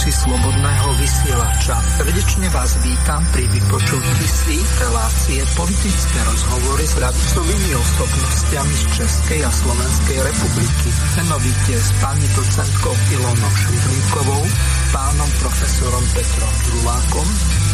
poslucháči Slobodného vysielača. Srdečne vás vítam pri vypočutí si relácie politické rozhovory s radicovými osobnostiami z Českej a Slovenskej republiky. Menovite s pani docentkou Ilonou Švidlíkovou, pánom profesorom Petrom Drulákom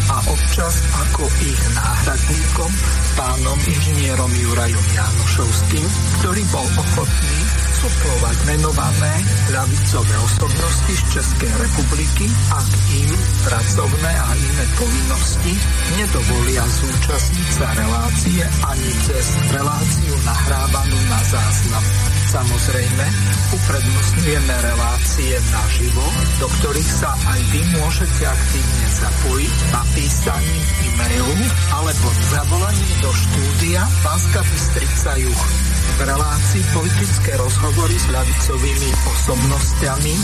a občas ako ich náhradníkom pánom inžinierom Jurajom Janošovským, ktorý bol ochotný suplovať menované ľavicové osobnosti z Českej republiky, ak im pracovné a iné povinnosti nedovolia zúčastniť sa relácie ani cez reláciu nahrávanú na záznam. Samozrejme, uprednostňujeme relácie naživo, do ktorých sa aj vy môžete aktívne zapojiť napísaním e-mailu alebo zavolaním do štúdia Banska Bystrica Juch. V relácii politické rozhovory s ľavicovými osobnostiami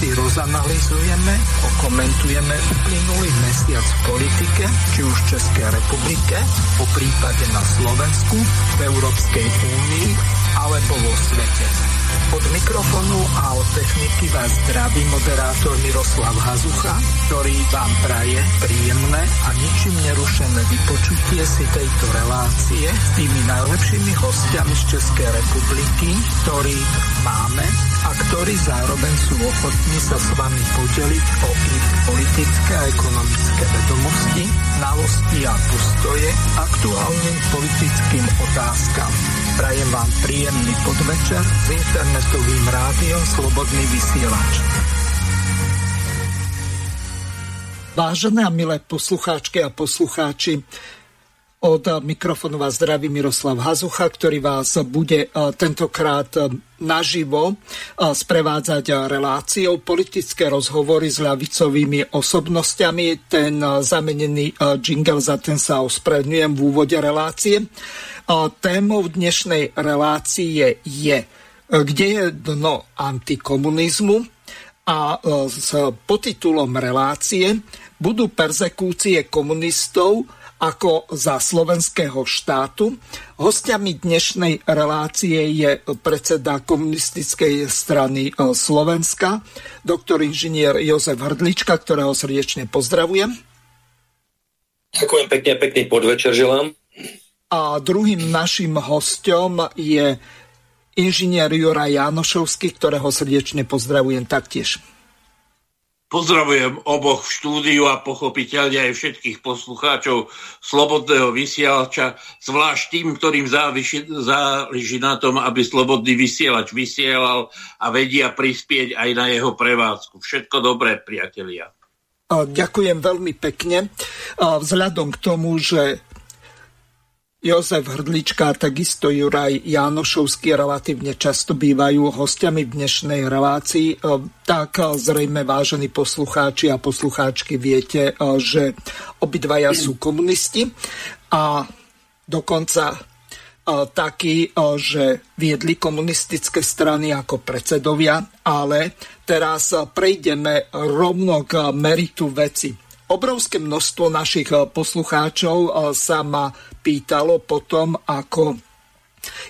si rozanalizujeme, okomentujeme uplynulý mesiac v politike, či už v Českej republike, po prípade na Slovensku, v Európskej únii alebo vo svete. Od mikrofonu a od techniky vás zdraví moderátor Miroslav Hazucha, ktorý vám praje príjemné a ničím nerušené vypočutie si tejto relácie s tými najlepšími hostiami z Českej republiky, ktorí máme a ktorí zároveň sú ochotní sa s vami podeliť o ich politické a ekonomické vedomosti, znalosti a postoje aktuálnym politickým otázkam. Prajem vám príjemný podvečer s internetovým rádiom Slobodný vysielač. Vážené a milé poslucháčky a poslucháči, od mikrofónu vás zdraví Miroslav Hazucha, ktorý vás bude eh, tentokrát eh, naživo eh, sprevádzať reláciou politické rozhovory s ľavicovými osobnostiami. Ten zamenený jingle za ten sa ospravedlňujem v úvode relácie. Témou dnešnej relácie je, kde je dno antikomunizmu a e, s podtitulom relácie budú persekúcie komunistov ako za slovenského štátu. Hostiami dnešnej relácie je predseda komunistickej strany e, Slovenska, doktor inžinier Jozef Hrdlička, ktorého srdečne pozdravujem. Ďakujem pekne, pekný podvečer želám. A druhým našim hostom je inžinier Jura Janošovský, ktorého srdečne pozdravujem taktiež. Pozdravujem oboch v štúdiu a pochopiteľne aj všetkých poslucháčov Slobodného vysielača, zvlášť tým, ktorým záleží, záleží na tom, aby Slobodný vysielač vysielal a vedia prispieť aj na jeho prevádzku. Všetko dobré, priatelia. Ďakujem veľmi pekne. Vzhľadom k tomu, že Jozef Hrdlička a takisto Juraj Jánošovský relatívne často bývajú hostiami v dnešnej relácii. E, tak e, zrejme, vážení poslucháči a poslucháčky, viete, e, že obidvaja sú komunisti a dokonca takí, že viedli komunistické strany ako predsedovia, ale teraz prejdeme rovno k meritu veci. Obrovské množstvo našich poslucháčov sa ma pýtalo potom, ako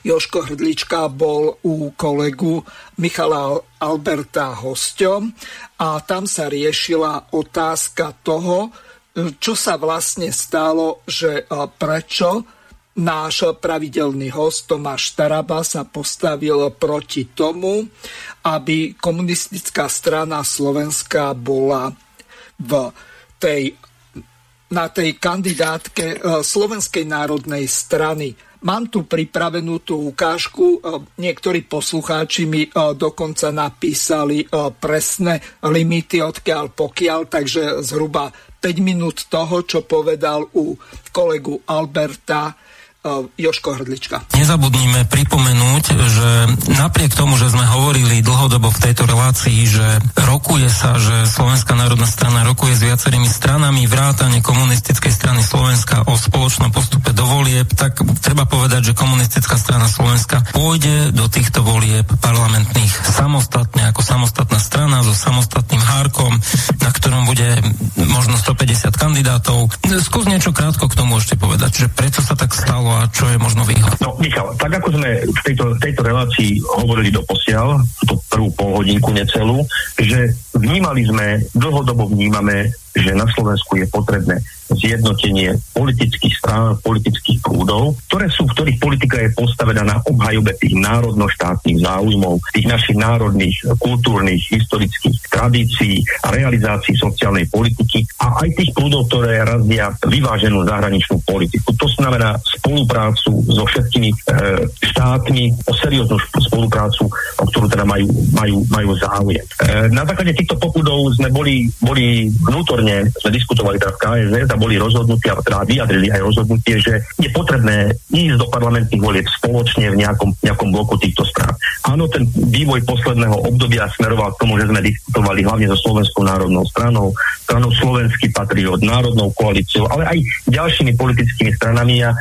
Joško Hrdlička bol u kolegu Michala Alberta hosťom a tam sa riešila otázka toho, čo sa vlastne stalo, že prečo náš pravidelný host Tomáš Taraba sa postavil proti tomu, aby komunistická strana Slovenska bola v tej na tej kandidátke e, Slovenskej národnej strany. Mám tu pripravenú tú ukážku, e, niektorí poslucháči mi e, dokonca napísali presné limity odkiaľ pokiaľ, takže zhruba 5 minút toho, čo povedal u kolegu Alberta Joško Hrdlička. Nezabudníme pripomenúť, že napriek tomu, že sme hovorili dlhodobo v tejto relácii, že rokuje sa, že Slovenská národná strana rokuje s viacerými stranami vrátane komunistickej strany Slovenska o spoločnom postupe do volieb, tak treba povedať, že komunistická strana Slovenska pôjde do týchto volieb parlamentných samostatne, ako samostatná strana so samostatným hárkom, na ktorom bude možno 150 kandidátov. Skús niečo krátko k tomu ešte povedať, že prečo sa tak stalo a čo je možno výhľad? No, Michal, tak ako sme v tejto, tejto relácii hovorili do posiaľ, tú prvú polhodinku necelú, že vnímali sme, dlhodobo vnímame, že na Slovensku je potrebné zjednotenie politických strán, politických prúdov, ktoré sú, v ktorých politika je postavená na obhajobe tých národno-štátnych záujmov, tých našich národných, kultúrnych, historických tradícií a realizácií sociálnej politiky a aj tých prúdov, ktoré razia vyváženú zahraničnú politiku. To znamená spoluprácu so všetkými e, štátmi, o serióznu spoluprácu, o ktorú teda majú, majú, majú záujem. E, na základe týchto popudov sme boli, boli vnútorne, sme diskutovali teda v KSZ a boli rozhodnutí, a teda vyjadrili aj rozhodnutie, že je potrebné ísť do parlamentných volieb spoločne v nejakom, nejakom bloku týchto strán. Áno, ten vývoj posledného obdobia smeroval k tomu, že sme diskutovali hlavne so Slovenskou národnou stranou, stranou Slovenský patriot, národnou koalíciou, ale aj ďalšími politickými stranami a e,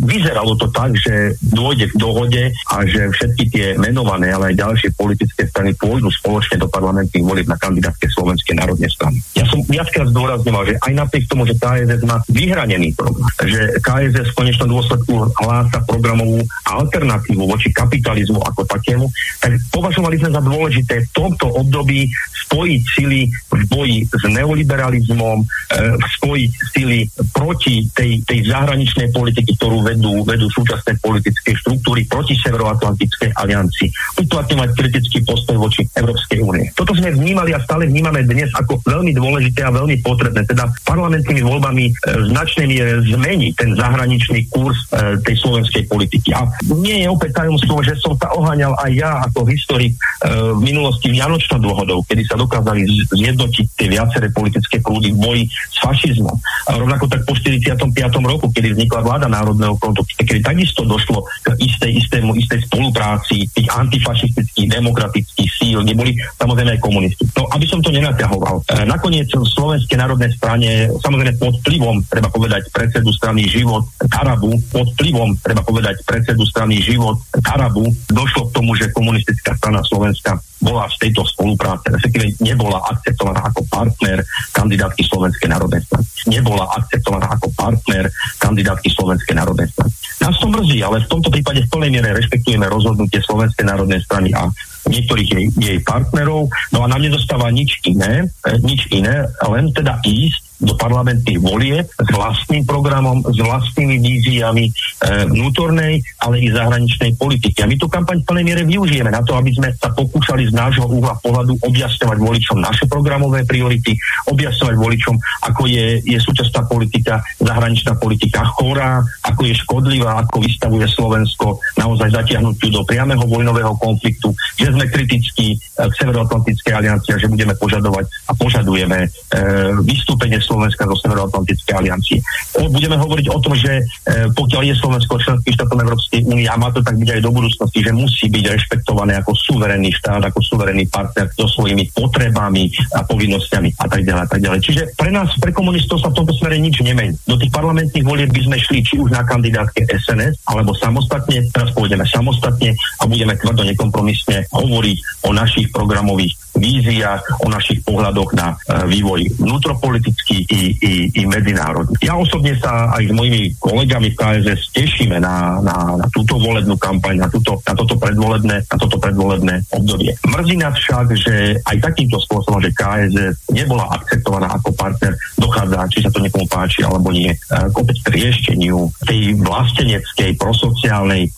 vyzeralo to tak, že dôjde k dohode a že všetky tie menované, ale aj ďalšie politické strany pôjdu spoločne do parlamentných volieb na kandidátke Slovenskej národnej strany. Ja som viackrát zdôrazňoval, že aj napriek tomu, že KSS má vyhranený program. Že KSS v konečnom dôsledku hlása programovú alternatívu voči kapitalizmu ako takému, tak považovali sme za dôležité v tomto období spojiť sily v boji s neoliberalizmom, e, spojiť sily proti tej, tej zahraničnej politiky, ktorú vedú, vedú súčasné politické štruktúry, proti Severoatlantickej aliancii, uplatňovať kritický postoj voči Európskej únie. Toto sme vnímali a stále vnímame dnes ako veľmi dôležité a veľmi potrebné. Teda parlamentnými voľbami e, značnej miere zmení ten zahraničný kurz e, tej slovenskej politiky. A nie je opäť tajomstvo, že som sa oháňal aj ja ako historik e, v minulosti Vianočnou dôhodou, kedy sa dokázali zjednotiť tie viaceré politické prúdy v boji s fašizmom. A rovnako tak po 45. roku, kedy vznikla vláda Národného frontu, kedy takisto došlo k istej, istému, istej spolupráci tých antifašistických, demokratických síl, kde boli samozrejme aj komunisti. No, aby som to nenaťahoval. Nakoniec v Slovenskej národnej strane, samozrejme pod vplyvom, treba povedať, predsedu strany Život Karabu, pod vplyvom, treba povedať, predsedu strany Život Karabu, došlo k tomu, že komunistická strana Slovenska bola v tejto spolupráce, respektíve nebola akceptovaná ako partner kandidátky Slovenskej národnej strany. Nebola akceptovaná ako partner kandidátky Slovenskej národnej strany. Nás to mrzí, ale v tomto prípade v plnej miere rešpektujeme rozhodnutie Slovenskej národnej strany a niektorých jej, jej partnerov. No a nám nedostáva nič iné, eh, nič iné, len teda ísť do parlamentných volie s vlastným programom, s vlastnými víziami e, vnútornej, ale i zahraničnej politiky. A my tú kampaň v plnej miere využijeme na to, aby sme sa pokúšali z nášho uhla pohľadu objasňovať voličom naše programové priority, objasňovať voličom, ako je, je súčasná politika, zahraničná politika chorá, ako je škodlivá, ako vystavuje Slovensko naozaj zatiahnutiu do priameho vojnového konfliktu, že sme kritickí e, k Severoatlantickej aliancii a že budeme požadovať a požadujeme e, vystúpenie Slovenska zo Severoatlantickej aliancie. Budeme hovoriť o tom, že e, pokiaľ je Slovensko členským štátom Európskej únie a má to tak byť aj do budúcnosti, že musí byť rešpektované ako suverénny štát, ako suverénny partner so svojimi potrebami a povinnosťami a tak ďalej. A tak ďalej. Čiže pre nás, pre komunistov sa v tomto smere nič nemení. Do tých parlamentných volieb by sme šli či už na kandidátke SNS, alebo samostatne, teraz pôjdeme samostatne a budeme tvrdo nekompromisne hovoriť o našich programových víziách, o našich pohľadoch na e, vývoj vnútropolitický i, i, i medzinárodný. Ja osobne sa aj s mojimi kolegami v KSS tešíme na, na, na túto volebnú kampaň, na, túto, na, toto predvolebné, na toto predvolebné obdobie. Mrzí nás však, že aj takýmto spôsobom, že KSS nebola akceptovaná ako partner, dochádza, či sa to niekomu páči alebo nie, e, opäť k riešeniu tej vlasteneckej, prosociálnej, e,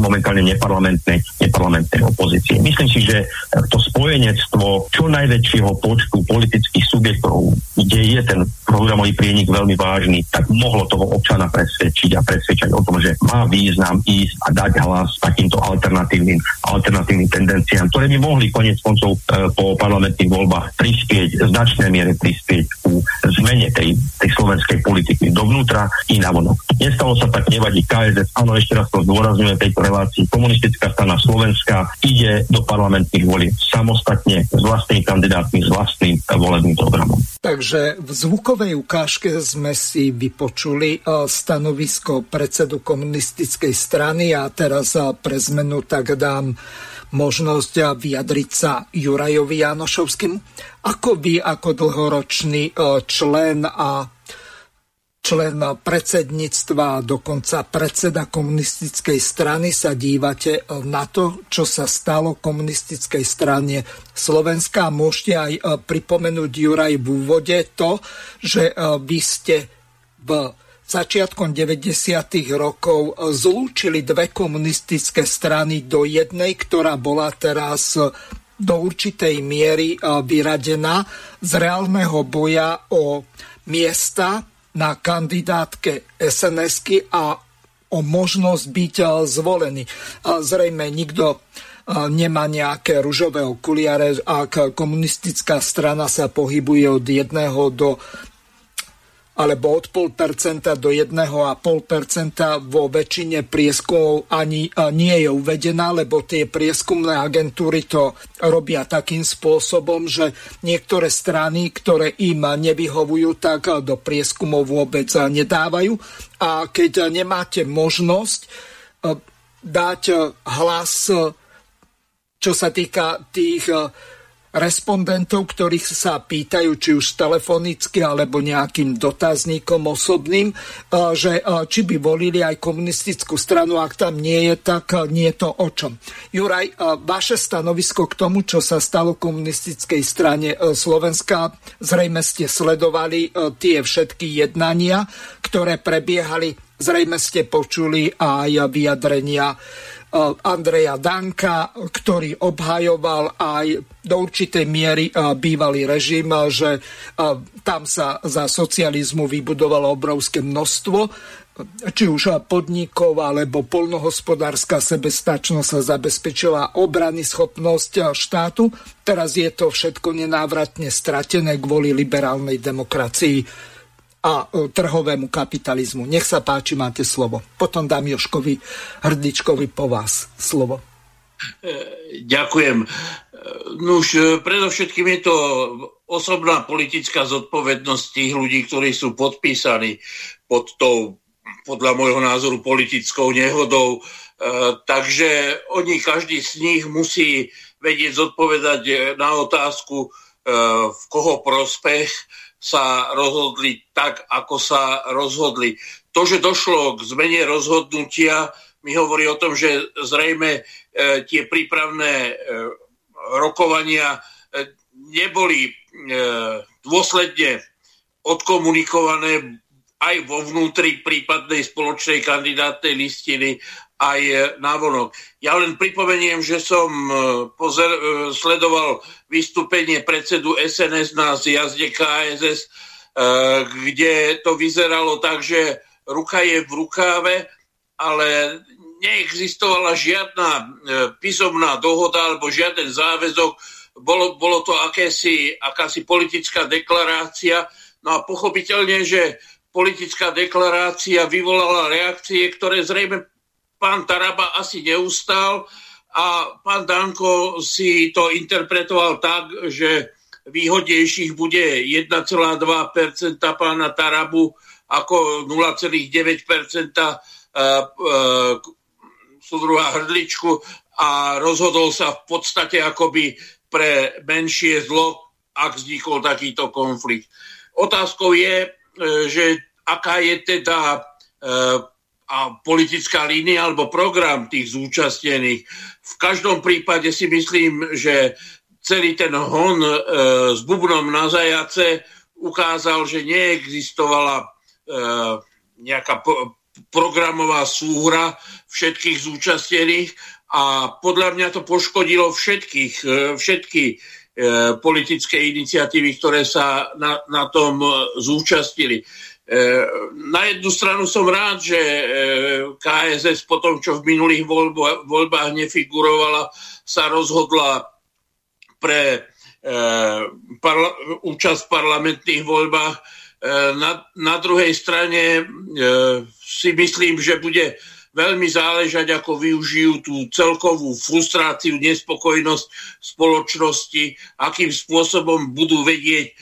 momentálne neparlamentnej, neparlamentnej opozície. Myslím si, že to spojenie spojenectvo čo najväčšieho počtu politických subjektov, kde je ten programový prienik veľmi vážny, tak mohlo toho občana presvedčiť a presvedčať o tom, že má význam ísť a dať hlas takýmto alternatívnym, alternatívnym tendenciám, ktoré by mohli konec koncov e, po parlamentných voľbách prispieť, značnej miere prispieť ku zmene tej, tej slovenskej politiky dovnútra i navonok. Nestalo sa tak, nevadí KSS, áno, ešte raz to zdôrazňujem tejto relácii. Komunistická strana Slovenska ide do parlamentných volieb samostatne samostatne s vlastnými kandidátmi, s vlastným volebným programom. Takže v zvukovej ukážke sme si vypočuli e, stanovisko predsedu komunistickej strany a teraz e, pre zmenu tak dám možnosť e, vyjadriť sa Jurajovi Janošovskému. Ako vy, ako dlhoročný člen a člen predsedníctva, dokonca predseda komunistickej strany sa dívate na to, čo sa stalo komunistickej strane Slovenska. Môžete aj pripomenúť Juraj v úvode to, že vy ste v začiatkom 90. rokov zlúčili dve komunistické strany do jednej, ktorá bola teraz do určitej miery vyradená z reálneho boja o miesta na kandidátke sns a o možnosť byť eh, zvolený. Zrejme nikto eh, nemá nejaké ružové okuliare, ak komunistická strana sa pohybuje od jedného do alebo od 0,5% do 1,5% vo väčšine prieskumov ani nie je uvedená, lebo tie prieskumné agentúry to robia takým spôsobom, že niektoré strany, ktoré im nevyhovujú, tak do prieskumov vôbec nedávajú. A keď nemáte možnosť dať hlas, čo sa týka tých respondentov, ktorých sa pýtajú, či už telefonicky alebo nejakým dotazníkom osobným, že či by volili aj komunistickú stranu, ak tam nie je, tak nie je to o čom. Juraj, vaše stanovisko k tomu, čo sa stalo komunistickej strane Slovenska, zrejme ste sledovali tie všetky jednania, ktoré prebiehali, zrejme ste počuli aj vyjadrenia Andreja Danka, ktorý obhajoval aj do určitej miery eh, bývalý režim, eh, že tam sa za socializmu vybudovalo obrovské množstvo či už podnikov alebo polnohospodárska sebestačnosť sa zabezpečila obrany schopnosť štátu. Teraz je to všetko nenávratne stratené kvôli liberálnej demokracii a e, trhovému kapitalizmu. Nech sa páči, máte slovo. Potom dám Joškovi Hrdičkovi po vás slovo. E, ďakujem. E, Nuž, predovšetkým je to osobná politická zodpovednosť tých ľudí, ktorí sú podpísaní pod tou, podľa môjho názoru, politickou nehodou. Takže oni, každý z nich musí vedieť zodpovedať na otázku, v koho prospech sa rozhodli tak, ako sa rozhodli. To, že došlo k zmene rozhodnutia, mi hovorí o tom, že zrejme e, tie prípravné e, rokovania e, neboli e, dôsledne odkomunikované aj vo vnútri prípadnej spoločnej kandidátnej listiny aj e, návonok. Ja len pripomeniem, že som e, pozer, e, sledoval vystúpenie predsedu SNS na zjazde KSS, kde to vyzeralo tak, že ruka je v rukáve, ale neexistovala žiadna písomná dohoda alebo žiaden záväzok. Bolo, bolo to akési, akási politická deklarácia. No a pochopiteľne, že politická deklarácia vyvolala reakcie, ktoré zrejme pán Taraba asi neustal a pán Danko si to interpretoval tak, že výhodnejších bude 1,2% pána Tarabu ako 0,9% súdruha Hrdličku a rozhodol sa v podstate akoby pre menšie zlo, ak vznikol takýto konflikt. Otázkou je, e, že aká je teda e, a politická línia alebo program tých zúčastnených. V každom prípade si myslím, že celý ten hon e, s bubnom na zajace ukázal, že neexistovala e, nejaká po, programová súhra všetkých zúčastnených a podľa mňa to poškodilo všetkých, e, všetky e, politické iniciatívy, ktoré sa na, na tom zúčastnili. E, na jednu stranu som rád, že e, KSS po tom, čo v minulých voľbách nefigurovala, sa rozhodla pre e, parla- účasť v parlamentných voľbách. Na, na druhej strane si myslím, že bude veľmi záležať, ako využijú tú celkovú frustráciu, nespokojnosť spoločnosti, akým spôsobom budú vedieť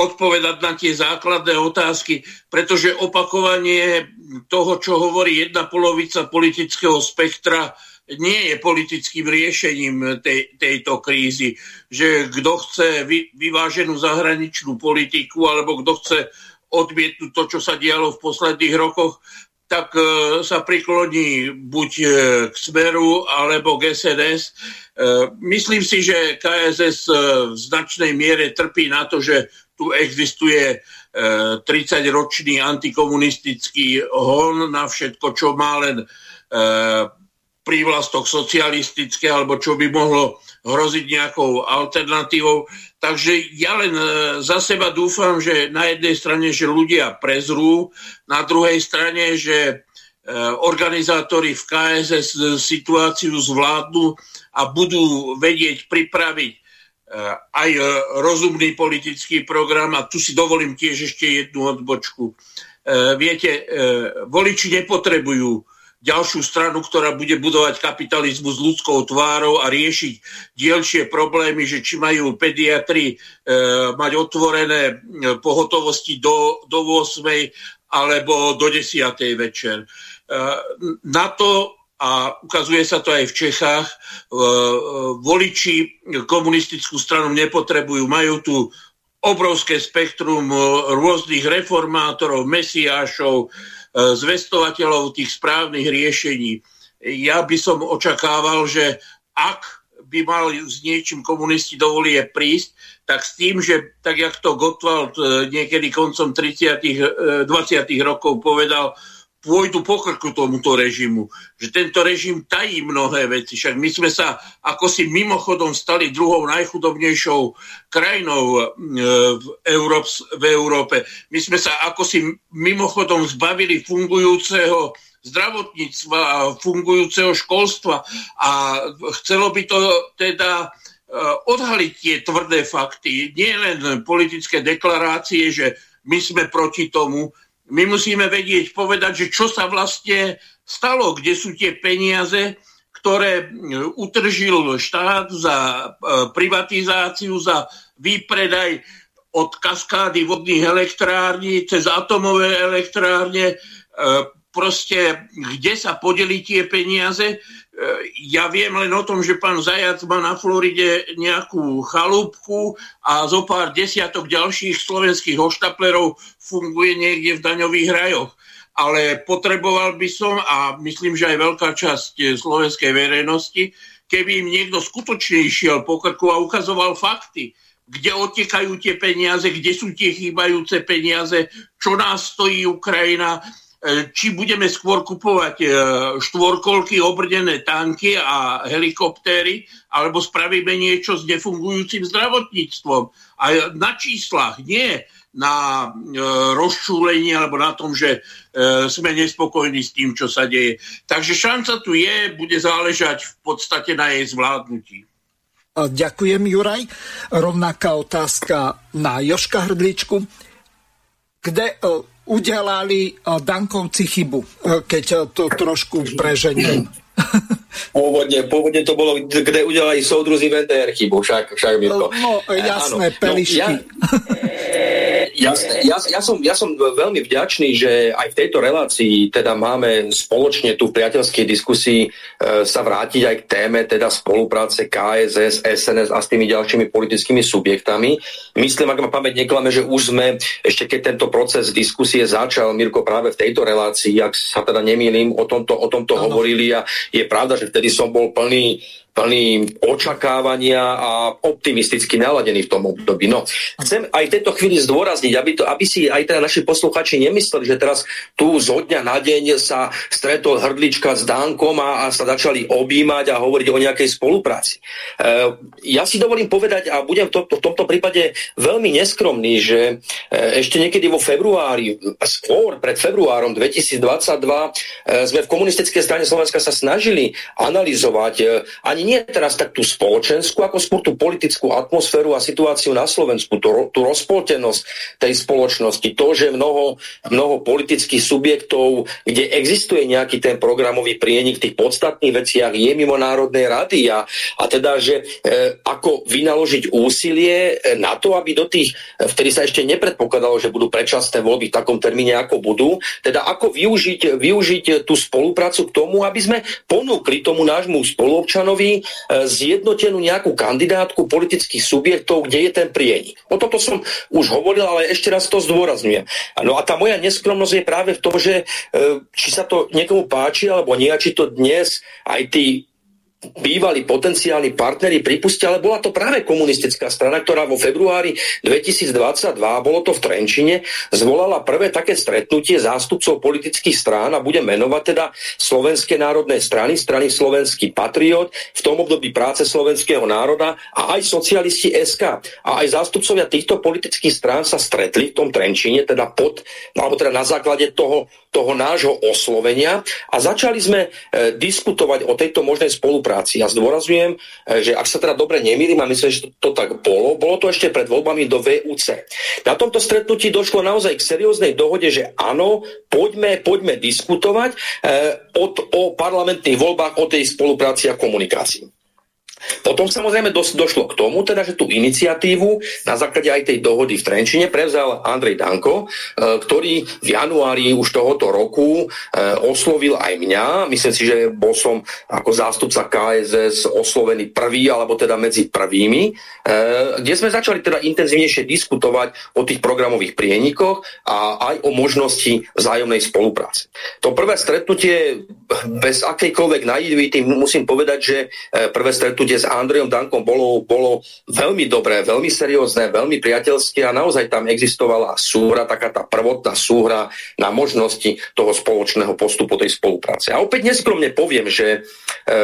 odpovedať na tie základné otázky, pretože opakovanie toho, čo hovorí jedna polovica politického spektra, nie je politickým riešením tej, tejto krízy. Že kto chce vy, vyváženú zahraničnú politiku alebo kto chce odmietnúť to, čo sa dialo v posledných rokoch, tak e, sa prikloní buď e, k Smeru alebo k SNS. Myslím si, že KSS v značnej miere trpí na to, že tu existuje 30-ročný antikomunistický hon na všetko, čo má len prívlastok socialistické alebo čo by mohlo hroziť nejakou alternatívou. Takže ja len e, za seba dúfam, že na jednej strane, že ľudia prezrú, na druhej strane, že e, organizátori v KSS situáciu zvládnu a budú vedieť pripraviť e, aj rozumný politický program a tu si dovolím tiež ešte jednu odbočku. Viete, voliči nepotrebujú ďalšiu stranu, ktorá bude budovať kapitalizmus s ľudskou tvárou a riešiť dielšie problémy, že či majú pediatri mať otvorené pohotovosti do, do 8. alebo do 10. večer. Na to a ukazuje sa to aj v Čechách, e, voliči komunistickú stranu nepotrebujú, majú tu obrovské spektrum rôznych reformátorov, mesiášov, E, zvestovateľov tých správnych riešení. Ja by som očakával, že ak by mal s niečím komunisti dovolie prísť, tak s tým, že tak jak to Gottwald e, niekedy koncom 30 20 e, rokov povedal, pôjdu po krku tomuto režimu. Že tento režim tají mnohé veci. Však my sme sa ako si mimochodom stali druhou najchudobnejšou krajinou e, v, Európs, v Európe. My sme sa ako si mimochodom zbavili fungujúceho zdravotníctva a fungujúceho školstva a chcelo by to teda e, odhaliť tie tvrdé fakty, nie len politické deklarácie, že my sme proti tomu, my musíme vedieť povedať, že čo sa vlastne stalo, kde sú tie peniaze, ktoré utržil štát za e, privatizáciu, za výpredaj od kaskády vodných elektrární cez atomové elektrárne, e, proste kde sa podeli tie peniaze. Ja viem len o tom, že pán Zajac má na Floride nejakú chalúbku a zo pár desiatok ďalších slovenských hoštaplerov funguje niekde v daňových rajoch. Ale potreboval by som, a myslím, že aj veľká časť eh, slovenskej verejnosti, keby im niekto skutočne išiel po krku a ukazoval fakty, kde otekajú tie peniaze, kde sú tie chýbajúce peniaze, čo nás stojí Ukrajina, či budeme skôr kupovať eh, štvorkolky, obrdené tanky a helikoptéry, alebo spravíme niečo s nefungujúcim zdravotníctvom. A na číslach nie na e, rozčúlení alebo na tom, že e, sme nespokojní s tým, čo sa deje. Takže šanca tu je, bude záležať v podstate na jej zvládnutí. Ďakujem, Juraj. Rovnaká otázka na Joška Hrdličku. Kde e, udelali e, Dankovci chybu, e, keď to trošku preženiem? Pôvodne, pôvodne to bolo, kde udelali soudruzi VTR chybu, však, však Mirko. No, jasné, pelišky. No, ja, Jasné. Ja, ja, som, ja som veľmi vďačný, že aj v tejto relácii teda máme spoločne tu v priateľskej diskusii e, sa vrátiť aj k téme teda spolupráce KSS, SNS a s tými ďalšími politickými subjektami. Myslím, ak ma pamäť neklame, že už sme, ešte keď tento proces diskusie začal, Mirko, práve v tejto relácii, ak sa teda nemýlim, o tomto, o tomto hovorili a je pravda, že vtedy som bol plný plný očakávania a optimisticky naladený v tom období. No, chcem aj v tejto chvíli zdôrazniť, aby, to, aby si aj teda naši posluchači nemysleli, že teraz tu zo dňa na deň sa stretol hrdlička s Dánkom a, a sa začali objímať a hovoriť o nejakej spolupráci. E, ja si dovolím povedať, a budem v, to, v tomto prípade veľmi neskromný, že e, ešte niekedy vo februári, skôr pred februárom 2022 e, sme v komunistickej strane Slovenska sa snažili analyzovať e, ani ani nie teraz tak tú spoločenskú, ako skôr tú politickú atmosféru a situáciu na Slovensku, tú, tú rozpoltenosť tej spoločnosti, to, že mnoho, mnoho politických subjektov, kde existuje nejaký ten programový prienik v tých podstatných veciach, je mimo Národnej rady a, a teda, že e, ako vynaložiť úsilie e, na to, aby do tých, e, vtedy sa ešte nepredpokladalo, že budú predčasné voľby v takom termíne, ako budú, teda ako využiť, využiť tú spoluprácu k tomu, aby sme ponúkli tomu nášmu spoluobčanovi e, zjednotenú nejakú kandidátku politických subjektov, kde je ten prienik. O toto som už hovoril, ale ešte raz to zdôrazňujem. No a tá moja neskromnosť je práve v tom, že e, či sa to niekomu páči alebo nie, či to dnes aj tí bývalí potenciálni partneri pripustia, ale bola to práve komunistická strana, ktorá vo februári 2022, bolo to v Trenčine, zvolala prvé také stretnutie zástupcov politických strán a bude menovať teda Slovenské národné strany, strany Slovenský patriot, v tom období práce slovenského národa a aj socialisti SK. A aj zástupcovia týchto politických strán sa stretli v tom Trenčine, teda pod, alebo teda na základe toho, toho nášho oslovenia a začali sme e, diskutovať o tejto možnej spolupráci. Ja zdôrazujem, e, že ak sa teda dobre nemýlim a myslím, že to, tak bolo, bolo to ešte pred voľbami do VUC. Na tomto stretnutí došlo naozaj k serióznej dohode, že áno, poďme, poďme diskutovať e, od, o parlamentných voľbách, o tej spolupráci a komunikácii. Potom samozrejme dos- došlo k tomu, teda, že tú iniciatívu na základe aj tej dohody v Trenčine prevzal Andrej Danko, e, ktorý v januári už tohoto roku e, oslovil aj mňa. Myslím si, že bol som ako zástupca KSS oslovený prvý, alebo teda medzi prvými, e, kde sme začali teda intenzívnejšie diskutovať o tých programových prienikoch a aj o možnosti vzájomnej spolupráce. To prvé stretnutie bez akejkoľvek naivity musím povedať, že prvé stretnutie stretnutie s Andrejom Dankom bolo, bolo veľmi dobré, veľmi seriózne, veľmi priateľské a naozaj tam existovala súhra, taká tá prvotná súhra na možnosti toho spoločného postupu tej spolupráce. A opäť neskromne poviem, že e,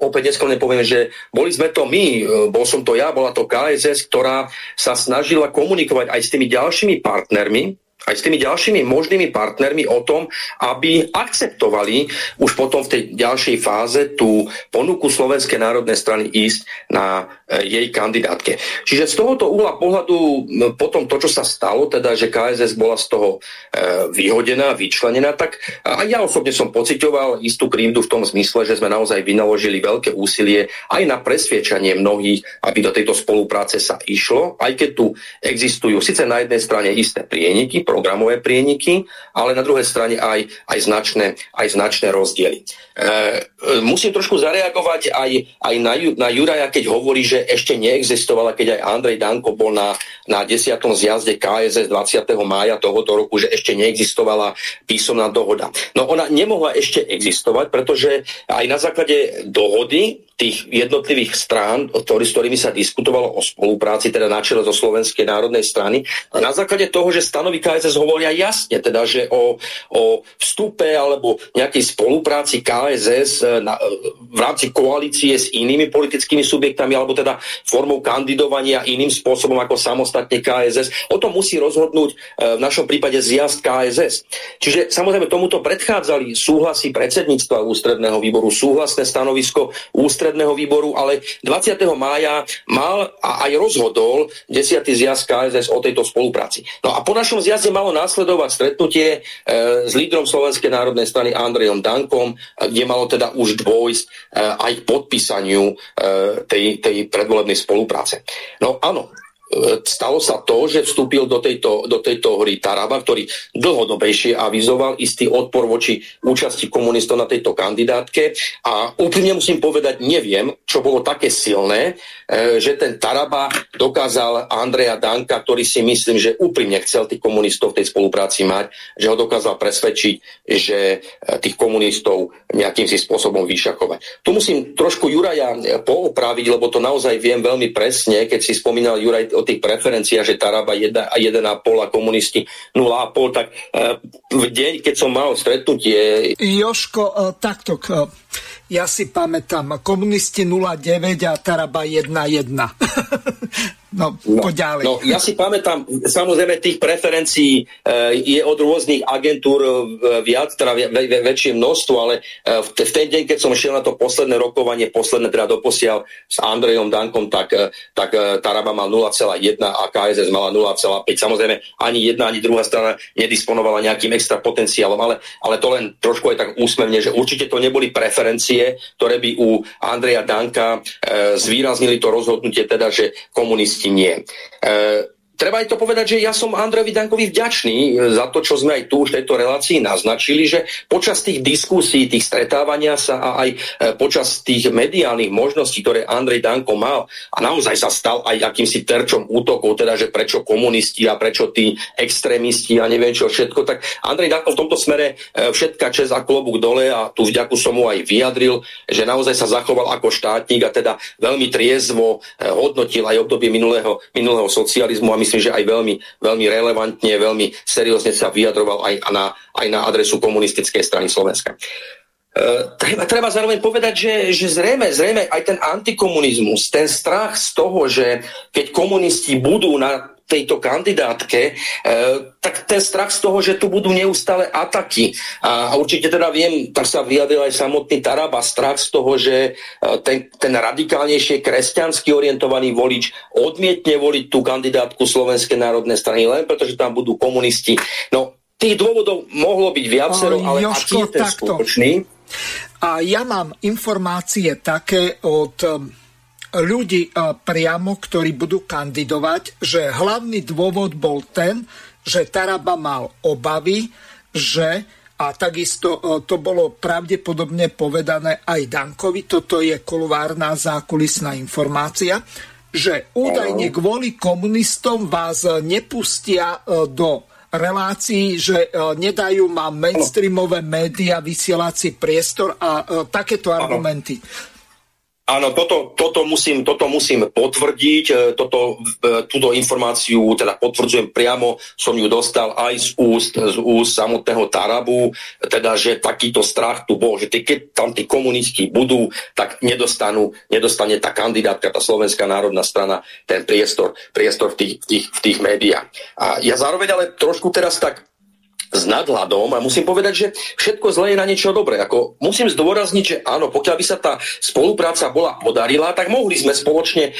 opäť neskromne poviem, že boli sme to my, e, bol som to ja, bola to KSS, ktorá sa snažila komunikovať aj s tými ďalšími partnermi, aj s tými ďalšími možnými partnermi o tom, aby akceptovali už potom v tej ďalšej fáze tú ponuku Slovenskej národnej strany ísť na e, jej kandidátke. Čiže z tohoto uhla pohľadu potom to, čo sa stalo, teda, že KSS bola z toho e, vyhodená, vyčlenená, tak aj ja osobne som pocitoval istú krivdu v tom zmysle, že sme naozaj vynaložili veľké úsilie aj na presviečanie mnohých, aby do tejto spolupráce sa išlo, aj keď tu existujú síce na jednej strane isté prieniky, programové prieniky, ale na druhej strane aj, aj, značné, aj značné rozdiely. E, e, musím trošku zareagovať aj, aj na, na Juraja, keď hovorí, že ešte neexistovala, keď aj Andrej Danko bol na, na 10. zjazde KSS 20. mája tohoto roku, že ešte neexistovala písomná dohoda. No ona nemohla ešte existovať, pretože aj na základe dohody tých jednotlivých strán, ktorý, s ktorými sa diskutovalo o spolupráci, teda na čele zo Slovenskej národnej strany, na základe toho, že stanovy KSS hovoria jasne, teda, že o, o vstupe alebo nejakej spolupráci KSS e, na, e, v rámci koalície s inými politickými subjektami alebo teda formou kandidovania iným spôsobom ako samostatne KSS, o tom musí rozhodnúť e, v našom prípade zjazd KSS. Čiže samozrejme tomuto predchádzali súhlasy predsedníctva ústredného výboru, súhlasné stanovisko ústredného ústredného výboru, ale 20. mája mal a aj rozhodol 10. zjazd KSS o tejto spolupráci. No a po našom zjazde malo následovať stretnutie e, s lídrom Slovenskej národnej strany Andrejom Dankom, e, kde malo teda už dôjsť e, aj k podpísaniu e, tej, tej predvolebnej spolupráce. No áno, stalo sa to, že vstúpil do tejto, do tejto hry Taraba, ktorý dlhodobejšie avizoval istý odpor voči účasti komunistov na tejto kandidátke a úprimne musím povedať, neviem, čo bolo také silné, e, že ten Taraba dokázal Andreja Danka, ktorý si myslím, že úprimne chcel tých komunistov v tej spolupráci mať, že ho dokázal presvedčiť, že e, tých komunistov nejakým si spôsobom vyšakovať. Tu musím trošku Juraja poopraviť, lebo to naozaj viem veľmi presne, keď si spomínal Juraj o tých preferenciách, že Taraba 1 a 1,5 a komunisti 0,5, tak e, v deň, keď som mal stretnutie... Joško, e, takto, e, ja si pamätám, komunisti 0,9 a Taraba 1,1. No, no, ďalej. No, ja si pamätám, samozrejme tých preferencií e, je od rôznych agentúr e, viac, teda ve, ve, väčšie množstvo, ale e, v, v ten deň, keď som šiel na to posledné rokovanie, posledné teda doposiaľ s Andrejom Dankom, tak, e, tak e, Taraba mal 0,1 a KSS mala 0,5. Samozrejme, ani jedna, ani druhá strana nedisponovala nejakým extra potenciálom, ale, ale to len trošku aj tak úsmevne, že určite to neboli preferencie, ktoré by u Andreja Danka e, zvýraznili to rozhodnutie, teda, že komunisti nie. E, treba aj to povedať, že ja som Andrejovi Dankovi vďačný za to, čo sme aj tu už v tejto relácii naznačili, že počas tých diskusí, tých stretávania sa a aj e, počas tých mediálnych možností, ktoré Andrej Danko mal a naozaj sa stal aj akýmsi terčom útokov, teda, že prečo komunisti a prečo tí extrémisti a neviem čo všetko, tak Andrej Danko v tomto smere e, všetka čest a klobúk dole a tú vďaku som mu aj vyjadril, že naozaj sa zachoval ako štátnik a teda veľmi triezvo e, hodnotil aj obdobie minulého, minulého socializmu a myslím, že aj veľmi, veľmi relevantne, veľmi seriózne sa vyjadroval aj na, aj na adresu komunistickej strany Slovenska. Uh, treba, treba zároveň povedať, že, že zrejme, zrejme aj ten antikomunizmus, ten strach z toho, že keď komunisti budú na tejto kandidátke, e, tak ten strach z toho, že tu budú neustále ataky. A, určite teda viem, tak sa vyjadril aj samotný Taraba, strach z toho, že e, ten, ten radikálnejšie kresťansky orientovaný volič odmietne voliť tú kandidátku Slovenskej národnej strany, len pretože tam budú komunisti. No, tých dôvodov mohlo byť viacero, ale aký je ten takto. spoločný? A ja mám informácie také od ľudí priamo, ktorí budú kandidovať, že hlavný dôvod bol ten, že Taraba mal obavy, že a takisto to bolo pravdepodobne povedané aj Dankovi, toto je koluvárna zákulisná informácia, že údajne kvôli komunistom vás nepustia do relácií, že nedajú ma mainstreamové médiá vysielací priestor a takéto argumenty. Áno, toto, toto, musím, toto musím potvrdiť, e, toto, e, túto informáciu teda potvrdzujem priamo, som ju dostal aj z úst, z úst samotného Tarabu, teda, že takýto strach tu bol, že keď tam tí komunisti budú, tak nedostanú, nedostane tá kandidátka, tá Slovenská národná strana, ten priestor, priestor v tých, v tých, v tých médiách. A ja zároveň ale trošku teraz tak s nadhľadom a musím povedať, že všetko zlé je na niečo dobré. Ako musím zdôrazniť, že áno, pokiaľ by sa tá spolupráca bola podarila, tak mohli sme spoločne e,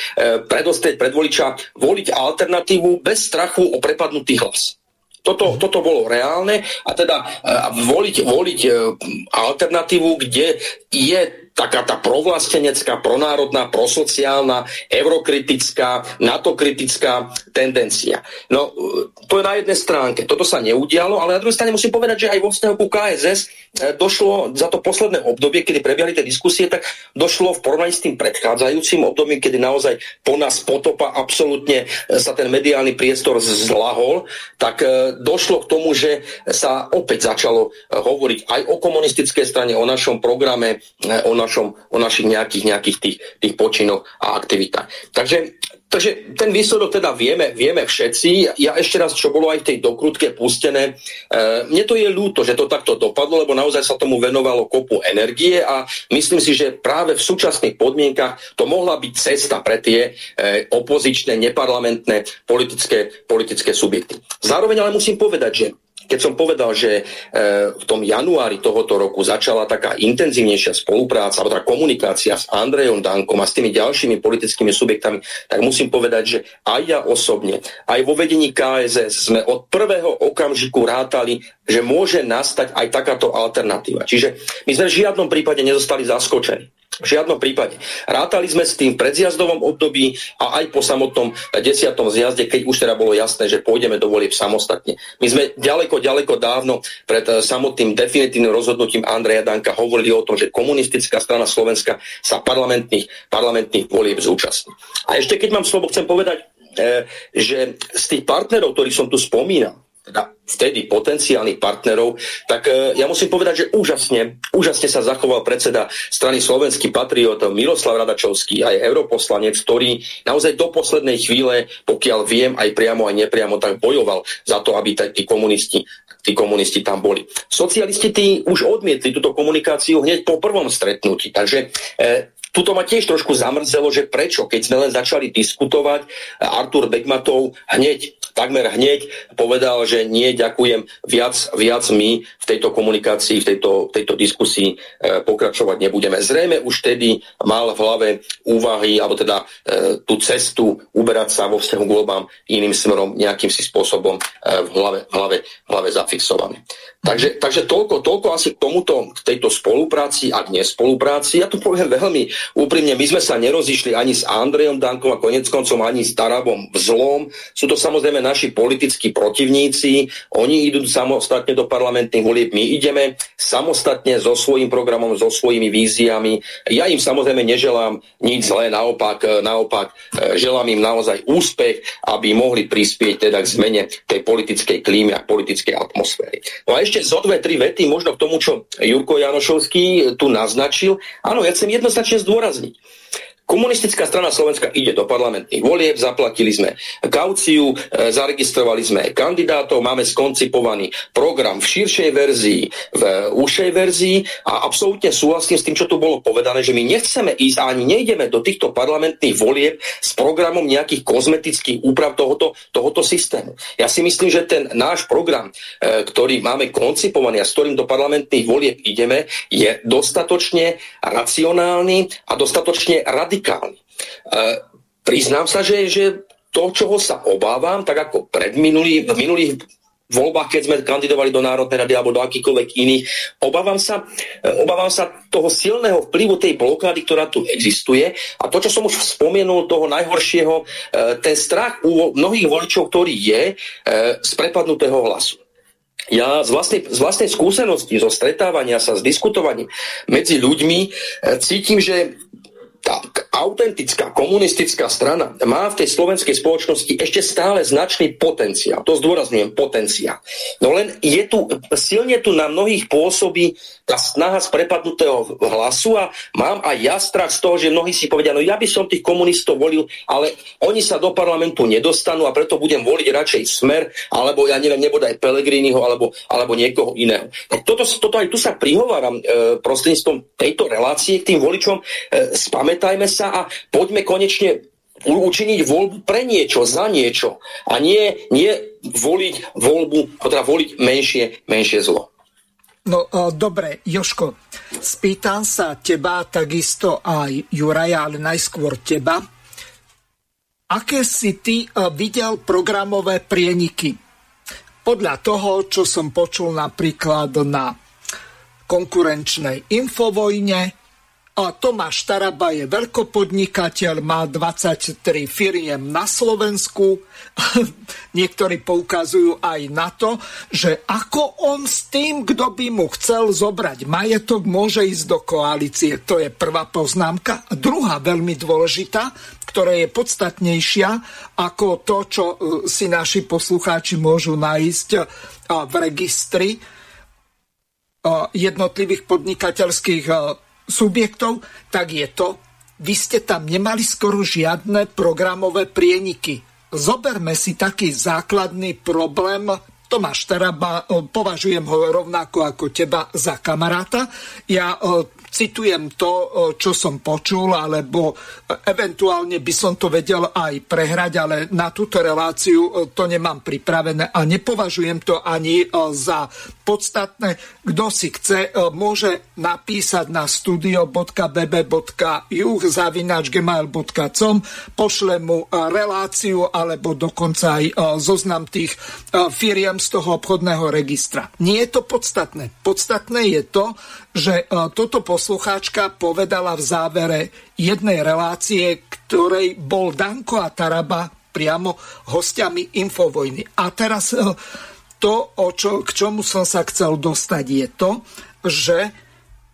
predostrieť pred voliča voliť alternatívu bez strachu o prepadnutý hlas. Toto, toto bolo reálne a teda e, voliť, voliť e, alternatívu, kde je taká tá provlastenecká, pronárodná, prosociálna, eurokritická, NATO-kritická tendencia. No, to je na jednej stránke. Toto sa neudialo, ale na druhej strane musím povedať, že aj vo vzťahu ku KSS e, došlo za to posledné obdobie, kedy prebiehali tie diskusie, tak došlo v porovnaní s tým predchádzajúcim obdobím, kedy naozaj po nás potopa absolútne e, sa ten mediálny priestor zlahol, tak e, došlo k tomu, že sa opäť začalo hovoriť aj o komunistickej strane, o našom programe, o našom, o našich nejakých, nejakých tých, tých počinoch a aktivitách. Takže, takže ten výsledok teda vieme, vieme všetci. Ja ešte raz, čo bolo aj v tej dokrutke pustené, e, mne to je ľúto, že to takto dopadlo, lebo naozaj sa tomu venovalo kopu energie a myslím si, že práve v súčasných podmienkach to mohla byť cesta pre tie e, opozičné, neparlamentné politické, politické subjekty. Zároveň ale musím povedať, že keď som povedal, že e, v tom januári tohoto roku začala taká intenzívnejšia spolupráca, alebo teda komunikácia s Andrejom Dankom a s tými ďalšími politickými subjektami, tak musím povedať, že aj ja osobne, aj vo vedení KSS sme od prvého okamžiku rátali, že môže nastať aj takáto alternatíva. Čiže my sme v žiadnom prípade nezostali zaskočení. V žiadnom prípade. Rátali sme s tým predzjazdovom období a aj po samotnom desiatom zjazde, keď už teda bolo jasné, že pôjdeme do volieb samostatne. My sme ďaleko, ďaleko dávno pred eh, samotným definitívnym rozhodnutím Andreja Danka hovorili o tom, že komunistická strana Slovenska sa parlamentných, parlamentných volieb zúčastní. A ešte keď mám slovo, chcem povedať, eh, že z tých partnerov, ktorých som tu spomínal, teda vtedy potenciálnych partnerov, tak e, ja musím povedať, že úžasne, úžasne sa zachoval predseda strany Slovenský patriot Miroslav Radačovský, aj europoslanec, ktorý naozaj do poslednej chvíle, pokiaľ viem, aj priamo, aj nepriamo, tak bojoval za to, aby tí komunisti tí komunisti tam boli. Socialisti tí už odmietli túto komunikáciu hneď po prvom stretnutí, takže e, Tuto ma tiež trošku zamrzelo, že prečo, keď sme len začali diskutovať, Artur Begmatov hneď takmer hneď povedal, že nie, ďakujem, viac, viac my v tejto komunikácii, v tejto, tejto diskusii e, pokračovať nebudeme. Zrejme už tedy mal v hlave úvahy, alebo teda e, tú cestu uberať sa vo vzťahu k voľbám iným smerom nejakým si spôsobom e, v, hlave, v, hlave, v hlave zafixované. Takže, takže toľko, toľko asi k tomuto, k tejto spolupráci a k nespolupráci. Ja tu poviem veľmi, úprimne, my sme sa nerozišli ani s Andrejom Dankom a konec koncom ani s Tarabom Vzlom. Sú to samozrejme naši politickí protivníci. Oni idú samostatne do parlamentných volieb, my ideme samostatne so svojím programom, so svojimi víziami. Ja im samozrejme neželám nič zlé, naopak, naopak želám im naozaj úspech, aby mohli prispieť teda k zmene tej politickej klímy a politickej atmosféry. No a ešte zo dve, tri vety možno k tomu, čo Jurko Janošovský tu naznačil. Áno, ja chcem jednoznačne zdôrazniť. Komunistická strana Slovenska ide do parlamentných volieb, zaplatili sme kauciu, e, zaregistrovali sme kandidátov, máme skoncipovaný program v širšej verzii, v užšej verzii a absolútne súhlasím s tým, čo tu bolo povedané, že my nechceme ísť a ani nejdeme do týchto parlamentných volieb s programom nejakých kozmetických úprav tohoto, tohoto systému. Ja si myslím, že ten náš program, e, ktorý máme koncipovaný a s ktorým do parlamentných volieb ideme, je dostatočne racionálny a dostatočne radikálny radikálny. E, priznám sa, že, že to, čoho sa obávam, tak ako pred minulý, v minulých voľbách, keď sme kandidovali do Národnej rady alebo do akýchkoľvek iných. Obávam sa, e, obávam sa toho silného vplyvu tej blokády, ktorá tu existuje a to, čo som už spomenul, toho najhoršieho, e, ten strach u mnohých voličov, ktorý je z prepadnutého hlasu. Ja z vlastnej, z vlastnej skúsenosti, zo stretávania sa, s diskutovaním medzi ľuďmi cítim, že tá autentická komunistická strana má v tej slovenskej spoločnosti ešte stále značný potenciál. To zdôrazňujem, potenciál. No len je tu, silne tu na mnohých pôsobí tá snaha z prepadnutého hlasu a mám aj ja strach z toho, že mnohí si povedia, no ja by som tých komunistov volil, ale oni sa do parlamentu nedostanú a preto budem voliť radšej smer, alebo ja neviem, nebude aj Pelegriniho, alebo, alebo niekoho iného. No toto, toto aj tu sa prihováram e, prostredníctvom tejto relácie k tým voličom. E, pamätajme sa a poďme konečne učiniť voľbu pre niečo, za niečo a nie, nie voliť voľbu, teda voliť menšie, menšie zlo. No o, dobre, Joško, spýtam sa teba, takisto aj Juraja, ale najskôr teba. Aké si ty o, videl programové prieniky? Podľa toho, čo som počul napríklad na konkurenčnej infovojne, a Tomáš Taraba je veľkopodnikateľ, má 23 firiem na Slovensku. Niektorí poukazujú aj na to, že ako on s tým, kto by mu chcel zobrať majetok, môže ísť do koalície. To je prvá poznámka. A druhá veľmi dôležitá, ktorá je podstatnejšia ako to, čo e, si naši poslucháči môžu nájsť e, v registri e, jednotlivých podnikateľských subjektov, tak je to, vy ste tam nemali skoro žiadne programové prieniky. Zoberme si taký základný problém, Tomáš Taraba, považujem ho rovnako ako teba za kamaráta. Ja citujem to, čo som počul, alebo eventuálne by som to vedel aj prehrať, ale na túto reláciu to nemám pripravené a nepovažujem to ani za podstatné. Kto si chce, môže napísať na studio.bb.juh zavinač pošle mu reláciu alebo dokonca aj zoznam tých firiem z toho obchodného registra. Nie je to podstatné. Podstatné je to, že toto poslucháčka povedala v závere jednej relácie, ktorej bol Danko a Taraba priamo hostiami Infovojny. A teraz to, o čo, k čomu som sa chcel dostať, je to, že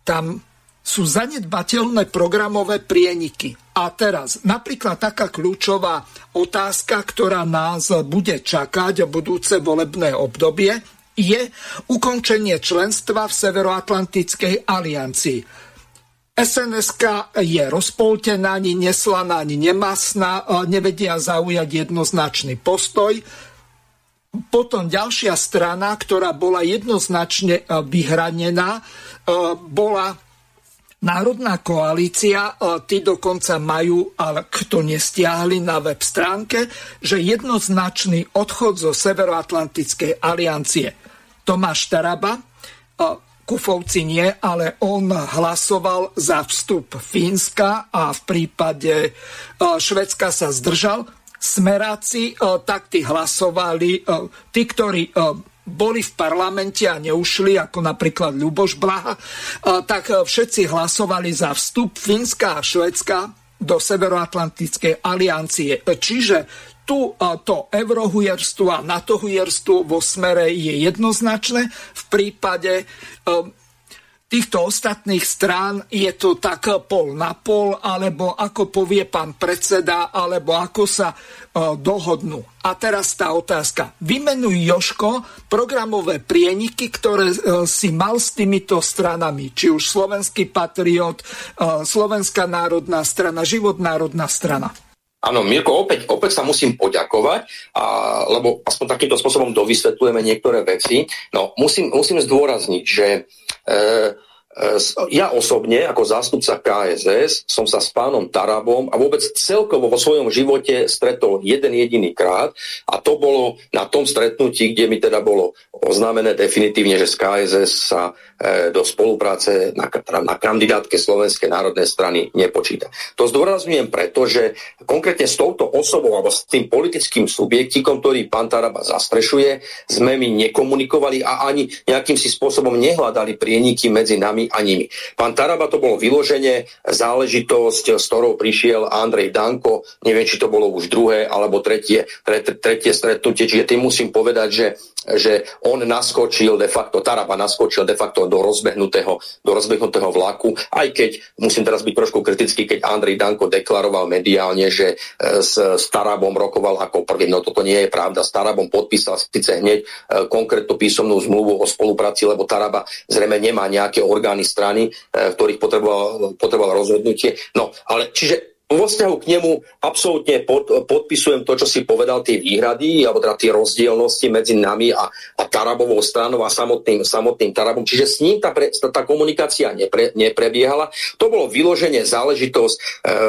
tam sú zanedbateľné programové prieniky. A teraz napríklad taká kľúčová otázka, ktorá nás bude čakať v budúce volebné obdobie, je ukončenie členstva v Severoatlantickej aliancii. SNSK je rozpoltená, ani neslaná, ani nemasná, nevedia zaujať jednoznačný postoj. Potom ďalšia strana, ktorá bola jednoznačne e, vyhranená, e, bola Národná koalícia, e, tí dokonca majú, ale kto nestiahli na web stránke, že jednoznačný odchod zo Severoatlantickej aliancie. Tomáš Taraba, Kufovci nie, ale on hlasoval za vstup Fínska a v prípade Švedska sa zdržal. Smeráci tak tí hlasovali, tí, ktorí boli v parlamente a neušli, ako napríklad Ľuboš Blaha, tak všetci hlasovali za vstup Fínska a Švedska do Severoatlantickej aliancie. Čiže tu to eurohujerstvo a NATO-hujerstvo vo smere je jednoznačné. V prípade týchto ostatných strán je to tak pol na pol, alebo ako povie pán predseda, alebo ako sa uh, dohodnú. A teraz tá otázka. Vymenuj Joško programové prieniky, ktoré uh, si mal s týmito stranami, či už Slovenský patriot, uh, Slovenská národná strana, Život národná strana. Áno, Mirko, opäť, opäť sa musím poďakovať, a, lebo aspoň takýmto spôsobom dovysvetlujeme niektoré veci. No, musím, musím zdôrazniť, že E, ja osobne, ako zástupca KSS, som sa s pánom Tarabom a vôbec celkovo vo svojom živote stretol jeden jediný krát a to bolo na tom stretnutí, kde mi teda bolo oznámené definitívne, že z KSS sa e, do spolupráce na, na kandidátke Slovenskej národnej strany nepočíta. To zdôrazňujem preto, že konkrétne s touto osobou alebo s tým politickým subjektikom, ktorý pán Taraba zastrešuje, sme my nekomunikovali a ani nejakým si spôsobom nehľadali prieniky medzi nami a nimi. Pán Taraba to bolo vyloženie záležitosť, s ktorou prišiel Andrej Danko, neviem, či to bolo už druhé alebo tretie, tretie, tretie stretnutie, čiže tým musím povedať, že, že on naskočil de facto, Taraba naskočil de facto do rozbehnutého, do rozbehnutého vlaku, aj keď, musím teraz byť trošku kritický, keď Andrej Danko deklaroval mediálne, že e, s, s Tarabom rokoval ako prvý, no toto nie je pravda, s Tarabom podpísal síce hneď e, konkrétnu písomnú zmluvu o spolupráci, lebo Taraba zrejme nemá nejaké orgány strany, e, v ktorých potreboval, potreboval rozhodnutie. No, ale čiže vo vzťahu k nemu absolútne pod, podpisujem to, čo si povedal, tie výhrady, alebo teda tie rozdielnosti medzi nami a, a Tarabovou stranou a samotným, samotným Tarabom. Čiže s ním tá, pre, tá, komunikácia nepre, neprebiehala. To bolo vyloženie záležitosť e,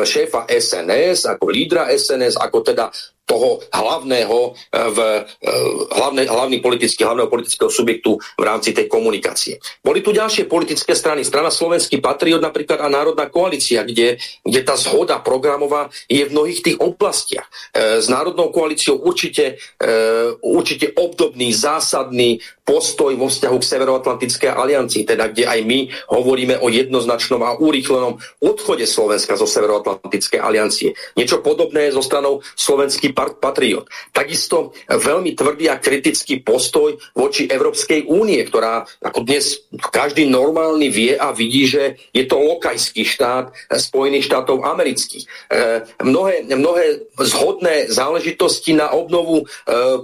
šéfa SNS, ako lídra SNS, ako teda toho hlavného, eh, v, eh, hlavne, hlavný politický, hlavného politického subjektu v rámci tej komunikácie. Boli tu ďalšie politické strany, strana Slovenský patriot napríklad a Národná koalícia, kde, kde tá zhoda programová je v mnohých tých oblastiach. E, s Národnou koalíciou určite, určite obdobný, zásadný postoj vo vzťahu k Severoatlantickej aliancii, teda kde aj my hovoríme o jednoznačnom a urýchlenom odchode Slovenska zo Severoatlantickej aliancie. Niečo podobné zo stranou Slovenský patriot. Takisto veľmi tvrdý a kritický postoj voči Európskej únie, ktorá ako dnes každý normálny vie a vidí, že je to lokajský štát Spojených štátov amerických. E, mnohé, mnohé zhodné záležitosti na obnovu e,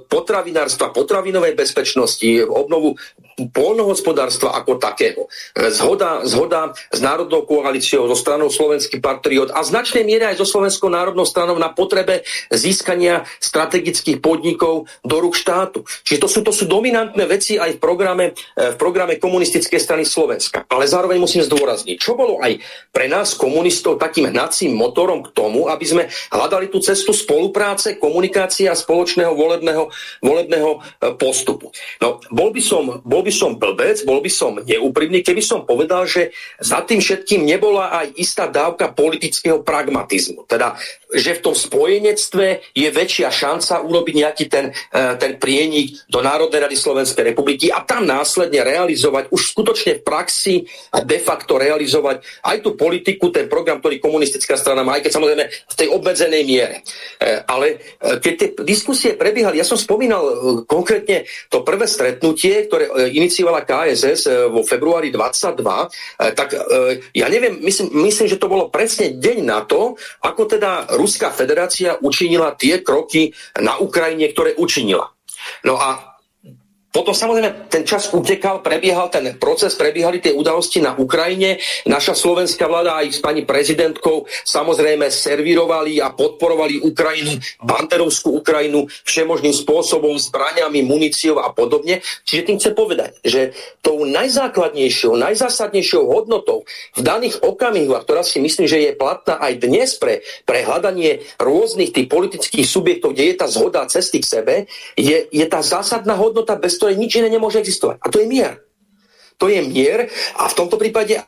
potravinárstva, potravinovej bezpečnosti, obnovu polnohospodárstva ako takého. Zhoda, zhoda s Národnou koalíciou, so stranou Slovenský patriot a značnej miere aj so Slovenskou národnou stranou na potrebe získania strategických podnikov do rúk štátu. Čiže to sú, to sú dominantné veci aj v programe, v programe komunistickej strany Slovenska. Ale zároveň musím zdôrazniť, čo bolo aj pre nás komunistov takým hnacím motorom k tomu, aby sme hľadali tú cestu spolupráce, komunikácie a spoločného volebného, volebného e, postupu. No, bol by som, bol by som blbec, bol by som neúprimný, keby som povedal, že za tým všetkým nebola aj istá dávka politického pragmatizmu. Teda, že v tom spojenectve je väčšia šanca urobiť nejaký ten, e, ten prienik do Národnej rady Slovenskej republiky a tam následne realizovať už skutočne v praxi a de facto realizovať aj tú politiku, ten program, ktorý komunistická strana má, aj keď samozrejme v tej obmedzenej miere. E, ale e, keď tie diskusie prebiehali, ja som spomínal konkrétne to prvé stretnutie, ktoré iniciovala KSS vo februári 22, e, tak ja neviem, myslím, myslím, že to bolo presne deň na to, ako teda Ruská federácia učinila tie kroky na Ukrajine, ktoré učinila. No a potom samozrejme ten čas utekal, prebiehal ten proces, prebiehali tie udalosti na Ukrajine. Naša slovenská vláda aj s pani prezidentkou samozrejme servírovali a podporovali Ukrajinu, banderovskú Ukrajinu všemožným spôsobom, zbraniami, muníciou a podobne. Čiže tým chcem povedať, že tou najzákladnejšou, najzásadnejšou hodnotou v daných okamihoch, ktorá si myslím, že je platná aj dnes pre, pre hľadanie rôznych tých politických subjektov, kde je tá zhoda cesty k sebe, je, je tá zásadná hodnota bez ktorej nič iné nemôže existovať. A to je mier. To je mier a v tomto prípade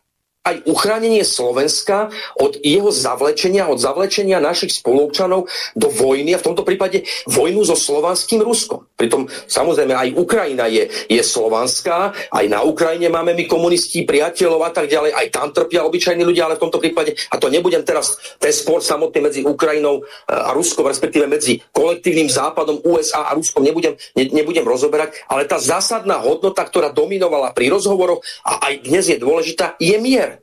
aj uchránenie Slovenska od jeho zavlečenia, od zavlečenia našich spolupčanov do vojny a v tomto prípade vojnu so slovanským Ruskom. Pritom samozrejme aj Ukrajina je, je slovanská, aj na Ukrajine máme my komunisti, priateľov a tak ďalej, aj tam trpia obyčajní ľudia, ale v tomto prípade, a to nebudem teraz, ten spor samotný medzi Ukrajinou e, a Ruskom, respektíve medzi kolektívnym západom USA a Ruskom nebudem, ne, nebudem rozoberať, ale tá zásadná hodnota, ktorá dominovala pri rozhovoroch a aj dnes je dôležitá, je mier.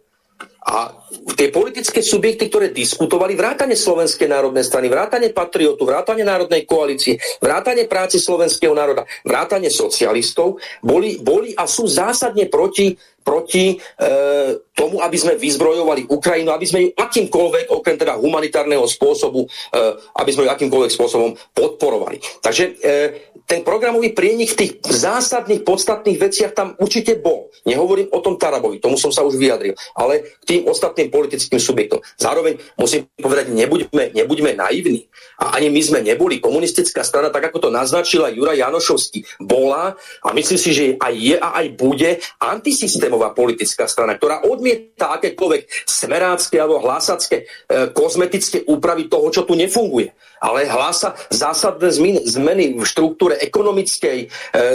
A tie politické subjekty, ktoré diskutovali, vrátane Slovenskej národnej strany, vrátane Patriotu, vrátane Národnej koalície, vrátane práci slovenského národa, vrátane socialistov, boli, boli a sú zásadne proti proti e, tomu, aby sme vyzbrojovali Ukrajinu, aby sme ju akýmkoľvek, okrem teda humanitárneho spôsobu, e, aby sme ju akýmkoľvek spôsobom podporovali. Takže e, ten programový prienik v tých zásadných, podstatných veciach tam určite bol. Nehovorím o tom Tarabovi, tomu som sa už vyjadril, ale k tým ostatným politickým subjektom. Zároveň musím povedať, nebuďme, nebuďme naivní. A ani my sme neboli. Komunistická strana, tak ako to naznačila Jura Janošovský, bola a myslím si, že aj je a aj bude antisystémová politická strana, ktorá odmieta akékoľvek smerácké alebo hlasacké e, kozmetické úpravy toho, čo tu nefunguje. Ale hlása zásadné zmeny, zmeny v štruktúre ekonomickej, e,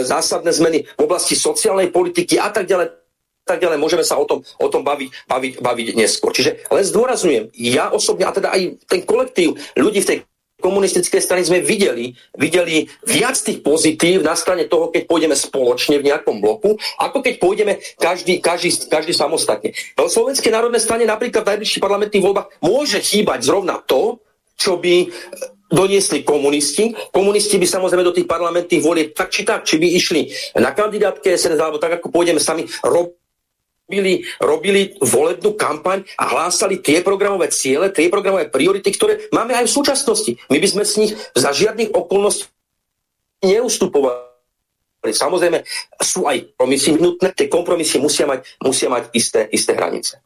zásadné zmeny v oblasti sociálnej politiky a tak ďalej tak ďalej, môžeme sa o tom, o tom baviť, baviť, baviť neskôr. Čiže len zdôrazňujem, ja osobne, a teda aj ten kolektív ľudí v tej komunistickej strany sme videli, videli viac tých pozitív na strane toho, keď pôjdeme spoločne v nejakom bloku, ako keď pôjdeme každý, každý, každý samostatne. V Slovenskej národnej strane napríklad v najbližších parlamentných voľbách môže chýbať zrovna to, čo by doniesli komunisti. Komunisti by samozrejme do tých parlamentných volieb tak či tak, či by išli na kandidátke SNS, alebo tak ako pôjdeme sami, rob, robili, robili volebnú kampaň a hlásali tie programové ciele, tie programové priority, ktoré máme aj v súčasnosti. My by sme z nich za žiadnych okolností neustupovali. Samozrejme, sú aj kompromisy nutné, tie kompromisy musia mať, musia mať isté, isté hranice.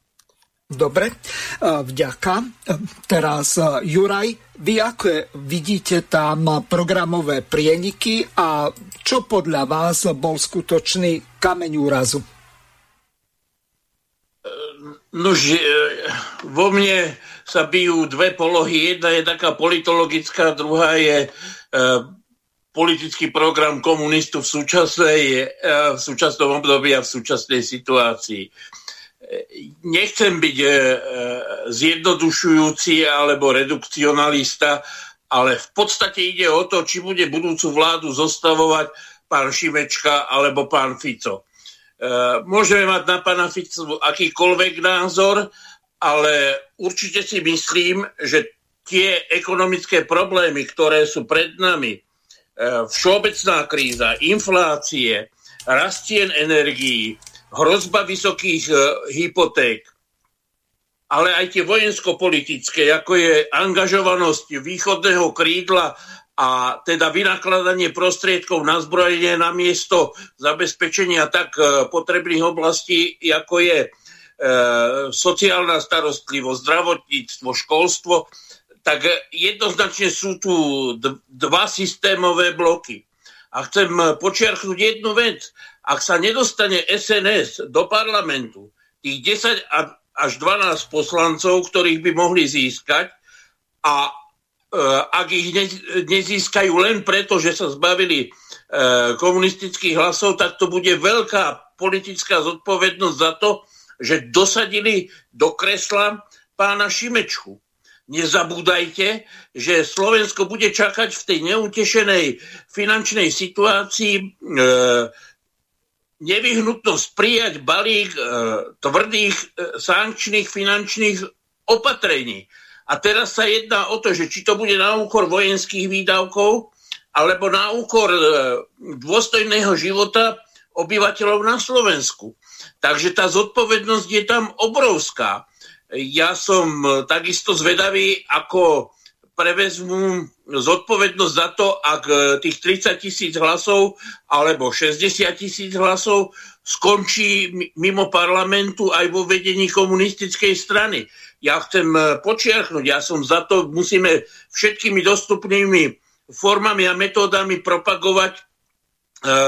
Dobre, vďaka. Teraz Juraj, vy ako vidíte tam programové prieniky a čo podľa vás bol skutočný kameň úrazu? Nož, e, vo mne sa bijú dve polohy. Jedna je taká politologická, druhá je e, politický program komunistu v, súčasnej, e, v súčasnom období a v súčasnej situácii. E, nechcem byť e, zjednodušujúci alebo redukcionalista, ale v podstate ide o to, či bude budúcu vládu zostavovať pán Šimečka alebo pán Fico. Eh, môžeme mať na pána Ficu akýkoľvek názor, ale určite si myslím, že tie ekonomické problémy, ktoré sú pred nami, všeobecná kríza, inflácie, rastien energií, hrozba vysokých eh, hypoték, ale aj tie vojensko-politické, ako je angažovanosť východného krídla a teda vynakladanie prostriedkov na zbrojenie na miesto zabezpečenia tak e, potrebných oblastí, ako je e, sociálna starostlivosť, zdravotníctvo, školstvo, tak jednoznačne sú tu dva systémové bloky. A chcem počiarknúť jednu vec. Ak sa nedostane SNS do parlamentu, tých 10 až 12 poslancov, ktorých by mohli získať, a E, ak ich nezískajú len preto, že sa zbavili e, komunistických hlasov, tak to bude veľká politická zodpovednosť za to, že dosadili do kresla pána Šimečku. Nezabúdajte, že Slovensko bude čakať v tej neutešenej finančnej situácii e, nevyhnutnosť prijať balík e, tvrdých e, sankčných finančných opatrení. A teraz sa jedná o to, že či to bude na úkor vojenských výdavkov, alebo na úkor e, dôstojného života obyvateľov na Slovensku. Takže tá zodpovednosť je tam obrovská. Ja som e, takisto zvedavý, ako prevezmú zodpovednosť za to, ak e, tých 30 tisíc hlasov alebo 60 tisíc hlasov skončí mimo parlamentu aj vo vedení komunistickej strany ja chcem e, počiarknúť, ja som za to, musíme všetkými dostupnými formami a metódami propagovať e, e,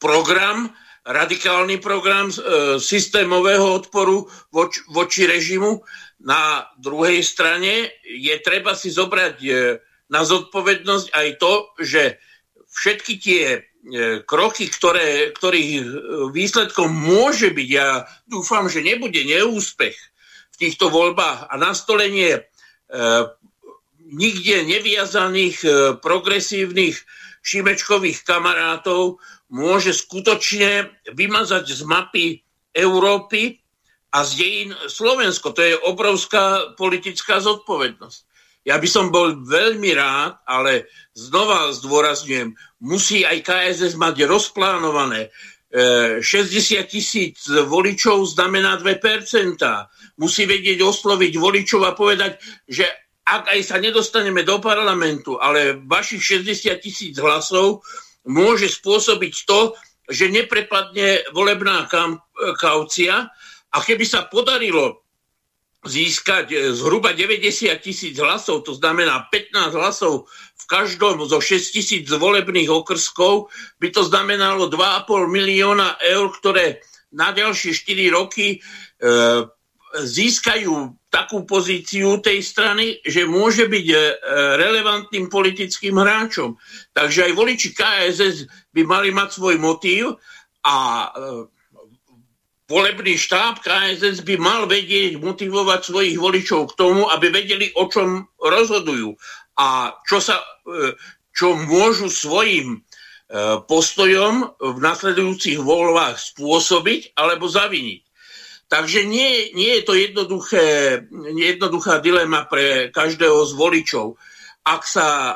program, radikálny program e, systémového odporu voč, voči režimu. Na druhej strane je treba si zobrať e, na zodpovednosť aj to, že všetky tie e, kroky, ktoré, ktorých e, výsledkom môže byť, ja dúfam, že nebude neúspech v týchto voľbách a nastolenie e, nikde neviazaných e, progresívnych šimečkových kamarátov môže skutočne vymazať z mapy Európy a z dejín Slovensko. To je obrovská politická zodpovednosť. Ja by som bol veľmi rád, ale znova zdôrazňujem, musí aj KSS mať rozplánované 60 e, tisíc voličov znamená 2%. Musí vedieť osloviť voličov a povedať, že ak aj sa nedostaneme do parlamentu, ale vašich 60 tisíc hlasov môže spôsobiť to, že neprepadne volebná kaucia a keby sa podarilo získať e, zhruba 90 tisíc hlasov, to znamená 15 hlasov v každom zo 6 tisíc volebných okrskov, by to znamenalo 2,5 milióna eur, ktoré na ďalšie 4 roky e, získajú takú pozíciu tej strany, že môže byť e, relevantným politickým hráčom. Takže aj voliči KSS by mali mať svoj motív a e, volebný štáb KSS by mal vedieť motivovať svojich voličov k tomu, aby vedeli, o čom rozhodujú a čo, sa, e, čo môžu svojim e, postojom v nasledujúcich voľbách spôsobiť alebo zaviniť. Takže nie, nie je to jednoduché, jednoduchá dilema pre každého z voličov. Ak sa e,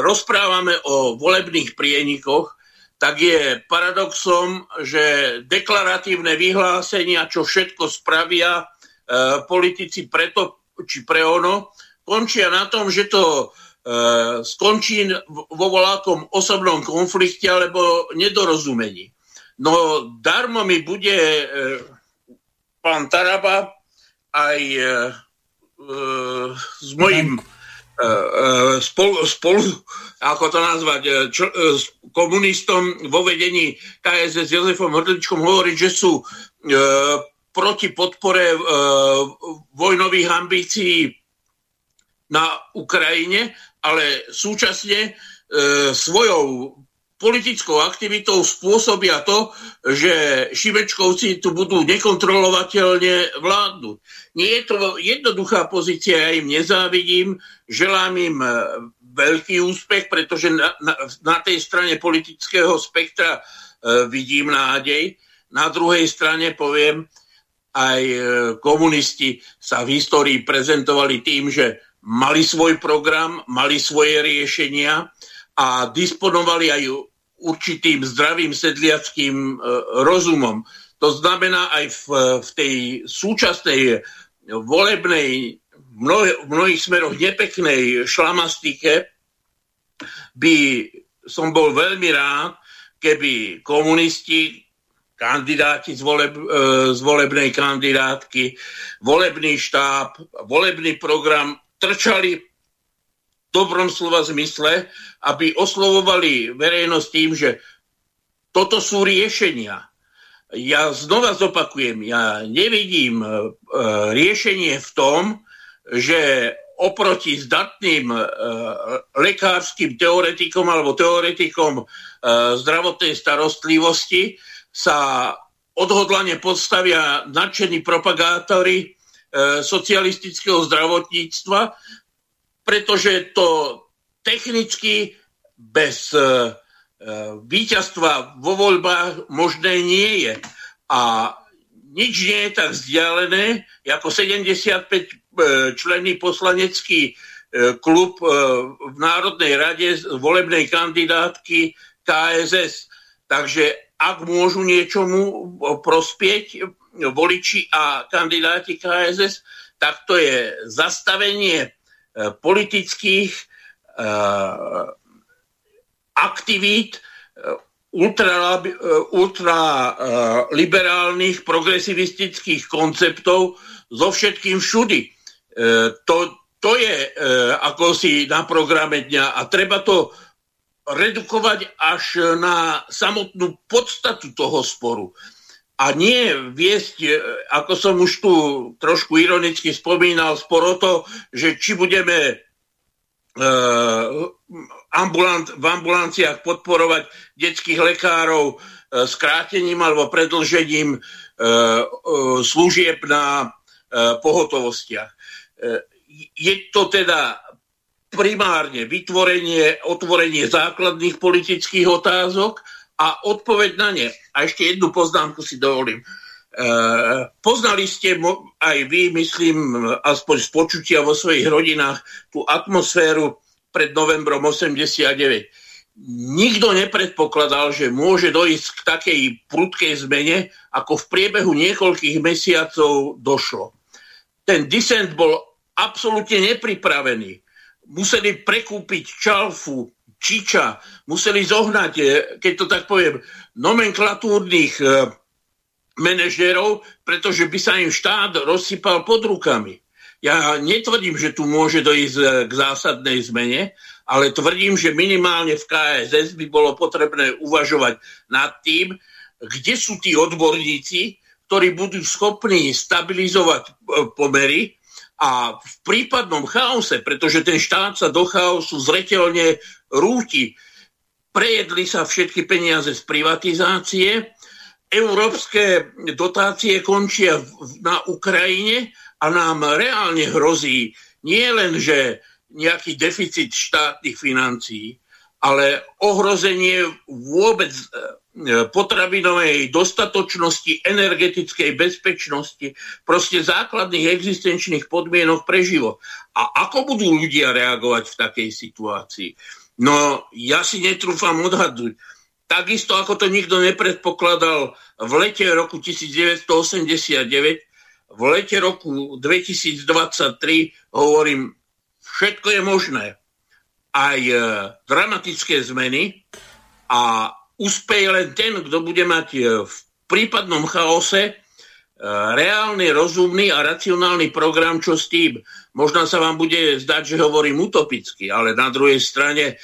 rozprávame o volebných prienikoch, tak je paradoxom, že deklaratívne vyhlásenia, čo všetko spravia e, politici preto či pre ono, končia na tom, že to e, skončí vo volákom osobnom konflikte alebo nedorozumení. No darmo mi bude e, pán Taraba aj e, e, s mojim spolu, spolu ako to nazvať, e, čo, komunistom vo vedení KSS s Jozefom Hrdličkom hovoriť, že sú e, proti podpore e, vojnových ambícií na Ukrajine, ale súčasne e, svojou politickou aktivitou spôsobia to, že Šimečkovci tu budú nekontrolovateľne vládnuť. Nie je to jednoduchá pozícia, ja im nezávidím, želám im e, veľký úspech, pretože na, na, na tej strane politického spektra e, vidím nádej. Na druhej strane poviem, aj e, komunisti sa v histórii prezentovali tým, že mali svoj program, mali svoje riešenia a disponovali aj určitým zdravým sedliackým e, rozumom. To znamená aj v, v tej súčasnej volebnej, mnoh, v mnohých smeroch nepeknej šlamastike by som bol veľmi rád, keby komunisti, kandidáti z, voleb, e, z volebnej kandidátky, volebný štáb, volebný program trčali dobrom slova zmysle, aby oslovovali verejnosť tým, že toto sú riešenia. Ja znova zopakujem, ja nevidím e, riešenie v tom, že oproti zdatným e, lekárským teoretikom alebo teoretikom e, zdravotnej starostlivosti sa odhodlane podstavia nadšení propagátori socialistického zdravotníctva, pretože to technicky bez e, e, víťazstva vo voľbách možné nie je. A nič nie je tak vzdialené, ako 75 e, členný poslanecký klub v Národnej rade volebnej kandidátky KSS. Takže ak môžu niečomu prospieť voliči a kandidáti KSS, tak to je zastavenie E, politických e, aktivít e, ultraliberálnych ultra progresivistických konceptov zo všetkým všudy. To, to je ako si na programe dňa a treba to redukovať až na samotnú podstatu toho sporu. A nie viesť, e, ako som už tu trošku ironicky spomínal, spor o to, že či budeme uh, ambulant, v ambulanciách podporovať detských lekárov uh, skrátením alebo predlžením uh, služieb na pohotovostiach. Je to teda primárne vytvorenie, otvorenie základných politických otázok a odpoveď na ne. A ešte jednu poznámku si dovolím. E, poznali ste aj vy, myslím, aspoň z počutia vo svojich rodinách, tú atmosféru pred novembrom 89. Nikto nepredpokladal, že môže dojsť k takej prudkej zmene, ako v priebehu niekoľkých mesiacov došlo. Ten disent bol absolútne nepripravený museli prekúpiť Čalfu, Čiča, museli zohnať, e, keď to tak poviem, nomenklatúrnych e, manažérov, pretože by sa im štát rozsypal pod rukami. Ja netvrdím, že tu môže dojsť e, k zásadnej zmene, ale tvrdím, že minimálne v KSS by bolo potrebné uvažovať nad tým, kde sú tí odborníci, ktorí budú schopní stabilizovať pomery a v prípadnom chaose, pretože ten štát sa do chaosu zretelne rúti, prejedli sa všetky peniaze z privatizácie, európske dotácie končia na Ukrajine a nám reálne hrozí nie len, že nejaký deficit štátnych financií, ale ohrozenie vôbec E, potravinovej dostatočnosti, energetickej bezpečnosti, proste základných existenčných podmienok pre život. A ako budú ľudia reagovať v takej situácii? No, ja si netrúfam odhadnúť. Takisto ako to nikto nepredpokladal v lete roku 1989, v lete roku 2023 hovorím, všetko je možné. Aj e, dramatické zmeny a Úspeje len ten, kto bude mať e, v prípadnom chaose reálny, rozumný a racionálny program, čo s tým. Možno sa vám bude zdať, že hovorím utopicky, ale na druhej strane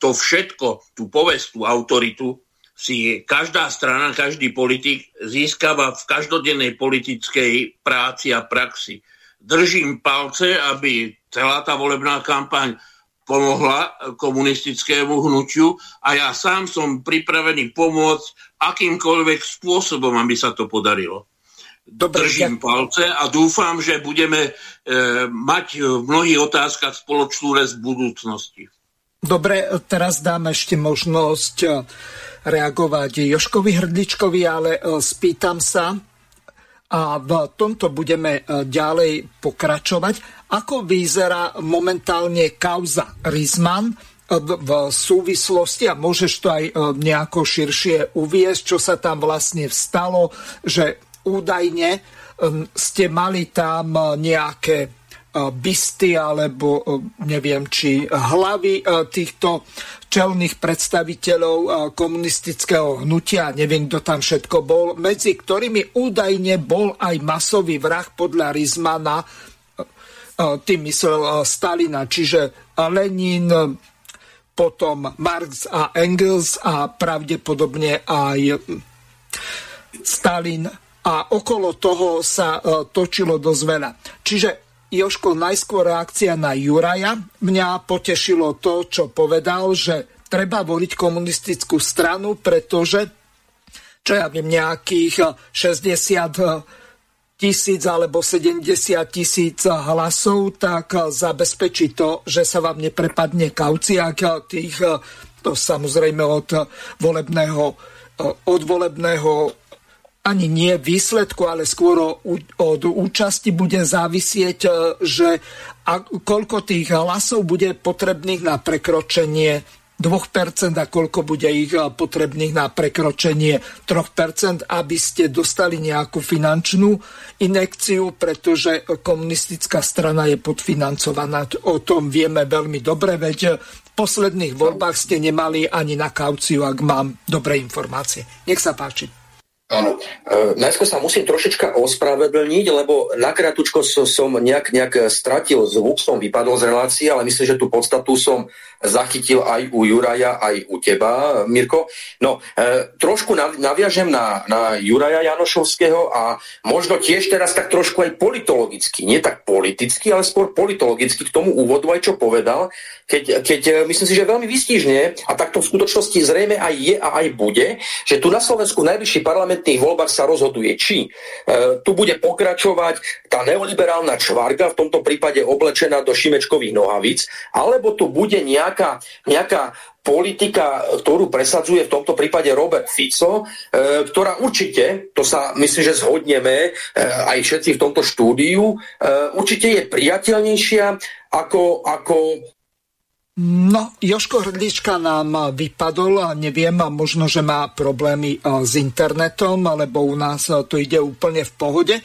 to všetko, tú povesť, tú autoritu, si každá strana, každý politik získava v každodennej politickej práci a praxi. Držím palce, aby celá tá volebná kampaň pomohla komunistickému hnutiu a ja sám som pripravený pomôcť akýmkoľvek spôsobom, aby sa to podarilo. Dobre, Držím ja... palce a dúfam, že budeme e, mať v mnohých otázkach spoločnú v budúcnosti. Dobre, teraz dám ešte možnosť e, reagovať Joškovi Hrdličkovi, ale e, spýtam sa, a v tomto budeme e, ďalej pokračovať. Ako vyzerá momentálne kauza Rizman v súvislosti a môžeš to aj nejako širšie uviesť, čo sa tam vlastne vstalo, že údajne e, ste mali tam nejaké bysty alebo neviem, či hlavy týchto čelných predstaviteľov komunistického hnutia, neviem, kto tam všetko bol, medzi ktorými údajne bol aj masový vrah podľa Rizmana, tým myslel Stalina, čiže Lenin, potom Marx a Engels a pravdepodobne aj Stalin a okolo toho sa točilo dosť veľa. Čiže Joško, najskôr reakcia na Juraja. Mňa potešilo to, čo povedal, že treba voliť komunistickú stranu, pretože, čo ja viem, nejakých 60 tisíc alebo 70 tisíc hlasov, tak zabezpečí to, že sa vám neprepadne kaucia tých, to samozrejme od volebného, od volebného ani nie výsledku, ale skôr od účasti bude závisieť, e, že koľko tých hlasov bude potrebných na prekročenie 2% a koľko bude ich e, potrebných na prekročenie 3%, aby ste dostali nejakú finančnú inekciu, pretože komunistická strana je podfinancovaná. O tom vieme veľmi dobre, veď v posledných voľbách ste nemali ani na kauciu, ak mám dobré informácie. Nech sa páči. Áno. E, najskôr sa musím trošička ospravedlniť, lebo na kratučko som, nejak, nejak stratil zvuk, som vypadol z relácie, ale myslím, že tú podstatu som zachytil aj u Juraja, aj u teba, Mirko. No, e, trošku naviažem na, na Juraja Janošovského a možno tiež teraz tak trošku aj politologicky, nie tak politicky, ale skôr politologicky k tomu úvodu aj čo povedal, keď, keď e, myslím si, že veľmi vystižne, a takto v skutočnosti zrejme aj je a aj bude, že tu na Slovensku v najvyšších parlamentných sa rozhoduje, či e, tu bude pokračovať tá neoliberálna čvarga, v tomto prípade oblečená do šimečkových nohavíc, alebo tu bude nejaká, nejaká politika, ktorú presadzuje v tomto prípade Robert Fico, e, ktorá určite, to sa myslím, že zhodneme e, aj všetci v tomto štúdiu, e, určite je priateľnejšia ako, ako No, Joško Hrdlička nám vypadol a neviem, možno, že má problémy s internetom, alebo u nás to ide úplne v pohode.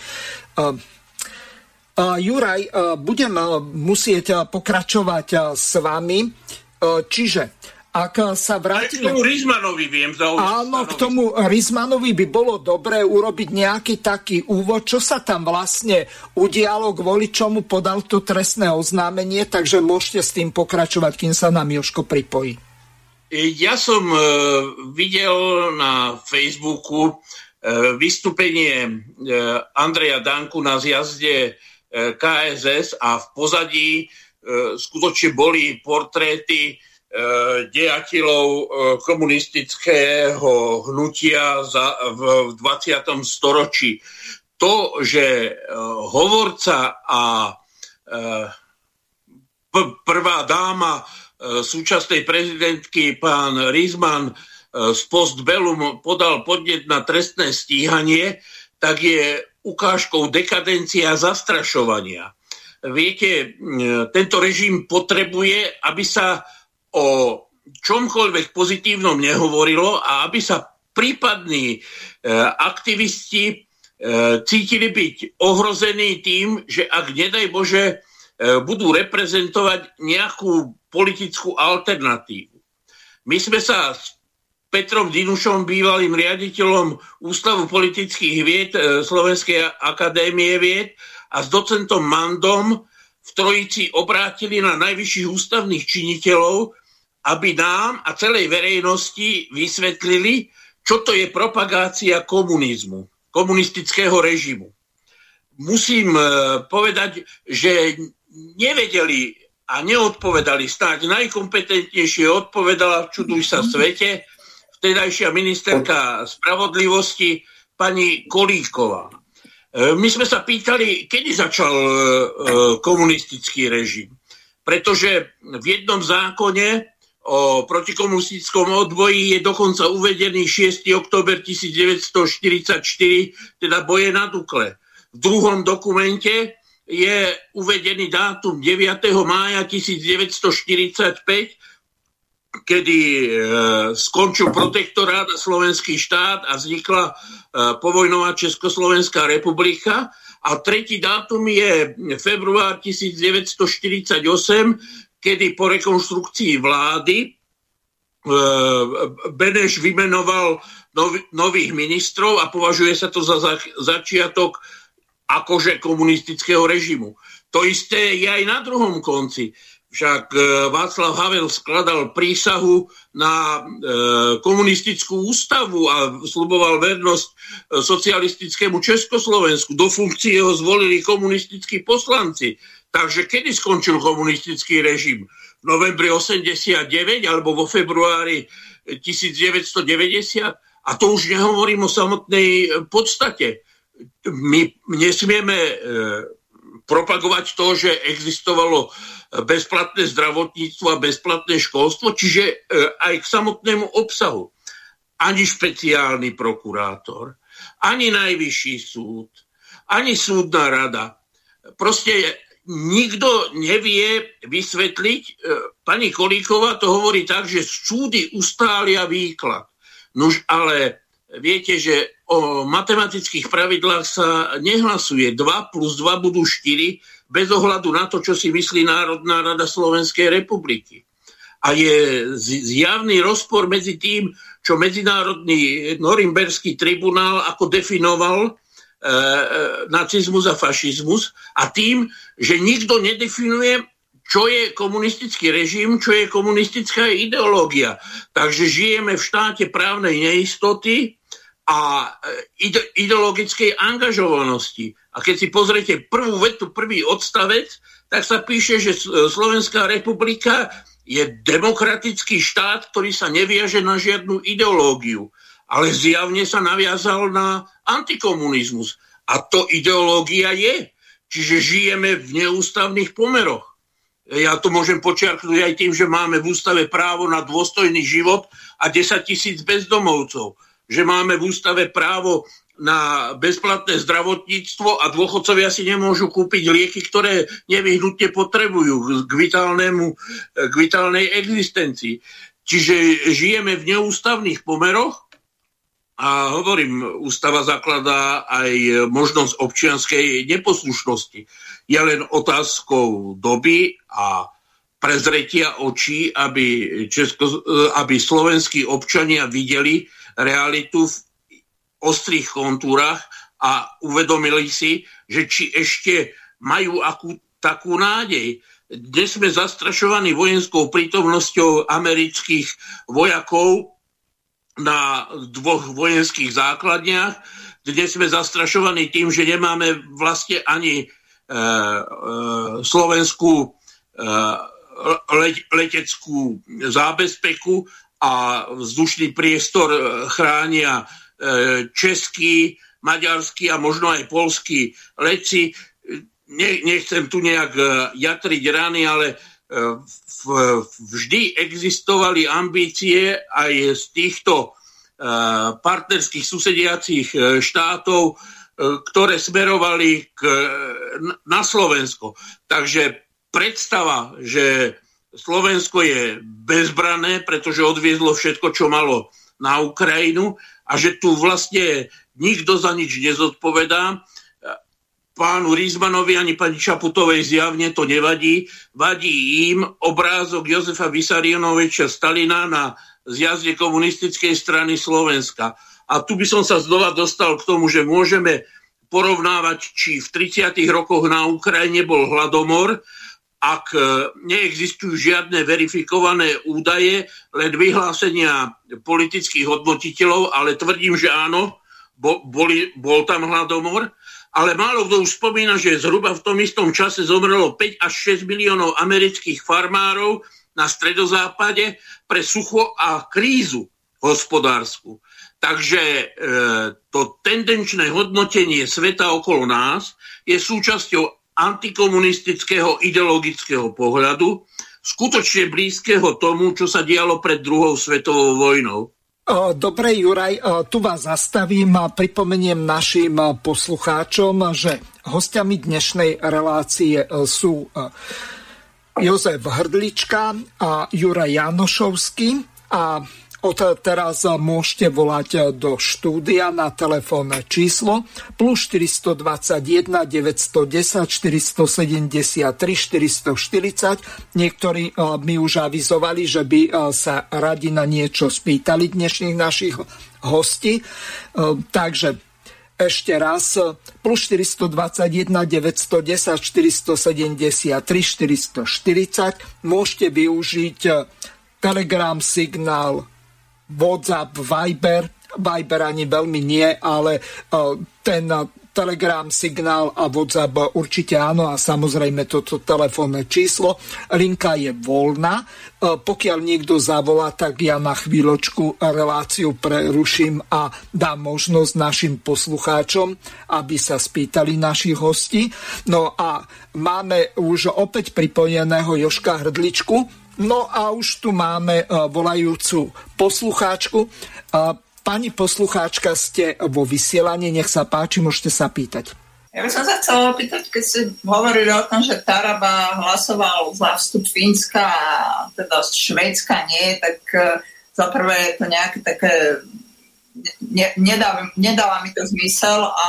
Juraj, budem musieť pokračovať s vami. Čiže ak sa vrátime... K tomu Rizmanovi viem zaujať. Áno, k tomu Rizmanovi by bolo dobré urobiť nejaký taký úvod, čo sa tam vlastne udialo, kvôli čomu podal to trestné oznámenie, takže môžete s tým pokračovať, kým sa nám Joško pripojí. Ja som e, videl na Facebooku e, vystúpenie e, Andreja Danku na zjazde e, KSS a v pozadí e, skutočne boli portréty E, dejateľov e, komunistického hnutia za, v, v 20. storočí. To, že e, hovorca a prvá dáma súčasnej prezidentky pán Rizman z Postbellum podal podnet na trestné stíhanie, tak je ukážkou dekadencia a zastrašovania. Viete, tento režim potrebuje, aby sa o čomkoľvek pozitívnom nehovorilo a aby sa prípadní e, aktivisti e, cítili byť ohrození tým, že ak nedaj Bože e, budú reprezentovať nejakú politickú alternatívu. My sme sa s Petrom Dinušom, bývalým riaditeľom Ústavu politických vied e, Slovenskej akadémie vied a s docentom Mandom v Trojici obrátili na najvyšších ústavných činiteľov, aby nám a celej verejnosti vysvetlili, čo to je propagácia komunizmu, komunistického režimu. Musím e, povedať, že nevedeli a neodpovedali. Snáď najkompetentnejšie odpovedala, čuduj sa svete, vtedajšia ministerka spravodlivosti pani Kolíková. E, my sme sa pýtali, kedy začal e, komunistický režim. Pretože v jednom zákone o protikomunistickom odboji je dokonca uvedený 6. oktober 1944, teda boje na Dukle. V druhom dokumente je uvedený dátum 9. mája 1945, kedy e, skončil protektorát a slovenský štát a vznikla e, povojnová Československá republika. A tretí dátum je február 1948, kedy po rekonštrukcii vlády e, Beneš vymenoval nových ministrov a považuje sa to za začiatok akože komunistického režimu. To isté je aj na druhom konci. Však e, Václav Havel skladal prísahu na e, komunistickú ústavu a sluboval vernosť socialistickému Československu. Do funkcie ho zvolili komunistickí poslanci. Takže kedy skončil komunistický režim? V novembri 89 alebo vo februári 1990? A to už nehovorím o samotnej e, podstate. My nesmieme e, propagovať to, že existovalo bezplatné zdravotníctvo a bezplatné školstvo, čiže e, aj k samotnému obsahu. Ani špeciálny prokurátor, ani najvyšší súd, ani súdna rada. Proste nikto nevie vysvetliť. E, pani Kolíková to hovorí tak, že súdy ustália výklad. Nož ale viete, že o matematických pravidlách sa nehlasuje. 2 plus 2 budú 4 bez ohľadu na to, čo si myslí Národná rada Slovenskej republiky. A je zjavný rozpor medzi tým, čo Medzinárodný Norimberský tribunál ako definoval E, e, nacizmus a fašizmus a tým, že nikto nedefinuje, čo je komunistický režim, čo je komunistická ideológia. Takže žijeme v štáte právnej neistoty a e, ideologickej angažovanosti. A keď si pozriete prvú vetu, prvý odstavec, tak sa píše, že Slovenská republika je demokratický štát, ktorý sa neviaže na žiadnu ideológiu, ale zjavne sa naviazal na antikomunizmus. A to ideológia je. Čiže žijeme v neústavných pomeroch. Ja to môžem počiarknúť aj tým, že máme v ústave právo na dôstojný život a 10 tisíc bezdomovcov. Že máme v ústave právo na bezplatné zdravotníctvo a dôchodcovia si nemôžu kúpiť lieky, ktoré nevyhnutne potrebujú k, vitálnemu, k vitálnej existencii. Čiže žijeme v neústavných pomeroch a hovorím, ústava zakladá aj možnosť občianskej neposlušnosti. Je len otázkou doby a prezretia očí, aby, Česko, aby slovenskí občania videli realitu v ostrých kontúrach a uvedomili si, že či ešte majú akú takú nádej. Dnes sme zastrašovaní vojenskou prítomnosťou amerických vojakov na dvoch vojenských základniach. Dnes sme zastrašovaní tým, že nemáme vlastne ani e, e, slovenskú e, le, leteckú zábezpeku a vzdušný priestor e, chránia E, český, maďarský a možno aj polský leci. Ne, nechcem tu nejak e, jatriť rany, ale e, vždy existovali ambície aj z týchto partnerských susediacich štátov, ktoré smerovali k, na Slovensko. Takže predstava, že Slovensko je bezbrané, pretože odviezlo všetko, čo malo na Ukrajinu a že tu vlastne nikto za nič nezodpovedá. Pánu Rizmanovi ani pani Čaputovej zjavne to nevadí. Vadí im obrázok Jozefa Vysarionoviča Stalina na zjazde komunistickej strany Slovenska. A tu by som sa znova dostal k tomu, že môžeme porovnávať, či v 30. rokoch na Ukrajine bol hladomor, ak e, neexistujú žiadne verifikované údaje, len vyhlásenia politických hodnotiteľov, ale tvrdím, že áno, boli, bol tam hladomor, ale málo kto už spomína, že zhruba v tom istom čase zomrelo 5 až 6 miliónov amerických farmárov na stredozápade pre sucho a krízu hospodárskú. Takže e, to tendenčné hodnotenie sveta okolo nás je súčasťou antikomunistického ideologického pohľadu, skutočne blízkeho tomu, čo sa dialo pred druhou svetovou vojnou. Dobre, Juraj, tu vás zastavím a pripomeniem našim poslucháčom, že hostiami dnešnej relácie sú Jozef Hrdlička a Juraj Janošovský a od teraz môžete volať do štúdia na telefónne číslo plus 421 910 473 440. Niektorí eh, mi už avizovali, že by eh, sa radi na niečo spýtali dnešných našich hostí. Eh, takže ešte raz, plus 421 910 473 440. Môžete využiť Telegram signál WhatsApp, Viber, Viber ani veľmi nie, ale ten Telegram, signál a WhatsApp určite áno a samozrejme toto telefónne číslo. Linka je voľná. Pokiaľ niekto zavolá, tak ja na chvíľočku reláciu preruším a dám možnosť našim poslucháčom, aby sa spýtali našich hostí. No a máme už opäť pripojeného Joška Hrdličku, No a už tu máme e, volajúcu poslucháčku. E, pani poslucháčka, ste vo vysielaní, nech sa páči, môžete sa pýtať. Ja by som sa chcela opýtať, keď ste hovorili o tom, že Taraba hlasoval za vstup Fínska a teda Švédska nie, tak e, za prvé je to nejaké také, ne, nedá, nedáva mi to zmysel a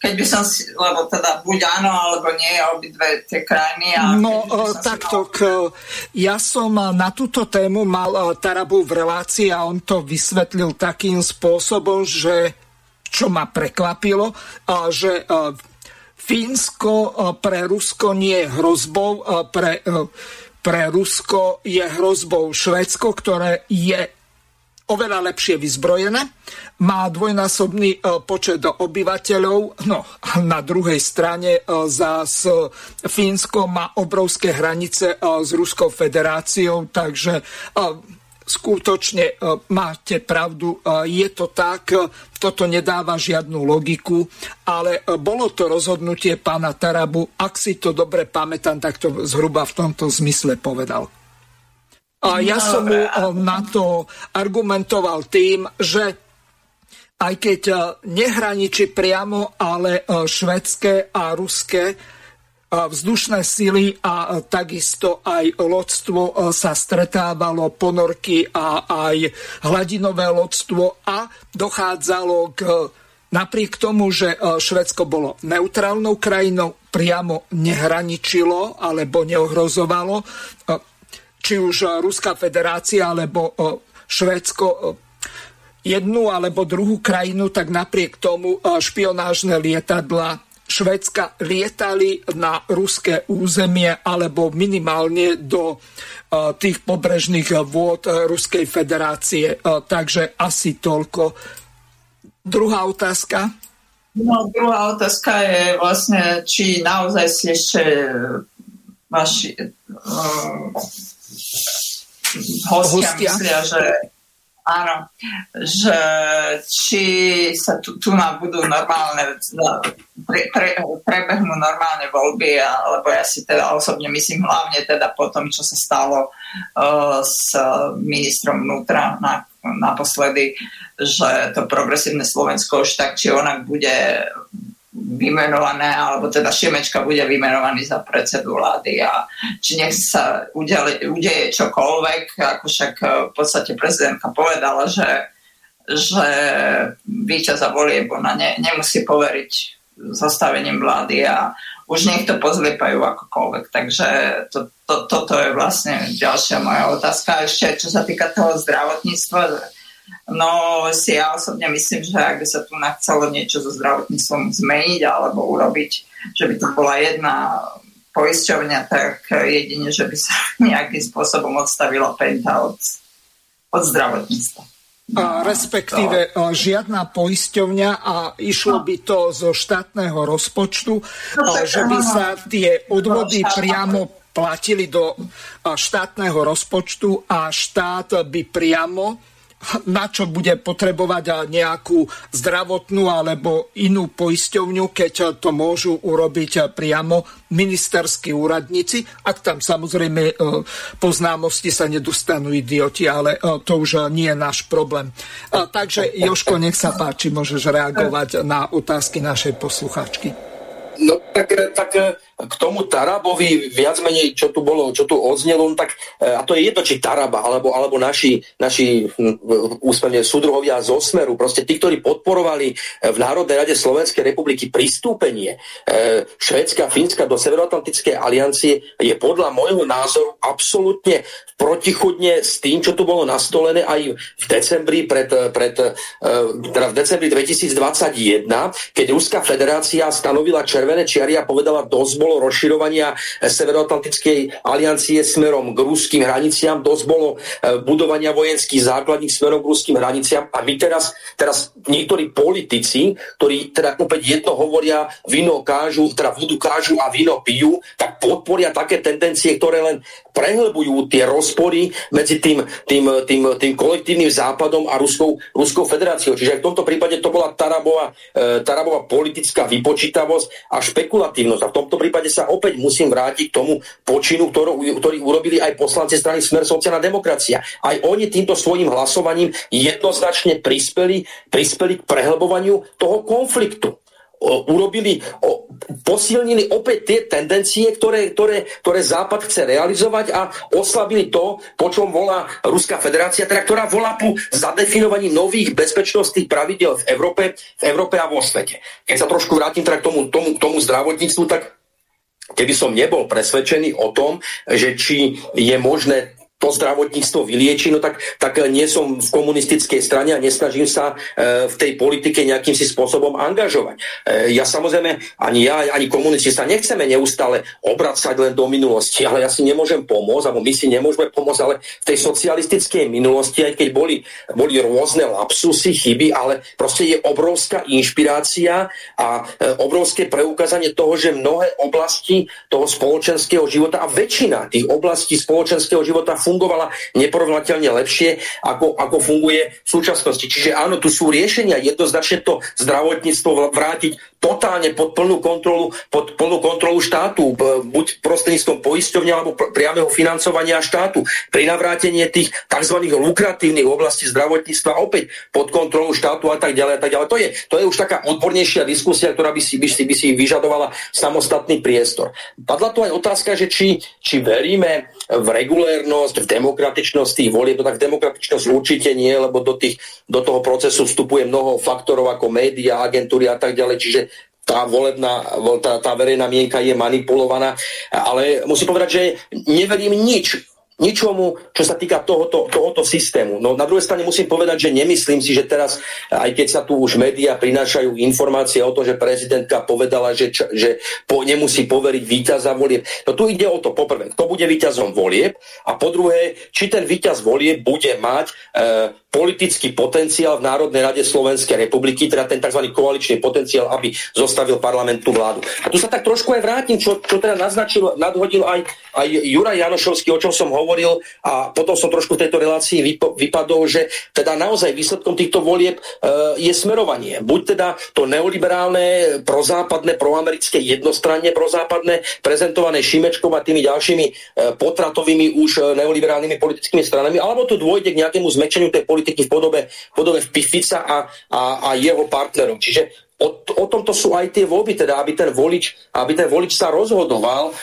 keď by som si, lebo teda buď áno, alebo nie, obidve tie krajiny. A no takto, mal... ja som na túto tému mal Tarabu v relácii a on to vysvetlil takým spôsobom, že čo ma prekvapilo, že Fínsko pre Rusko nie je hrozbou, pre, pre Rusko je hrozbou Švedsko, ktoré je oveľa lepšie vyzbrojené, má dvojnásobný e, počet obyvateľov, no a na druhej strane e, zás Fínsko má obrovské hranice e, s Ruskou federáciou, takže skutočne máte pravdu, je to tak, toto nedáva žiadnu logiku, ale bolo to rozhodnutie pána Tarabu, ak si to dobre pamätám, tak to zhruba v tomto zmysle povedal. A ja som mu eh, na to argumentoval tým, že aj keď eh, nehraničí priamo, ale eh, švedské a ruské vzdušné sily a takisto aj lodstvo sa stretávalo, ponorky a aj hladinové lodstvo a dochádzalo k napriek tomu, že Švedsko bolo neutrálnou krajinou, priamo nehraničilo alebo neohrozovalo či už eh, Ruská federácia alebo eh, Švédsko eh, jednu alebo druhú krajinu, tak napriek tomu špionážne lietadla Švedska lietali na ruské územie alebo minimálne do tých pobrežných vôd Ruskej federácie. Takže asi toľko. Druhá otázka. No, druhá otázka je vlastne, či naozaj si ešte vaši hostia, hostia. myslia, že áno, že či sa tu, tu nám budú normálne pre, pre, prebehnú normálne voľby, alebo ja si teda osobne myslím hlavne teda po tom, čo sa stalo uh, s ministrom vnútra na, naposledy, že to progresívne Slovensko už tak či onak bude vymenované, alebo teda Šimečka bude vymenovaný za predsedu vlády a či nech sa udeje, udeje čokoľvek, ako však e, v podstate prezidentka povedala, že, že víťaza volieb ona ne, nemusí poveriť zostavením vlády a už nech to pozliepajú akokoľvek. Takže to, to, toto je vlastne ďalšia moja otázka. Ešte čo sa týka toho zdravotníctva, No si ja osobne myslím, že ak by sa tu nachcelo niečo so zdravotníctvom zmeniť alebo urobiť, že by to bola jedna poisťovňa, tak jedine, že by sa nejakým spôsobom odstavila penta od, od zdravotníctva. A respektíve to... žiadna poisťovňa a išlo no. by to zo štátneho rozpočtu, no, tak, že by sa tie odvody priamo platili do štátneho rozpočtu a štát by priamo na čo bude potrebovať nejakú zdravotnú alebo inú poisťovňu, keď to môžu urobiť priamo ministerskí úradníci, ak tam samozrejme e, po známosti sa nedostanú idioti, ale e, to už nie je náš problém. Takže Joško, nech sa páči, môžeš reagovať na otázky našej posluchačky. No tak, tak k tomu Tarabovi viac menej, čo tu bolo, čo tu odznelo, no tak, e, a to je jedno, či Taraba, alebo, alebo naši, naši hm, úspevne súdruhovia z Osmeru, proste tí, ktorí podporovali e, v Národnej rade Slovenskej republiky pristúpenie e, Švedska Fínska do Severoatlantickej aliancie, je podľa môjho názoru absolútne protichudne s tým, čo tu bolo nastolené aj v decembri pred, pred teda v decembri 2021, keď Ruská federácia stanovila červené čiary a povedala dosť bolo rozširovania Severoatlantickej aliancie smerom k ruským hraniciam, dosť bolo e, budovania vojenských základníc smerom k ruským hraniciam a my teraz, teraz niektorí politici, ktorí teda opäť jedno hovoria, víno kážu, teda vodu kážu a víno pijú, tak podporia také tendencie, ktoré len prehlbujú tie rozpory medzi tým, tým, tým, tým kolektívnym západom a Ruskou, Ruskou federáciou. Čiže v tomto prípade to bola Tarabova, e, Tarabova politická vypočítavosť a špekulatívnosť. A v tomto prípade sa opäť musím vrátiť k tomu počinu, ktorú, ktorý urobili aj poslanci strany Smer sociálna demokracia. Aj oni týmto svojim hlasovaním jednoznačne prispeli, prispeli k prehlbovaniu toho konfliktu urobili, posilnili opäť tie tendencie, ktoré, ktoré, ktoré Západ chce realizovať a oslabili to, po čom volá Ruská federácia, teda ktorá volá po zadefinovaní nových bezpečnostných pravidel v Európe, v Európe a vo svete. Keď sa trošku vrátim teda k tomu, tomu, tomu zdravotníctvu, tak keby som nebol presvedčený o tom, že či je možné to zdravotníctvo vylieči, no tak, tak nie som v komunistickej strane a nesnažím sa e, v tej politike nejakým si spôsobom angažovať. E, ja samozrejme, ani ja, ani komunisti sa nechceme neustále obracať len do minulosti, ale ja si nemôžem pomôcť, alebo my si nemôžeme pomôcť, ale v tej socialistickej minulosti, aj keď boli, boli rôzne lapsusy, chyby, ale proste je obrovská inšpirácia a e, obrovské preukázanie toho, že mnohé oblasti toho spoločenského života a väčšina tých oblastí spoločenského života fungovala neporovnateľne lepšie, ako, ako funguje v súčasnosti. Čiže áno, tu sú riešenia, jednoznačne to zdravotníctvo vrátiť totálne pod plnú kontrolu, pod plnú kontrolu štátu, buď prostredníctvom poisťovne alebo priameho financovania štátu, pri navrátenie tých tzv. lukratívnych oblastí zdravotníctva opäť pod kontrolu štátu a tak ďalej a tak ďalej. To je, to je už taká odbornejšia diskusia, ktorá by si, by si, by si vyžadovala samostatný priestor. Padla tu aj otázka, že či, či veríme v regulérnosť, v demokratičnosť tých volieb, no tak demokratičnosť určite nie, lebo do, tých, do toho procesu vstupuje mnoho faktorov ako média, agentúry a tak ďalej, čiže tá volebná, tá, tá verejná mienka je manipulovaná, ale musím povedať, že neverím nič ničomu, čo sa týka tohoto, tohoto systému. No na druhej strane musím povedať, že nemyslím si, že teraz, aj keď sa tu už médiá prinášajú informácie o tom, že prezidentka povedala, že, že po, nemusí poveriť víťaza volieb. No tu ide o to, poprvé, kto bude víťazom volieb a po druhé, či ten víťaz volieb bude mať e, politický potenciál v Národnej rade Slovenskej republiky, teda ten tzv. koaličný potenciál, aby zostavil parlamentnú vládu. A tu sa tak trošku aj vrátim, čo, čo teda naznačil, nadhodil aj, aj Juraj Janošovský, o čom som hovoril a potom som trošku v tejto relácii vypo, vypadol, že teda naozaj výsledkom týchto volieb e, je smerovanie. Buď teda to neoliberálne, prozápadné, proamerické, jednostranne prozápadné, prezentované Šimečkom a tými ďalšími e, potratovými už e, neoliberálnymi politickými stranami, alebo tu dôjde k nejakému zmečeniu tej politiky politiky v podobe, v podobe Fica a, a, a jeho partnerov. Čiže o, o tomto sú aj tie voľby, teda aby ten volič, aby ten volič sa rozhodoval, e,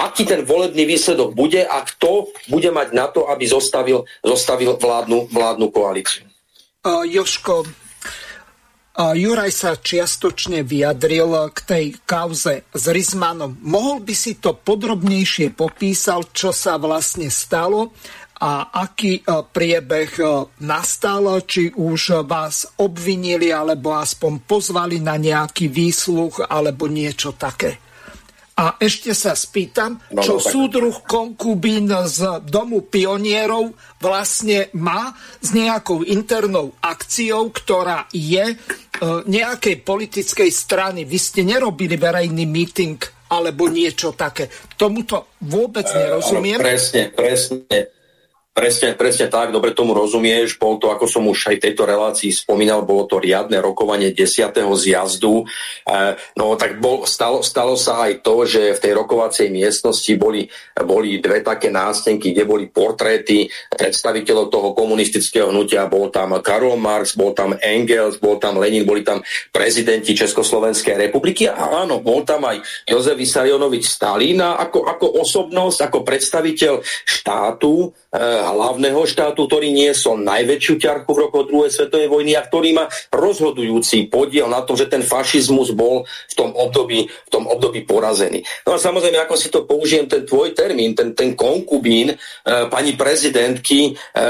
aký ten volebný výsledok bude a kto bude mať na to, aby zostavil, zostavil vládnu, vládnu koalíciu. Uh, Joško, uh, Juraj sa čiastočne vyjadril k tej kauze s Rizmanom. Mohol by si to podrobnejšie popísal, čo sa vlastne stalo a aký e, priebeh e, nastal, či už vás obvinili alebo aspoň pozvali na nejaký výsluch alebo niečo také. A ešte sa spýtam, no, čo no, tak... súdruh konkubín z Domu pionierov vlastne má s nejakou internou akciou, ktorá je e, nejakej politickej strany. Vy ste nerobili verejný meeting alebo niečo také. Tomuto vôbec nerozumiem. E, presne, presne. Presne, presne tak, dobre tomu rozumieš. Bol to, ako som už aj tejto relácii spomínal, bolo to riadne rokovanie 10. zjazdu. E, no tak bol, stalo, stalo sa aj to, že v tej rokovacej miestnosti boli, boli dve také nástenky, kde boli portréty predstaviteľov toho komunistického hnutia. Bol tam Karol Marx, bol tam Engels, bol tam Lenin, boli tam prezidenti Československej republiky a áno, bol tam aj Jozef Vysarionovič Stalin ako, ako osobnosť, ako predstaviteľ štátu, hlavného štátu, ktorý niesol najväčšiu ťarchu v roku druhej svetovej vojny a ktorý má rozhodujúci podiel na tom, že ten fašizmus bol v tom období, v tom období porazený. No a samozrejme, ako si to použijem, ten tvoj termín, ten, ten konkubín e, pani prezidentky e,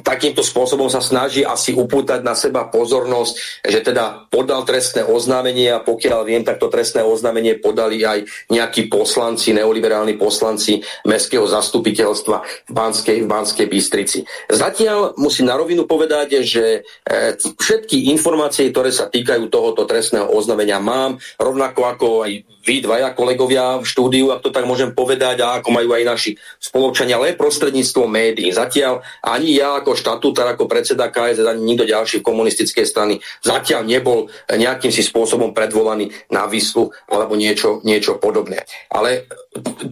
takýmto spôsobom sa snaží asi upútať na seba pozornosť, že teda podal trestné oznámenie a pokiaľ viem, tak to trestné oznámenie podali aj nejakí poslanci, neoliberálni poslanci Mestského zastupiteľstva v Banskej, v Banskej Banskej Bystrici. Zatiaľ musím na rovinu povedať, že e, všetky informácie, ktoré sa týkajú tohoto trestného oznámenia mám, rovnako ako aj vy dvaja kolegovia v štúdiu, ak to tak môžem povedať, a ako majú aj naši spoločania, len prostredníctvom médií. Zatiaľ ani ja ako štatútar, ako predseda KSZ, ani nikto ďalší komunistickej strany zatiaľ nebol nejakým si spôsobom predvolaný na výslu alebo niečo, niečo podobné. Ale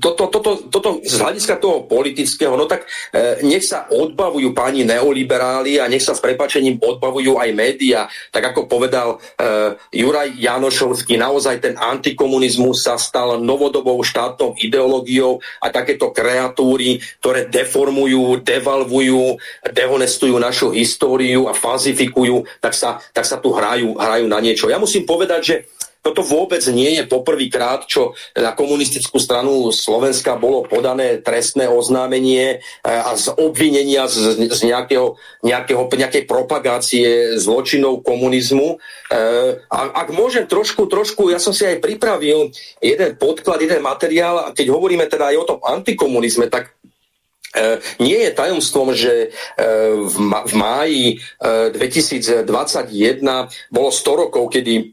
toto, toto, toto z hľadiska toho politického, no tak e, nech sa odbavujú pani neoliberáli a nech sa s prepačením odbavujú aj média. Tak ako povedal e, Juraj Janošovský, naozaj ten antikomunizmus komunizmus sa stal novodobou štátnou ideológiou a takéto kreatúry, ktoré deformujú, devalvujú, dehonestujú našu históriu a falzifikujú, tak sa, tak sa tu hrajú, hrajú na niečo. Ja musím povedať, že toto vôbec nie je poprvýkrát, čo na komunistickú stranu Slovenska bolo podané trestné oznámenie e, a z obvinenia z, z nejakého, nejakého, nejakej propagácie zločinov komunizmu. E, a ak môžem trošku, trošku, ja som si aj pripravil jeden podklad, jeden materiál, keď hovoríme teda aj o tom antikomunizme, tak E, nie je tajomstvom, že v máji 2021 e, bolo 100 rokov, kedy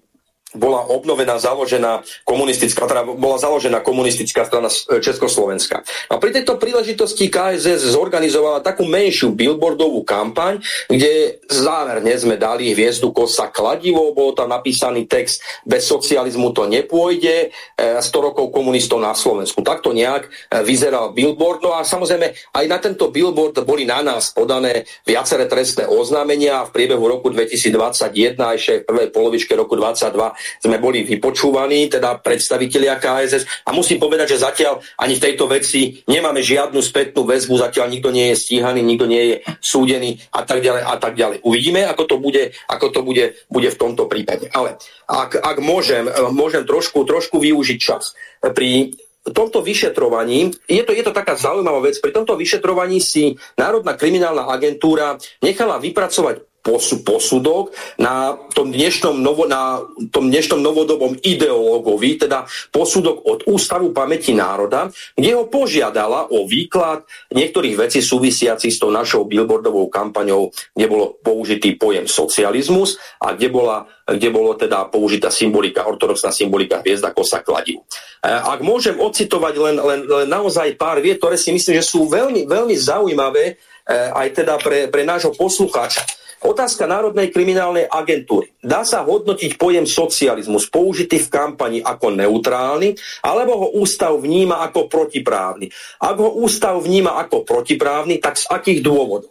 bola obnovená, založená komunistická, teda bola založená komunistická strana Československa. A pri tejto príležitosti KSS zorganizovala takú menšiu billboardovú kampaň, kde záverne sme dali hviezdu kosa kladivo, bol tam napísaný text bez socializmu to nepôjde, 100 e, rokov komunistov na Slovensku. Takto nejak e, vyzeral billboard. No a samozrejme aj na tento billboard boli na nás podané viaceré trestné oznámenia v priebehu roku 2021 ešte v prvej polovičke roku 2022 sme boli vypočúvaní, teda predstavitelia KSS a musím povedať, že zatiaľ ani v tejto veci nemáme žiadnu spätnú väzbu, zatiaľ nikto nie je stíhaný, nikto nie je súdený a tak ďalej a tak ďalej. Uvidíme, ako to bude, ako to bude, bude v tomto prípade. Ale ak, ak môžem, môžem trošku, trošku využiť čas. Pri tomto vyšetrovaní, je to, je to taká zaujímavá vec, pri tomto vyšetrovaní si Národná kriminálna agentúra nechala vypracovať posudok na tom dnešnom, novo, na tom dnešnom novodobom ideológovi, teda posudok od Ústavu pamäti národa, kde ho požiadala o výklad niektorých vecí súvisiacich s tou našou billboardovou kampaňou, kde bolo použitý pojem socializmus a kde bola kde bolo teda použitá symbolika, ortodoxná symbolika hviezda, kosa, kladiv. E, ak môžem ocitovať len, len, len naozaj pár viet, ktoré si myslím, že sú veľmi, veľmi zaujímavé e, aj teda pre, pre nášho poslucháča. Otázka Národnej kriminálnej agentúry. Dá sa hodnotiť pojem socializmus použitý v kampani ako neutrálny, alebo ho ústav vníma ako protiprávny? Ak ho ústav vníma ako protiprávny, tak z akých dôvodov?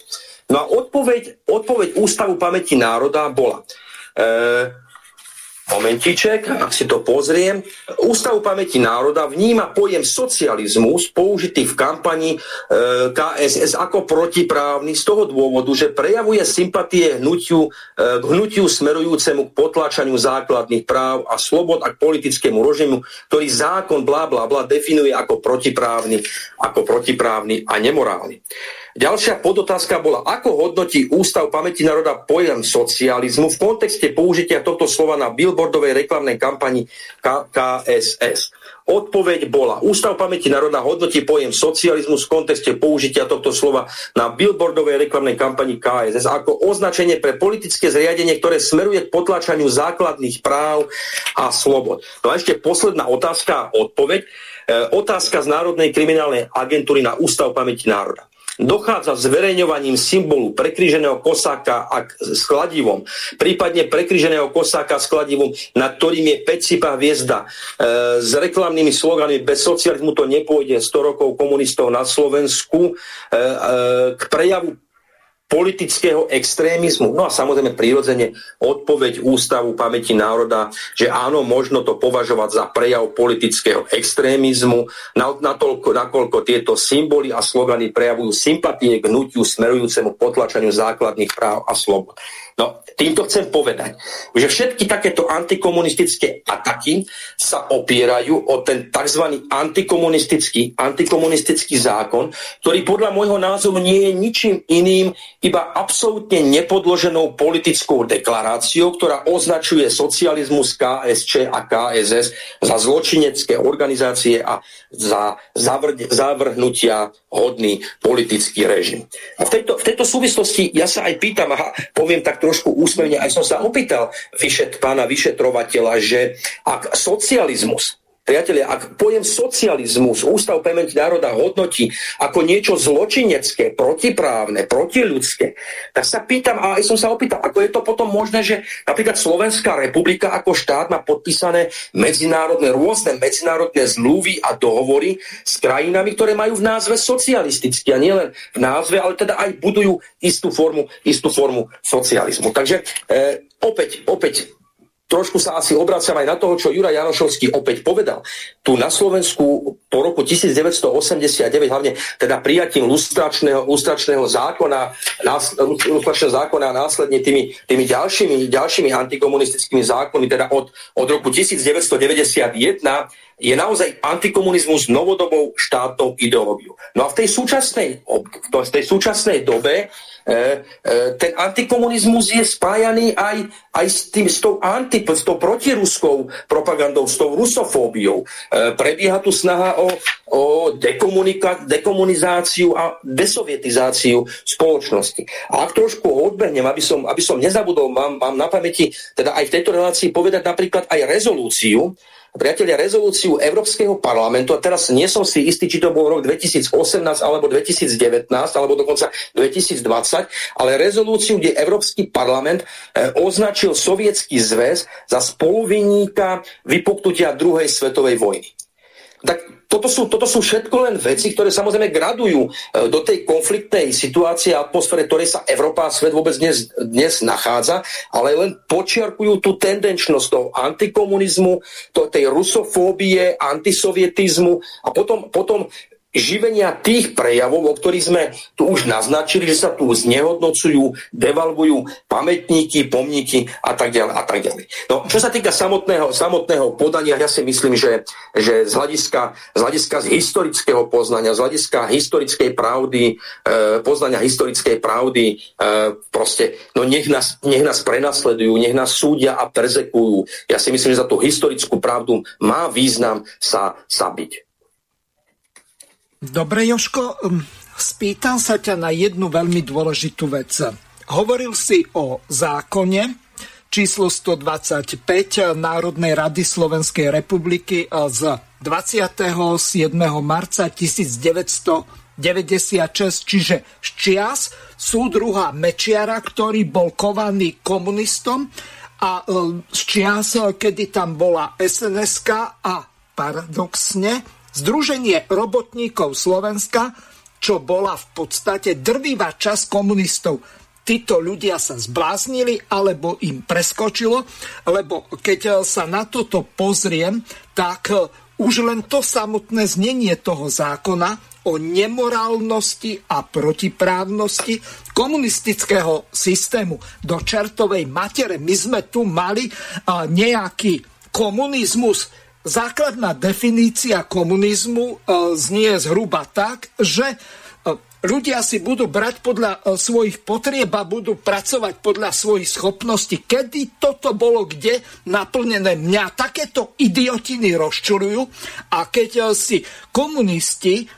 No a odpoveď, odpoveď Ústavu pamäti národa bola. E, Momentiček, ak si to pozriem. Ústav pamäti národa vníma pojem socializmus použitý v kampani e, KSS ako protiprávny z toho dôvodu, že prejavuje sympatie hnutiu, e, k hnutiu smerujúcemu k potlačaniu základných práv a slobod a k politickému režimu, ktorý zákon bla bla bla definuje ako protiprávny, ako protiprávny a nemorálny. Ďalšia podotázka bola, ako hodnotí Ústav pamäti národa pojem socializmu v kontexte použitia tohto slova na billboardovej reklamnej kampani KSS. Odpoveď bola, Ústav pamäti národa hodnotí pojem socializmus v kontexte použitia tohto slova na billboardovej reklamnej kampani KSS ako označenie pre politické zriadenie, ktoré smeruje k potlačaniu základných práv a slobod. No a ešte posledná otázka a odpoveď. E, otázka z Národnej kriminálnej agentúry na Ústav pamäti národa dochádza zverejňovaním symbolu prekríženého kosáka a s kladivom, prípadne prekríženého kosáka s kladivom, nad ktorým je pecipá hviezda. E, s reklamnými sloganmi bez socializmu to nepôjde. 100 rokov komunistov na Slovensku. E, e, k prejavu politického extrémizmu. No a samozrejme prirodzene odpoveď Ústavu pamäti národa, že áno, možno to považovať za prejav politického extrémizmu, natoľko, nakoľko tieto symboly a slogany prejavujú sympatie k hnutiu smerujúcemu potlačaniu základných práv a slobod. No, týmto chcem povedať, že všetky takéto antikomunistické ataky sa opierajú o ten tzv. antikomunistický, antikomunistický zákon, ktorý podľa môjho názoru nie je ničím iným, iba absolútne nepodloženou politickou deklaráciou, ktorá označuje socializmus KSČ a KSS za zločinecké organizácie a za zavrhnutia hodný politický režim. A v tejto, v tejto súvislosti ja sa aj pýtam, aha, poviem tak trošku úsmevne, aj som sa opýtal vyšet, pána vyšetrovateľa, že ak socializmus Priatelia, ak pojem socializmus Ústav pamäti národa hodnotí ako niečo zločinecké, protiprávne, protiľudské, tak sa pýtam, a aj som sa opýtal, ako je to potom možné, že napríklad Slovenská republika ako štát má podpísané medzinárodné, rôzne medzinárodné zmluvy a dohovory s krajinami, ktoré majú v názve socialistické a nielen v názve, ale teda aj budujú istú formu, istú formu socializmu. Takže e, opäť, opäť trošku sa asi obracam aj na toho, čo Juraj Janošovský opäť povedal. Tu na Slovensku po roku 1989, hlavne teda prijatím lustračného, lustračného zákona, lustračného zákona a následne tými, tými ďalšími, ďalšími antikomunistickými zákony, teda od, od roku 1991 je naozaj antikomunizmus novodobou štátnou ideológiou. No a v tej súčasnej, v tej súčasnej dobe ten antikomunizmus je spájaný aj, aj s, tým, s, tou anti, s tou protiruskou propagandou, s tou rusofóbiou. E, prebieha tu snaha o, o dekomunizáciu a desovietizáciu spoločnosti. A ak trošku odbehnem, aby som, aby som nezabudol, mám, mám na pamäti teda aj v tejto relácii povedať napríklad aj rezolúciu, priatelia, rezolúciu Európskeho parlamentu, a teraz nie som si istý, či to bol rok 2018 alebo 2019, alebo dokonca 2020, ale rezolúciu, kde Európsky parlament e, označil Sovietský zväz za spoluvinníka vypuknutia druhej svetovej vojny. Tak toto sú, toto sú všetko len veci, ktoré samozrejme gradujú e, do tej konfliktnej situácie a atmosfére, ktorej sa Európa a svet vôbec dnes, dnes nachádza, ale len počiarkujú tú tendenčnosť toho antikomunizmu, to, tej rusofóbie, antisovietizmu a potom, potom živenia tých prejavov, o ktorých sme tu už naznačili, že sa tu znehodnocujú, devalvujú pamätníky, pomníky a tak ďalej a tak ďalej. No, čo sa týka samotného, samotného podania, ja si myslím, že, že z, hľadiska, z hľadiska z historického poznania, z hľadiska historickej pravdy, e, poznania historickej pravdy, e, proste, no nech nás, nech nás prenasledujú, nech nás súdia a persekujú. Ja si myslím, že za tú historickú pravdu má význam sa, sa byť. Dobre, Joško, um, spýtam sa ťa na jednu veľmi dôležitú vec. Hovoril si o zákone číslo 125 Národnej rady Slovenskej republiky z 27. marca 1996, čiže z čias súdruha Mečiara, ktorý bol kovaný komunistom a um, z čias, kedy tam bola sns a paradoxne Združenie robotníkov Slovenska, čo bola v podstate drvivá časť komunistov. Títo ľudia sa zbláznili alebo im preskočilo, lebo keď sa na toto pozriem, tak už len to samotné znenie toho zákona o nemorálnosti a protiprávnosti komunistického systému do čertovej matere. My sme tu mali nejaký komunizmus základná definícia komunizmu e, znie zhruba tak, že e, ľudia si budú brať podľa e, svojich potrieb a budú pracovať podľa svojich schopností. Kedy toto bolo kde naplnené? Mňa takéto idiotiny rozčurujú a keď si komunisti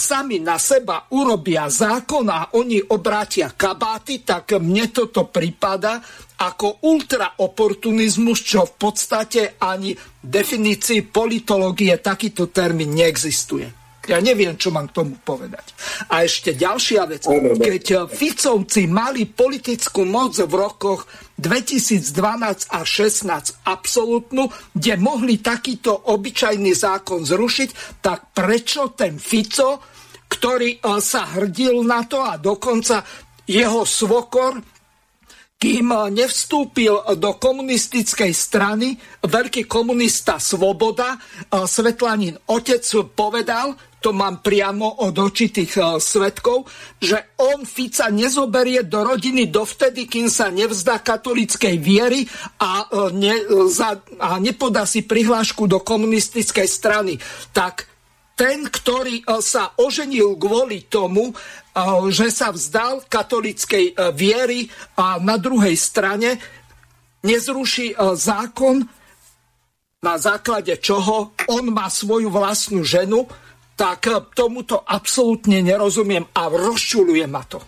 sami na seba urobia zákon a oni obrátia kabáty, tak mne toto prípada ako ultraoportunizmus, čo v podstate ani definícii politológie takýto termín neexistuje. Ja neviem, čo mám k tomu povedať. A ešte ďalšia vec. Keď Ficovci mali politickú moc v rokoch 2012 a 16 absolútnu, kde mohli takýto obyčajný zákon zrušiť, tak prečo ten Fico, ktorý e, sa hrdil na to a dokonca jeho svokor kým nevstúpil do komunistickej strany veľký komunista Svoboda, e, Svetlanin otec povedal, to mám priamo od očitých uh, svetkov, že on Fica nezoberie do rodiny dovtedy, kým sa nevzdá katolickej viery a, uh, ne, za, a nepodá si prihlášku do komunistickej strany. Tak ten, ktorý sa oženil kvôli tomu, že sa vzdal katolickej viery a na druhej strane nezruší zákon, na základe čoho on má svoju vlastnú ženu, tak eh, tomuto absolútne nerozumiem a rozčuluje ma to.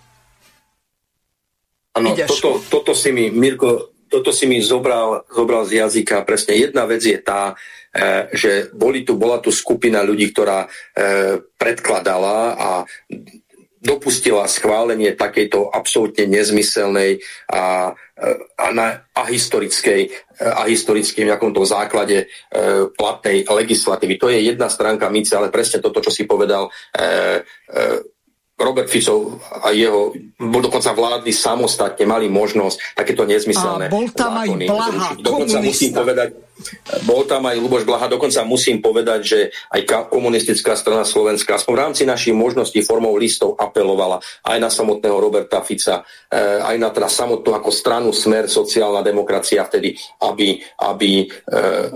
Áno, toto, toto si mi, Mirko, toto si mi zobral, zobral z jazyka. Presne jedna vec je tá, e, že boli tu, bola tu skupina ľudí, ktorá e, predkladala a dopustila schválenie takejto absolútne nezmyselnej a, a, na, a historickej a historickej v nejakom tom základe e, platnej legislatívy. To je jedna stránka mince, ale presne toto, čo si povedal e, e, Robert Fico a jeho dokonca vládli samostatne, mali možnosť takéto nezmyselné A bol tam aj Blaha, Dokonca musím povedať, bol tam aj Luboš Blaha, dokonca musím povedať, že aj komunistická strana Slovenska aspoň v rámci našich možností formou listov apelovala aj na samotného Roberta Fica, eh, aj na teda samotnú ako stranu Smer, sociálna demokracia vtedy, aby, aby eh,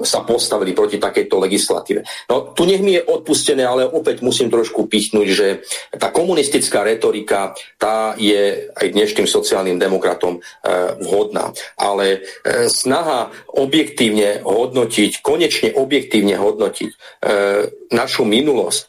sa postavili proti takejto legislatíve. No tu nech mi je odpustené, ale opäť musím trošku pichnúť, že tá komunistická retorika, tá je aj dnešným sociálnym demokratom eh, vhodná. Ale snaha objektívne hodnotiť, konečne objektívne hodnotiť e, našu minulosť,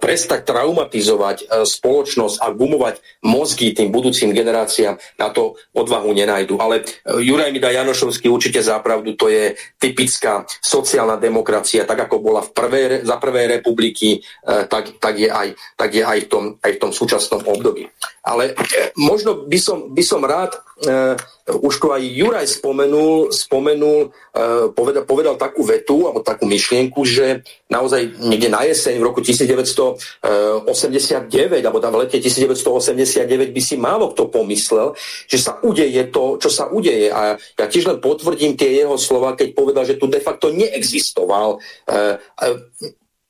prestať traumatizovať e, spoločnosť a gumovať mozgy tým budúcim generáciám, na to odvahu nenajdu. Ale e, Juraj mi dá Janošovský určite zápravdu, to je typická sociálna demokracia, tak ako bola v prvej, za prvej republiky, e, tak, tak, je aj, tak je aj v tom, aj v tom súčasnom období. Ale e, možno by som, by som rád uh, už to aj Juraj spomenul, spomenul uh, povedal, povedal takú vetu alebo takú myšlienku, že naozaj niekde na jeseň v roku 1989 alebo tam v lete 1989 by si málo kto pomyslel, že sa udeje to, čo sa udeje. A ja tiež len potvrdím tie jeho slova, keď povedal, že tu de facto neexistoval uh,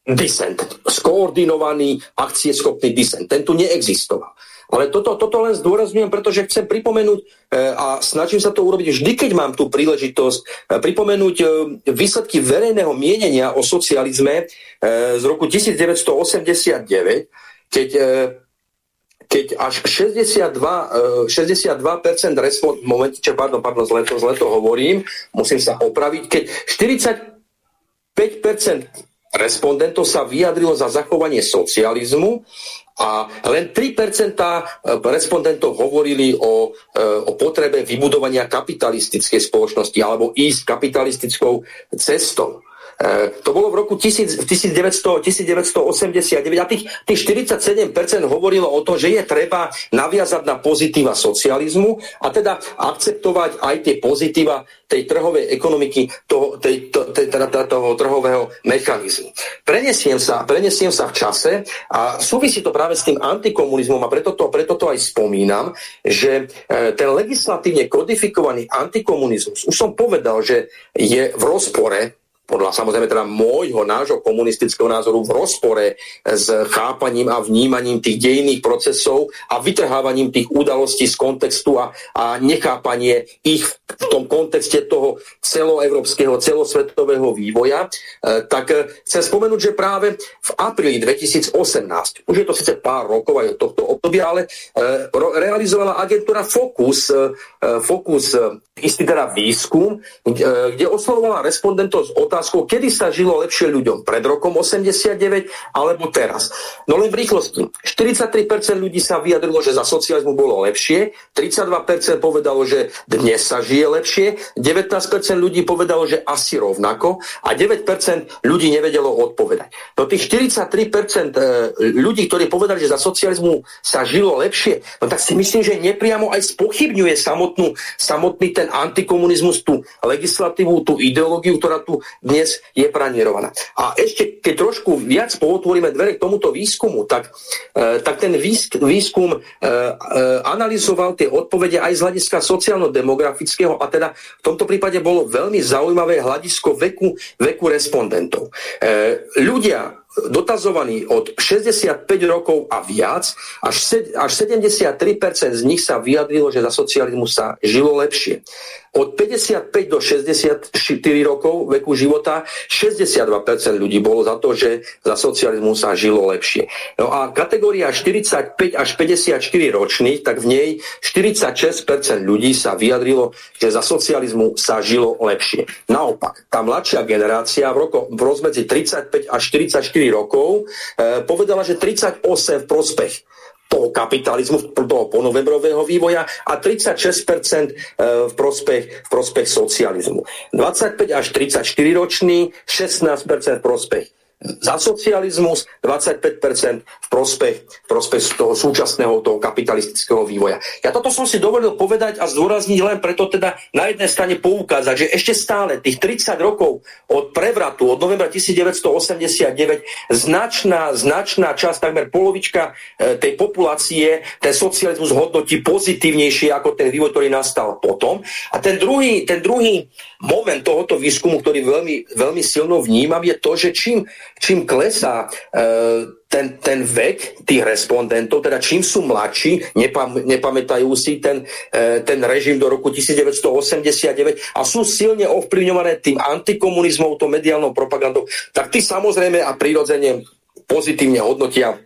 disent, skoordinovaný akcieschopný disent. Ten tu neexistoval. Ale toto, toto len zdôrazňujem, pretože chcem pripomenúť e, a snažím sa to urobiť vždy, keď mám tú príležitosť, e, pripomenúť e, výsledky verejného mienenia o socializme z roku 1989, keď keď až 62, 62% respond, moment, čo, pardon, pardon, zle to, zle to hovorím, musím sa opraviť, keď 45% respondentov sa vyjadrilo za zachovanie socializmu a len 3% respondentov hovorili o, e, o potrebe vybudovania kapitalistickej spoločnosti alebo ísť kapitalistickou cestou. E, to bolo v roku 1900, 1989 a tých 47% hovorilo o tom, že je treba naviazať na pozitíva socializmu a teda akceptovať aj tie pozitíva tej trhovej ekonomiky, toho, tej, to, tej, teda, teda toho trhového mechanizmu. Prenesiem sa, prenesiem sa v čase a súvisí to práve s tým antikomunizmom a preto to, preto to aj spomínam, že e, ten legislatívne kodifikovaný antikomunizmus, už som povedal, že je v rozpore podľa samozrejme teda môjho, nášho komunistického názoru v rozpore s chápaním a vnímaním tých dejinných procesov a vytrhávaním tých udalostí z kontextu a, a nechápanie ich v tom kontexte toho celoevropského, celosvetového vývoja, e, tak e, chcem spomenúť, že práve v apríli 2018, už je to síce pár rokov aj od tohto obdobia, ale e, realizovala agentúra Focus, e, Focus e, istý teda výskum, kde, e, kde oslovovala respondentov s otázkou, kedy sa žilo lepšie ľuďom, pred rokom 89 alebo teraz. No len v rýchlosti. 43% ľudí sa vyjadrilo, že za socializmu bolo lepšie, 32% povedalo, že dnes sa žije lepšie, 19% ľudí povedalo, že asi rovnako a 9% ľudí nevedelo odpovedať. No tých 43% e, ľudí, ktorí povedali, že za socializmu sa žilo lepšie, no tak si myslím, že nepriamo aj spochybňuje samotnú, samotný ten antikomunizmus, tú legislatívu, tú ideológiu, ktorá tu dnes je pranierovaná. A ešte, keď trošku viac pootvoríme dvere k tomuto výskumu, tak, e, tak ten výsk, výskum e, e, analyzoval tie odpovede aj z hľadiska sociálno-demografického a teda v tomto prípade bolo veľmi zaujímavé hľadisko veku, veku respondentov. E, ľudia dotazovaní od 65 rokov a viac, až, až 73% z nich sa vyjadrilo, že za socializmu sa žilo lepšie. Od 55 do 64 rokov veku života 62% ľudí bolo za to, že za socializmu sa žilo lepšie. No a kategória 45 až 54 ročných, tak v nej 46% ľudí sa vyjadrilo, že za socializmu sa žilo lepšie. Naopak, tá mladšia generácia v, roko, v rozmedzi 35 až 44 rokov e, povedala, že 38 v prospech toho kapitalizmu, toho ponovembrového vývoja a 36% e, v prospech, v prospech socializmu. 25 až 34 roční, 16% v prospech za socializmus, 25% v prospech, v prospech toho súčasného toho kapitalistického vývoja. Ja toto som si dovolil povedať a zdôrazniť len preto teda na jednej strane poukázať, že ešte stále tých 30 rokov od prevratu, od novembra 1989, značná, značná časť, takmer polovička e, tej populácie, ten socializmus hodnotí pozitívnejšie ako ten vývoj, ktorý nastal potom. A ten druhý, ten druhý moment tohoto výskumu, ktorý veľmi, veľmi silno vnímam, je to, že čím čím klesá e, ten, ten vek tých respondentov, teda čím sú mladší, nepam, nepamätajú si ten, e, ten režim do roku 1989 a sú silne ovplyvňované tým antikomunizmom, to mediálnou propagandou, tak tí samozrejme a prirodzene pozitívne hodnotia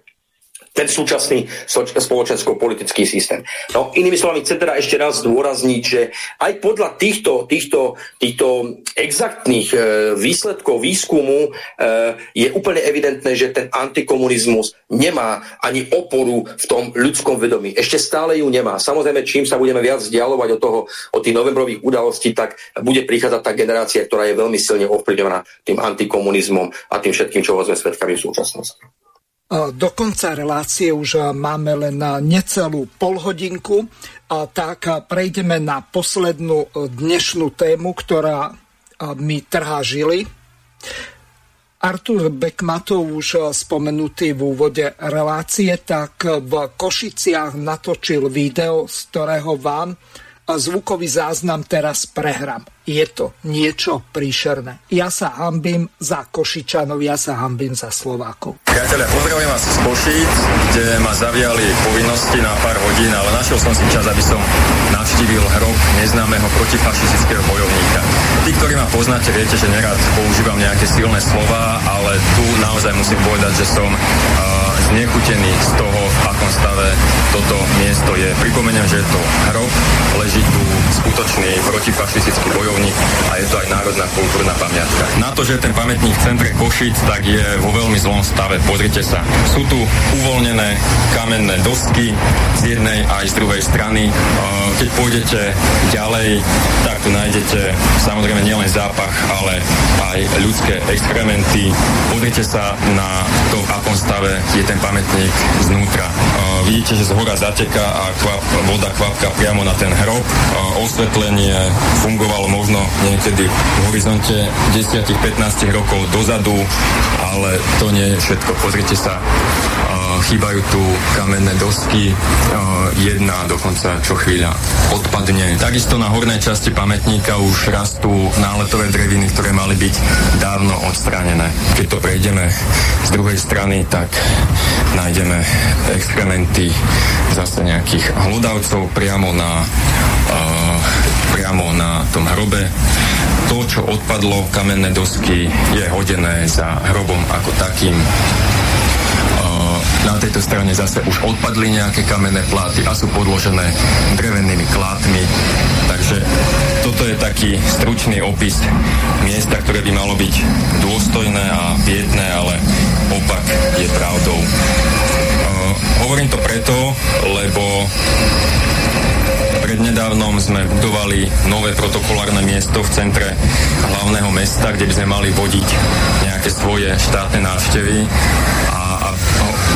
ten súčasný spoločensko-politický systém. No, inými slovami, chcem teda ešte raz zdôrazniť, že aj podľa týchto, týchto, týchto exaktných e, výsledkov výskumu e, je úplne evidentné, že ten antikomunizmus nemá ani oporu v tom ľudskom vedomí. Ešte stále ju nemá. Samozrejme, čím sa budeme viac vzdialovať od, toho, od tých novembrových udalostí, tak bude prichádzať tá generácia, ktorá je veľmi silne ovplyvnená tým antikomunizmom a tým všetkým, čo sme svetkami v súčasnosti. Do konca relácie už máme len necelú polhodinku, tak prejdeme na poslednú dnešnú tému, ktorá mi trhá žily. Artur Bekmatov už spomenutý v úvode relácie, tak v Košiciach natočil video, z ktorého vám zvukový záznam teraz prehrám je to niečo príšerné. Ja sa hambím za Košičanov, ja sa hambím za Slovákov. Priatelia, pozdravujem vás z Košic, kde ma zaviali povinnosti na pár hodín, ale našiel som si čas, aby som navštívil hrob neznámeho protifašistického bojovníka. Tí, ktorí ma poznáte, viete, že nerad používam nejaké silné slova, ale tu naozaj musím povedať, že som uh, znechutený z toho, v akom stave toto miesto je. Pripomeniem, že je to hrob, leží tu skutočný protifašistický bojovník a je to aj národná kultúrna pamiatka. Na to, že ten pamätník v centre Košic, tak je vo veľmi zlom stave. Pozrite sa. Sú tu uvoľnené kamenné dosky z jednej aj z druhej strany. Keď pôjdete ďalej, tak tu nájdete samozrejme nielen zápach, ale aj ľudské exkrementy. Pozrite sa na to, v akom stave je ten pamätník znútra. Vidíte, že z hora zateká a kvap, voda kvapka priamo na ten hrob. Osvetlenie fungovalo možno niekedy v horizonte 10-15 rokov dozadu, ale to nie je všetko. Pozrite sa, chýbajú tu kamenné dosky, jedna dokonca čo chvíľa odpadne. Takisto na hornej časti pamätníka už rastú náletové dreviny, ktoré mali byť dávno odstranené. Keď to prejdeme z druhej strany, tak nájdeme exkrementy zase nejakých hlodavcov priamo na, priamo na tom hrobe. To, čo odpadlo, kamenné dosky, je hodené za hrobom ako takým na tejto strane zase už odpadli nejaké kamenné pláty a sú podložené drevenými klátmi. Takže toto je taký stručný opis miesta, ktoré by malo byť dôstojné a pietné, ale opak je pravdou. Uh, hovorím to preto, lebo prednedávnom sme budovali nové protokolárne miesto v centre hlavného mesta, kde by sme mali vodiť nejaké svoje štátne návštevy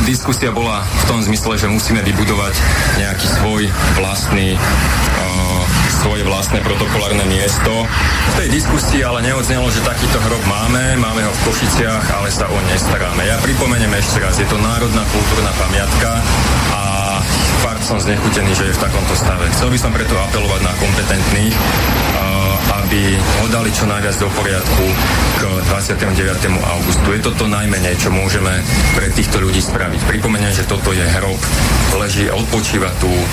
diskusia bola v tom zmysle, že musíme vybudovať nejaký svoj vlastný uh, svoje vlastné protokolárne miesto. V tej diskusii ale neodznelo, že takýto hrob máme, máme ho v Košiciach, ale sa o nestaráme. Ja pripomeniem ešte raz, je to národná kultúrna pamiatka a fakt som znechutený, že je v takomto stave. Chcel by som preto apelovať na kompetentných, aby ho dali čo najviac do poriadku k 29. augustu. Je toto najmenej, čo môžeme pre týchto ľudí spraviť. Pripomeniem, že toto je hrob, leží a odpočíva tu e,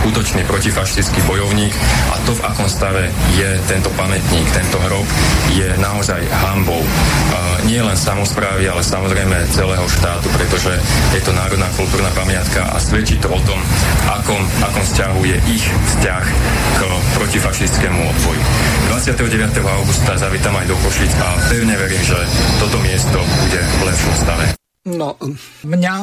skutočný protifašistický bojovník a to, v akom stave je tento pamätník, tento hrob, je naozaj hambou. E, nie len samozprávy, ale samozrejme celého štátu, pretože je to národná kultúrna pamiatka a svedčí to o tom, akom, akom vzťahu je ich vzťah k protifašistickému odboju. 29. augusta zavítam aj do Košic a pevne verím, že toto miesto bude v lepšom stave. No, mňa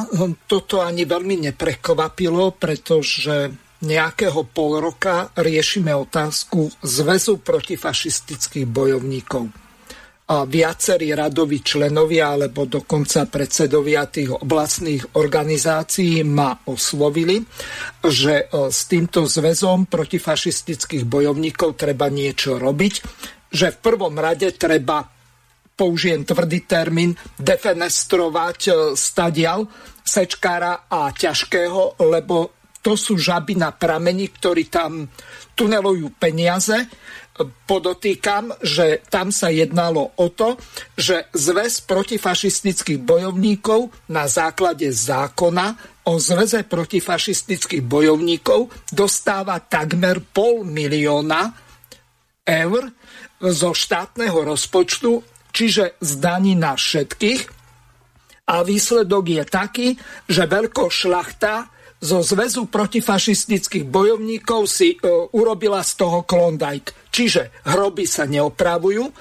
toto ani veľmi neprekvapilo, pretože nejakého pol roka riešime otázku zväzu protifašistických bojovníkov. Viacerí radoví členovia alebo dokonca predsedovia tých oblastných organizácií ma oslovili, že s týmto zväzom protifašistických bojovníkov treba niečo robiť, že v prvom rade treba použijem tvrdý termín, defenestrovať stadial sečkára a ťažkého, lebo to sú žaby na pramení, ktorí tam tunelujú peniaze podotýkam, že tam sa jednalo o to, že zväz protifašistických bojovníkov na základe zákona o zväze protifašistických bojovníkov dostáva takmer pol milióna eur zo štátneho rozpočtu, čiže z daní na všetkých. A výsledok je taký, že veľko šlachta zo zväzu protifašistických bojovníkov si e, urobila z toho Klondike. Čiže hroby sa neopravujú, e,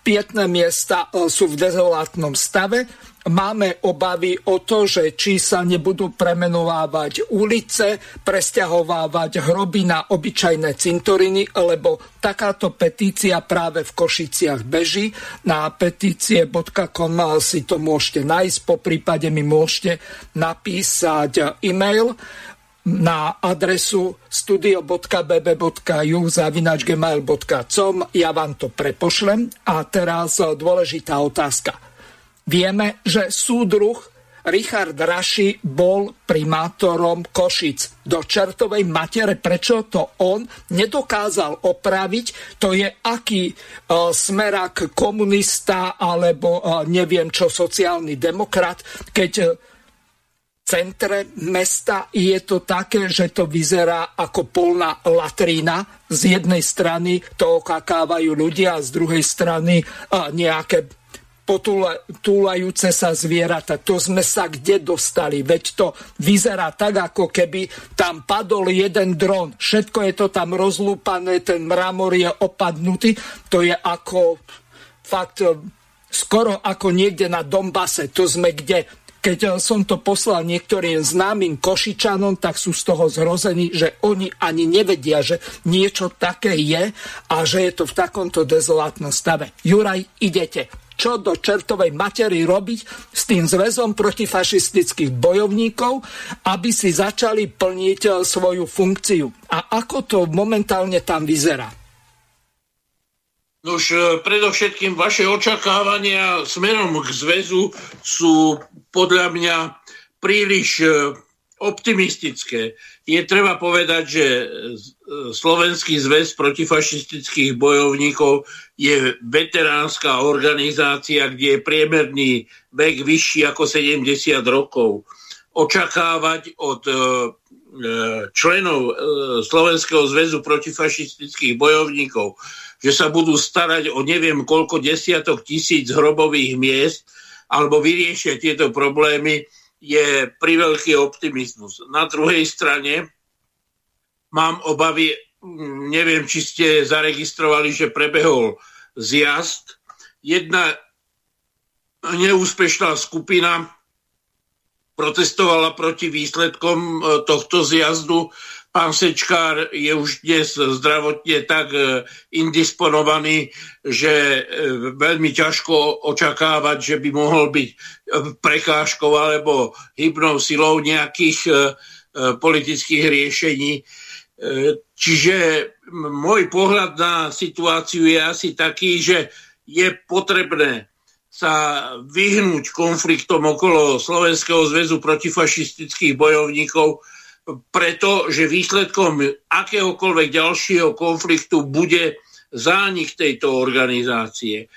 pietné miesta e, sú v dezolátnom stave, máme obavy o to, že či sa nebudú premenovávať ulice, presťahovávať hroby na obyčajné cintoriny, lebo takáto petícia práve v Košiciach beží. Na petície.com si to môžete nájsť, po prípade mi môžete napísať e-mail na adresu studio.bb.ju zavinačgmail.com ja vám to prepošlem. A teraz dôležitá otázka Vieme, že súdruh Richard Raši bol primátorom Košic do čertovej matere. Prečo to on nedokázal opraviť? To je aký uh, smerak komunista alebo uh, neviem čo sociálny demokrat, keď uh, centre mesta je to také, že to vyzerá ako polná latrína. Z jednej strany to okakávajú ľudia a z druhej strany nejaké potúlajúce sa zvieratá. To sme sa kde dostali? Veď to vyzerá tak, ako keby tam padol jeden dron. Všetko je to tam rozlúpané, ten mramor je opadnutý. To je ako fakt skoro ako niekde na Dombase. To sme kde? Keď som to poslal niektorým známym Košičanom, tak sú z toho zrození, že oni ani nevedia, že niečo také je a že je to v takomto dezolátnom stave. Juraj, idete čo do čertovej matery robiť s tým zväzom protifašistických bojovníkov, aby si začali plniť e, svoju funkciu. A ako to momentálne tam vyzerá? Už e, predovšetkým vaše očakávania smerom k zväzu sú podľa mňa príliš e, optimistické. Je treba povedať, že Slovenský zväz protifašistických bojovníkov je veteránska organizácia, kde je priemerný vek vyšší ako 70 rokov. Očakávať od e, e, členov e, Slovenského zväzu protifašistických bojovníkov, že sa budú starať o neviem koľko desiatok tisíc hrobových miest alebo vyriešia tieto problémy, je priveľký optimizmus. Na druhej strane mám obavy, neviem, či ste zaregistrovali, že prebehol zjazd. Jedna neúspešná skupina protestovala proti výsledkom e, tohto zjazdu. Pán Sečkár je už dnes zdravotne tak e, indisponovaný, že e, veľmi ťažko očakávať, že by mohol byť prekážkou alebo hybnou silou nejakých politických riešení. Čiže môj pohľad na situáciu je asi taký, že je potrebné sa vyhnúť konfliktom okolo Slovenského zväzu protifašistických bojovníkov, pretože výsledkom akéhokoľvek ďalšieho konfliktu bude zánik tejto organizácie.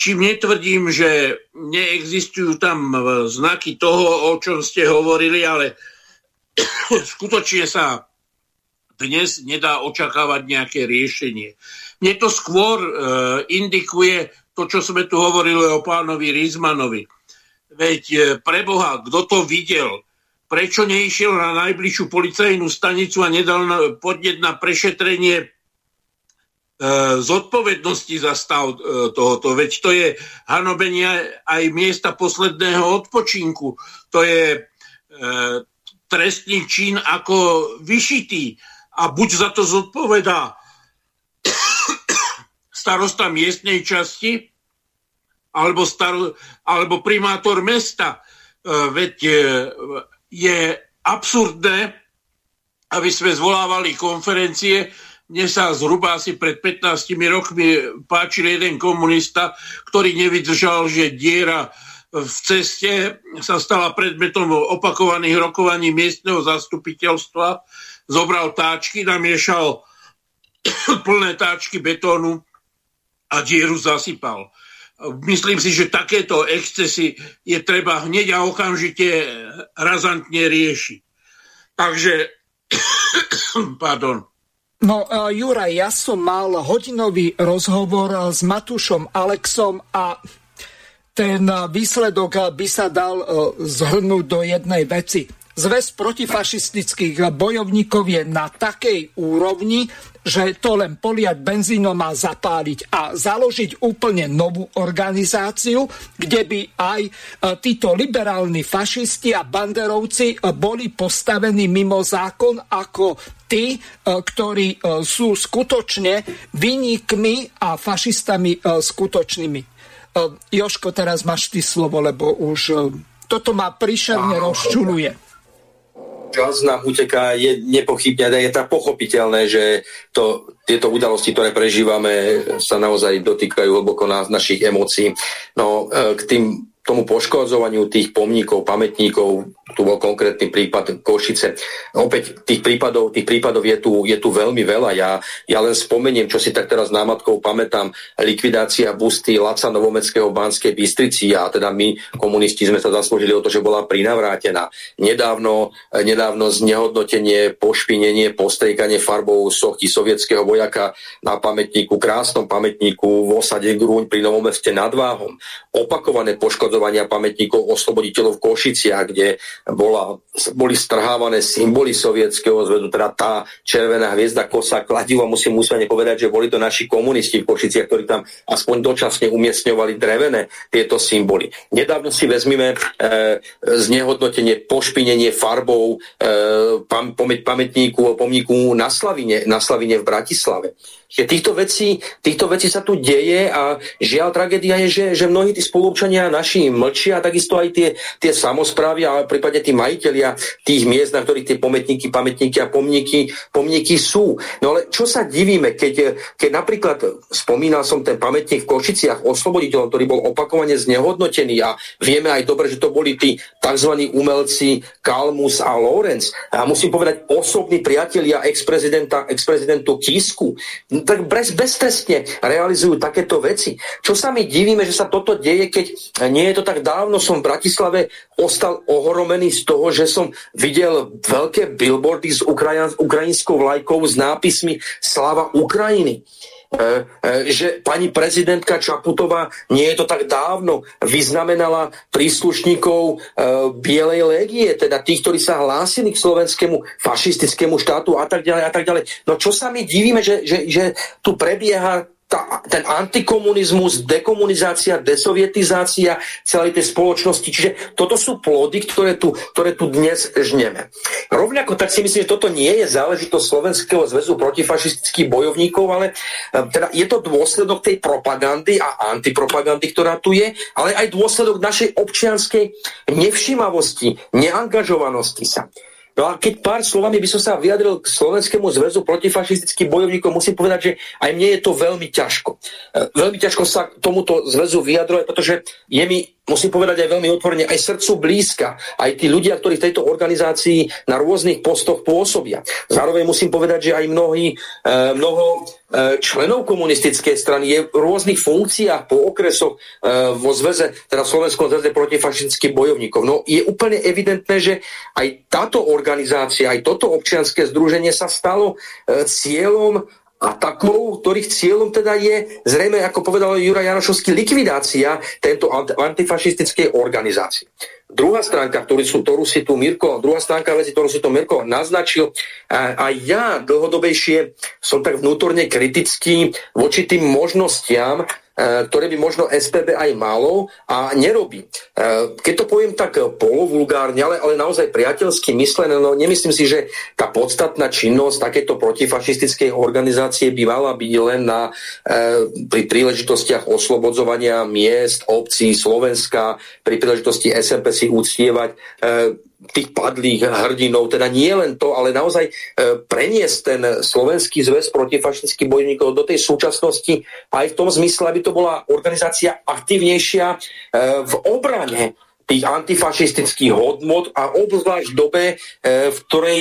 Čím netvrdím, že neexistujú tam znaky toho, o čom ste hovorili, ale skutočne sa dnes nedá očakávať nejaké riešenie. Mne to skôr e, indikuje to, čo sme tu hovorili o pánovi Rizmanovi. Veď e, preboha, kto to videl? Prečo neišiel na najbližšiu policajnú stanicu a nedal podnet na prešetrenie e, zodpovednosti za stav e, tohoto? Veď to je hanobenie aj miesta posledného odpočinku. To je e, trestný čin ako vyšitý a buď za to zodpovedá starosta miestnej časti, alebo, star, alebo primátor mesta. Veď je absurdné, aby sme zvolávali konferencie. Mne sa zhruba asi pred 15 rokmi páčil jeden komunista, ktorý nevydržal, že diera v ceste sa stala predmetom opakovaných rokovaní miestneho zastupiteľstva. Zobral táčky, namiešal plné táčky betónu a dieru zasypal. Myslím si, že takéto excesy je treba hneď a okamžite razantne riešiť. Takže Pardon. No, uh, Juraj, ja som mal hodinový rozhovor s Matušom Alexom a ten výsledok by sa dal zhrnúť do jednej veci. Zväz protifašistických bojovníkov je na takej úrovni, že to len poliať benzínom a zapáliť a založiť úplne novú organizáciu, kde by aj e, títo liberálni fašisti a banderovci e, boli postavení mimo zákon ako tí, e, ktorí sú skutočne vynikmi a fašistami skutočnými. Joško, teraz máš ty slovo, lebo už toto ma príšerne rozčuluje čas nám uteká, je nepochybne, je to pochopiteľné, že to, tieto udalosti, ktoré prežívame, sa naozaj dotýkajú hlboko nás, našich emócií. No, e, k tým tomu poškodzovaniu tých pomníkov, pamätníkov, tu bol konkrétny prípad Košice. Opäť tých prípadov, tých prípadov je tu, je tu veľmi veľa. Ja, ja len spomeniem, čo si tak teraz námatkou pamätám, likvidácia busty Laca Novomeckého Banskej Bystrici a teda my, komunisti, sme sa zaslúžili o to, že bola prinavrátená. Nedávno, nedávno znehodnotenie, pošpinenie, postrejkanie farbou sochty sovietského vojaka na pamätníku, krásnom pamätníku v osade Grúň pri Novom meste nad Váhom. Opakované poškodzovania pamätníkov osloboditeľov Košiciach, kde bola, boli strhávané symboly sovietského zväzu, teda tá červená hviezda, kosa, kladivo, musím úsmene povedať, že boli to naši komunisti v Košiciach, ktorí tam aspoň dočasne umiestňovali drevené tieto symboly. Nedávno si vezmime e, znehodnotenie, pošpinenie farbou e, pam, pamätníku, pomníku na Slavine, na Slavine v Bratislave. Že týchto vecí, týchto vecí sa tu deje a žiaľ tragédia je, že, že mnohí tí spolupčania naši mlčia a takisto aj tie, tie samozprávy a prípadne tí majiteľia tých miest, na ktorých tie pamätníky, pamätníky a pomníky, pomníky sú. No ale čo sa divíme, keď, keď napríklad spomínal som ten pamätník v Košiciach osloboditeľom, ktorý bol opakovane znehodnotený a vieme aj dobre, že to boli tí tzv. umelci Kalmus a Lorenz. A musím povedať, osobní priatelia ex-prezidenta, ex-prezidentu Kisku tak bez, beztrestne realizujú takéto veci. Čo sa mi divíme, že sa toto deje, keď nie to tak dávno, som v Bratislave ostal ohromený z toho, že som videl veľké billboardy s ukrajinskou vlajkou s nápismi Slava Ukrajiny. E, e, že pani prezidentka Čaputová nie je to tak dávno vyznamenala príslušníkov e, Bielej légie, teda tých, ktorí sa hlásili k slovenskému fašistickému štátu a tak ďalej a tak ďalej. No čo sa my divíme, že, že, že tu prebieha tá, ten antikomunizmus, dekomunizácia, desovietizácia celej tej spoločnosti. Čiže toto sú plody, ktoré tu, ktoré tu dnes žneme. Rovnako tak si myslím, že toto nie je záležitosť Slovenského zväzu protifašistických bojovníkov, ale e, teda je to dôsledok tej propagandy a antipropagandy, ktorá tu je, ale aj dôsledok našej občianskej nevšimavosti, neangažovanosti sa. No a keď pár slovami by som sa vyjadril k Slovenskému zväzu protifašistických bojovníkov, musím povedať, že aj mne je to veľmi ťažko. E, veľmi ťažko sa tomuto zväzu vyjadrovať, pretože je mi musím povedať aj veľmi otvorene, aj srdcu blízka, aj tí ľudia, ktorí v tejto organizácii na rôznych postoch pôsobia. Zároveň musím povedať, že aj mnohí, e, mnoho e, členov komunistickej strany je v rôznych funkciách po okresoch e, vo zväze, teda v Slovenskom zväze protifašistických bojovníkov. No je úplne evidentné, že aj táto organizácia, aj toto občianske združenie sa stalo cieľom atakov, ktorých cieľom teda je zrejme, ako povedal Juraj Janošovský, likvidácia tento antifašistickej organizácie. Druhá stránka, ktorú, ktorú si tu Mirko, druhá stránka veci, ktorú si tu Mirko naznačil, a, a ja dlhodobejšie som tak vnútorne kritický voči tým možnostiam, ktoré by možno SPB aj malo a nerobí. Keď to poviem tak polovulgárne, ale, ale naozaj priateľsky myslené, no nemyslím si, že tá podstatná činnosť takéto protifašistickej organizácie by mala byť len na, pri príležitostiach oslobodzovania miest, obcí, Slovenska, pri príležitosti SMP si uctievať tých padlých hrdinov, teda nie len to, ale naozaj e, preniesť ten slovenský zväz protifašistických bojovníkov do tej súčasnosti aj v tom zmysle, aby to bola organizácia aktivnejšia e, v obrane tých antifašistických hodnot a obzvlášť dobe, e, v ktorej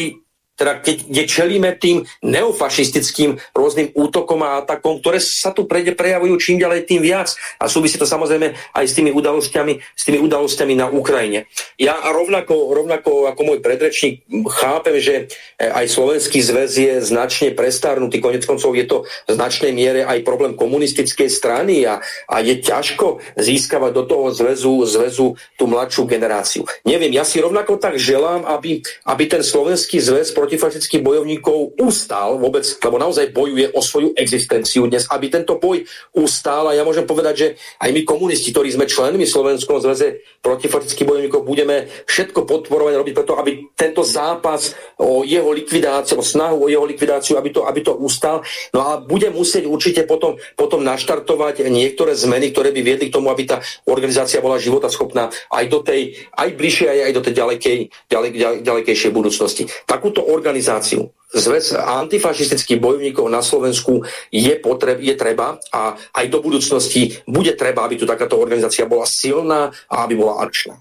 teda keď, kde čelíme tým neofašistickým rôznym útokom a atakom, ktoré sa tu prede prejavujú čím ďalej tým viac. A súvisí to samozrejme aj s tými udalosťami, s tými udalosťami na Ukrajine. Ja rovnako, rovnako ako môj predrečník chápem, že e, aj Slovenský zväz je značne prestárnutý. Konec koncov je to v značnej miere aj problém komunistickej strany a, a je ťažko získavať do toho zväzu, zväzu tú mladšiu generáciu. Neviem, ja si rovnako tak želám, aby, aby ten Slovenský zväz protifašistických bojovníkov ustál vôbec, lebo naozaj bojuje o svoju existenciu dnes, aby tento boj ustál a ja môžem povedať, že aj my komunisti, ktorí sme členmi Slovenskom zväze protifašistických bojovníkov, budeme všetko podporovať robiť preto, aby tento zápas o jeho likvidáciu, o snahu o jeho likvidáciu, aby to, aby to ustal. No a bude musieť určite potom, potom naštartovať niektoré zmeny, ktoré by viedli k tomu, aby tá organizácia bola životaschopná aj do tej, aj bližšej, aj, do tej ďalekej, ďalej, ďalekejšej budúcnosti. Takúto organizáciu, zväz antifašistických bojovníkov na Slovensku je, potreb, je treba a aj do budúcnosti bude treba, aby tu takáto organizácia bola silná a aby bola akčná.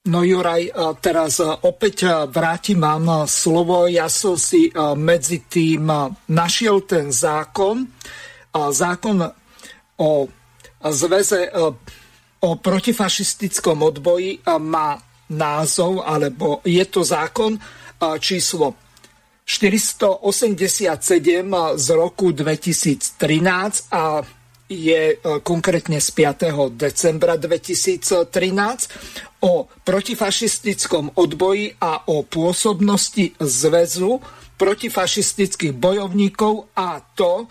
No Juraj, teraz opäť vrátim vám slovo. Ja som si medzi tým našiel ten zákon, zákon o zväze o protifašistickom odboji má názov, alebo je to zákon číslo 487 z roku 2013 a je e, konkrétne z 5. decembra 2013 o protifašistickom odboji a o pôsobnosti zväzu protifašistických bojovníkov a to, e,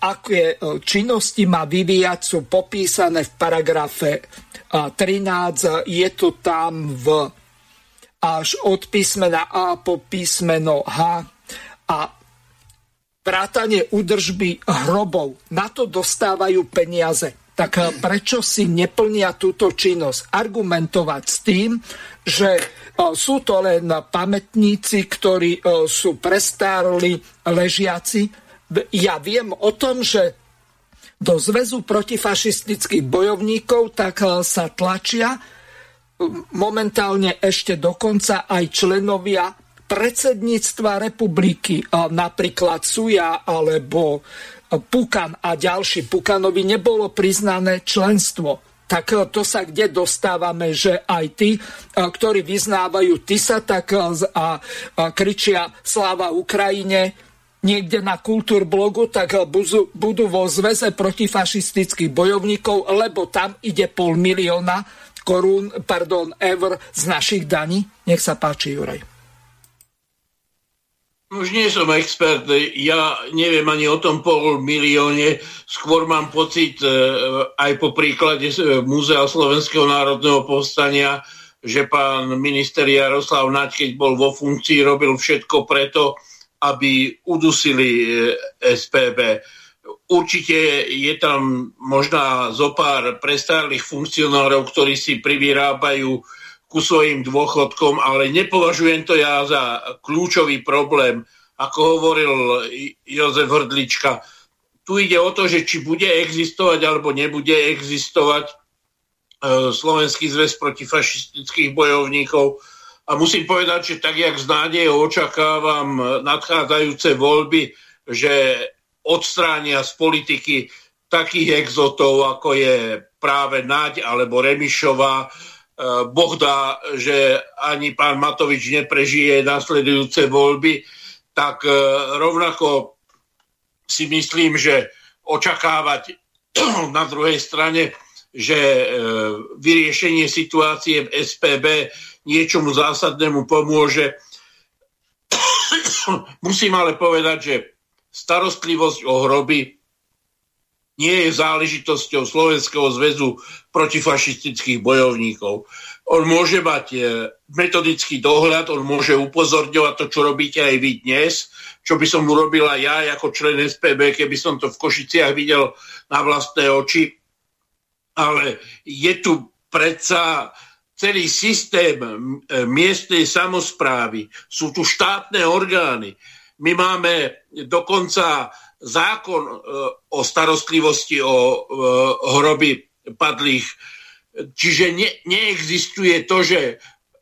aké e, činnosti má vyvíjať, sú popísané v paragrafe 13. Je to tam v až od písmena A po písmeno H a vrátanie údržby hrobov. Na to dostávajú peniaze. Tak eh, prečo si neplnia túto činnosť? Argumentovať s tým, že eh, sú to len pamätníci, ktorí eh, sú prestárli, ležiaci. Ja viem o tom, že do Zväzu protifašistických bojovníkov tak sa tlačia momentálne ešte dokonca aj členovia predsedníctva republiky, napríklad Suja alebo Pukan a ďalší. Pukanovi nebolo priznané členstvo. Tak to sa kde dostávame, že aj tí, ktorí vyznávajú TISA tak a, kričia sláva Ukrajine, niekde na kultúrblogu, tak budú, budú vo zväze protifašistických bojovníkov, lebo tam ide pol milióna korún, pardon, eur z našich daní? Nech sa páči, Juraj. Už nie som expert, ja neviem ani o tom pol milióne, skôr mám pocit e, aj po príklade e, Múzea Slovenského národného povstania, že pán minister Jaroslav Naď, keď bol vo funkcii, robil všetko preto, aby udusili e, SPB Určite je tam možná zo pár prestárlych funkcionárov, ktorí si privyrábajú ku svojim dôchodkom, ale nepovažujem to ja za kľúčový problém. Ako hovoril Jozef Hrdlička, tu ide o to, že či bude existovať alebo nebude existovať e, Slovenský zväz protifašistických bojovníkov. A musím povedať, že tak, jak z nádejou očakávam nadchádzajúce voľby, že odstránia z politiky takých exotov, ako je práve Naď alebo Remišová. E, boh dá, že ani pán Matovič neprežije nasledujúce voľby, tak e, rovnako si myslím, že očakávať na druhej strane, že e, vyriešenie situácie v SPB niečomu zásadnému pomôže. Musím ale povedať, že starostlivosť o hroby nie je záležitosťou Slovenského zväzu protifašistických bojovníkov. On môže mať e, metodický dohľad, on môže upozorňovať to, čo robíte aj vy dnes, čo by som urobila ja ako člen SPB, keby som to v Košiciach videl na vlastné oči. Ale je tu predsa celý systém e, miestnej samozprávy, sú tu štátne orgány. My máme dokonca zákon e, o starostlivosti o e, hroby padlých. Čiže ne, neexistuje to, že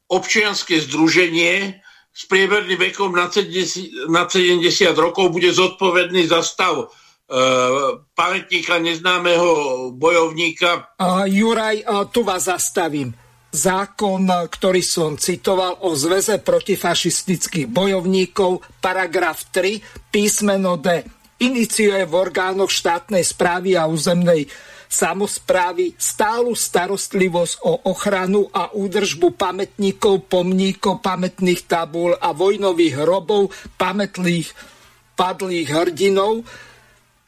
občianské združenie s priemerným vekom na 70, na 70 rokov bude zodpovedný za stav Uh, pamätníka neznámeho bojovníka. Uh, Juraj, uh, tu vás zastavím. Zákon, ktorý som citoval o Zveze protifašistických bojovníkov, paragraf 3, písmeno D iniciuje v orgánoch štátnej správy a územnej samozprávy stálu starostlivosť o ochranu a údržbu pamätníkov, pomníkov, pamätných tabúl a vojnových hrobov pamätlých padlých hrdinov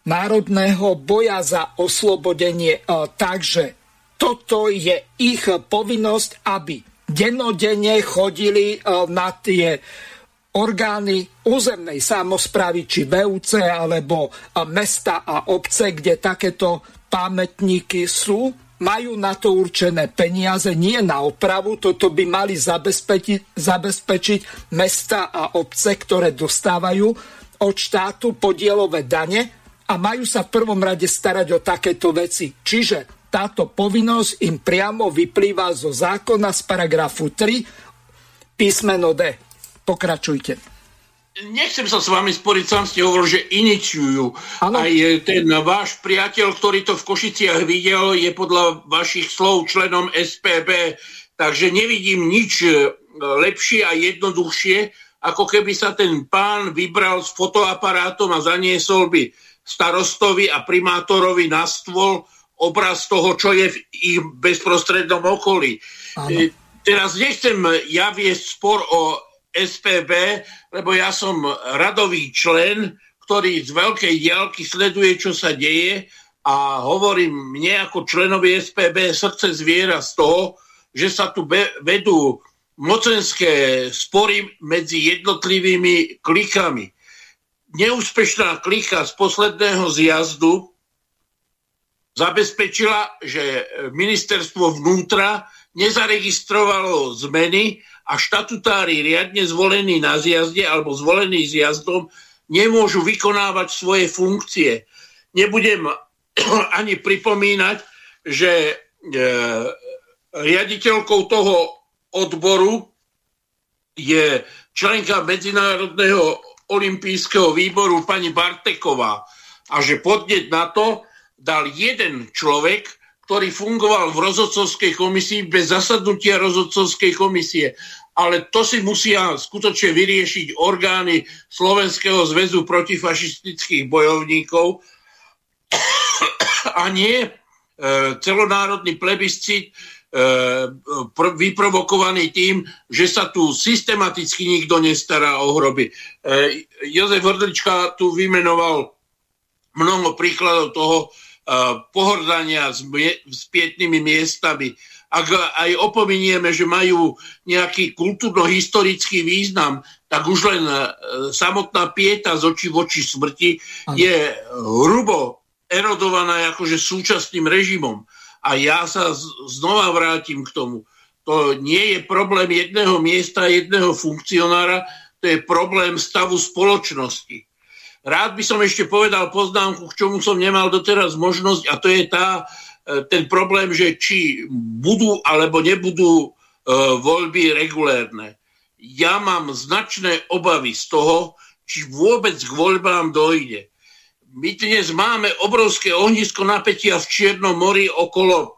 národného boja za oslobodenie. Takže toto je ich povinnosť, aby denodenne chodili na tie orgány územnej samozprávy, či VUC, alebo mesta a obce, kde takéto pamätníky sú, majú na to určené peniaze, nie na opravu, toto by mali zabezpečiť, zabezpečiť mesta a obce, ktoré dostávajú od štátu podielové dane a majú sa v prvom rade starať o takéto veci. Čiže táto povinnosť im priamo vyplýva zo zákona z paragrafu 3 písmeno D. Pokračujte. Nechcem sa s vami sporiť, sám ste hovoril, že iniciujú. Ano. Aj ten váš priateľ, ktorý to v Košiciach videl, je podľa vašich slov členom SPB, takže nevidím nič e, lepšie a jednoduchšie, ako keby sa ten pán vybral s fotoaparátom a zaniesol by starostovi a primátorovi na stôl obraz toho, čo je v ich bezprostrednom okolí. Ano. E, teraz nechcem ja viesť spor o SPB, lebo ja som radový člen, ktorý z veľkej diálky sleduje, čo sa deje a hovorím mne ako členovi SPB srdce zviera z toho, že sa tu vedú mocenské spory medzi jednotlivými klikami. Neúspešná klika z posledného zjazdu zabezpečila, že ministerstvo vnútra nezaregistrovalo zmeny a štatutári riadne zvolení na zjazde alebo zvolení zjazdom nemôžu vykonávať svoje funkcie. Nebudem ani pripomínať, že e, riaditeľkou toho odboru je členka Medzinárodného olympijského výboru pani Barteková a že podnet na to dal jeden človek, ktorý fungoval v rozhodcovskej komisii bez zasadnutia rozhodcovskej komisie. Ale to si musia skutočne vyriešiť orgány Slovenského zväzu protifašistických bojovníkov a nie e, celonárodný plebiscit e, vyprovokovaný tým, že sa tu systematicky nikto nestará o hroby. E, Jozef Hrdlička tu vymenoval mnoho príkladov toho, pohrdania s, s pietnými miestami. Ak aj opominieme, že majú nejaký kultúrno-historický význam, tak už len e, samotná pieta z očí v oči smrti je hrubo erodovaná akože súčasným režimom. A ja sa znova vrátim k tomu. To nie je problém jedného miesta, jedného funkcionára, to je problém stavu spoločnosti. Rád by som ešte povedal poznámku, k čomu som nemal doteraz možnosť a to je tá, e, ten problém, že či budú alebo nebudú e, voľby regulérne. Ja mám značné obavy z toho, či vôbec k voľbám dojde. My dnes máme obrovské ohnisko napätia v Čiernom mori okolo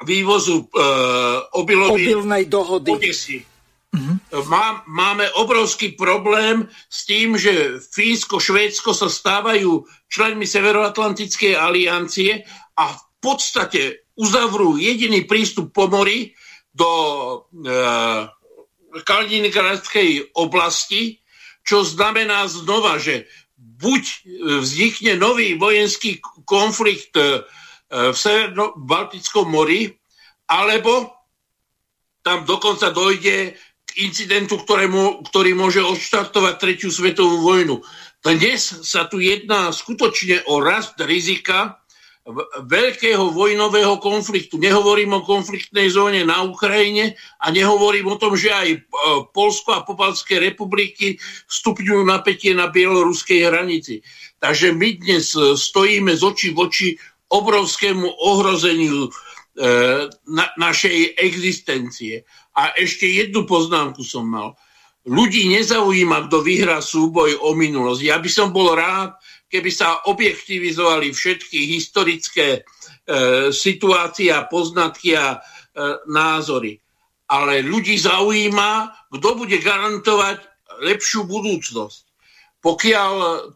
vývozu e, obilovej dohody. Odesy. Mm-hmm. Má, máme obrovský problém s tým, že Fínsko, Švédsko sa stávajú členmi Severoatlantickej aliancie a v podstate uzavrú jediný prístup po mori do e, Kaliningradskej oblasti, čo znamená znova, že buď vznikne nový vojenský konflikt v Severno-Baltickom mori, alebo tam dokonca dojde incidentu, ktorému, ktorý môže odštartovať tretiu svetovú vojnu. Dnes sa tu jedná skutočne o rast rizika veľkého vojnového konfliktu. Nehovorím o konfliktnej zóne na Ukrajine a nehovorím o tom, že aj e, Polsko a Popalské republiky stupňujú napätie na bieloruskej hranici. Takže my dnes e, stojíme z očí v oči obrovskému ohrozeniu e, na, našej existencie. A ešte jednu poznámku som mal. Ľudí nezaujíma, kto vyhrá súboj o minulosť. Ja by som bol rád, keby sa objektivizovali všetky historické e, situácie a poznatky a e, názory. Ale ľudí zaujíma, kto bude garantovať lepšiu budúcnosť. Pokiaľ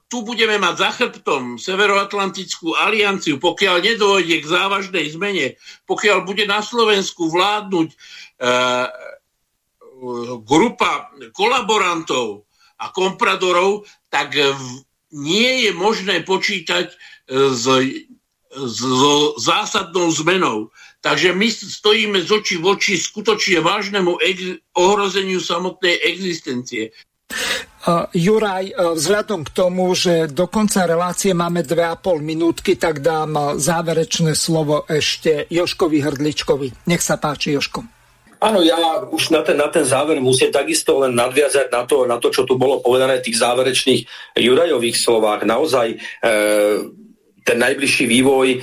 tu budeme mať za chrbtom Severoatlantickú alianciu, pokiaľ nedôjde k závažnej zmene, pokiaľ bude na Slovensku vládnuť e, grupa kolaborantov a kompradorov, tak v, nie je možné počítať e, s, s zásadnou zmenou. Takže my stojíme z očí v oči skutočne vážnemu ex- ohrozeniu samotnej existencie. Juraj, uh, vzhľadom k tomu, že do konca relácie máme 2,5 minútky, tak dám záverečné slovo ešte Joškovi Hrdličkovi. Nech sa páči, Joško. Áno, ja už na ten, na ten záver musím takisto len nadviazať na to, na to, čo tu bolo povedané v tých záverečných Jurajových slovách. Naozaj e, ten najbližší vývoj, e,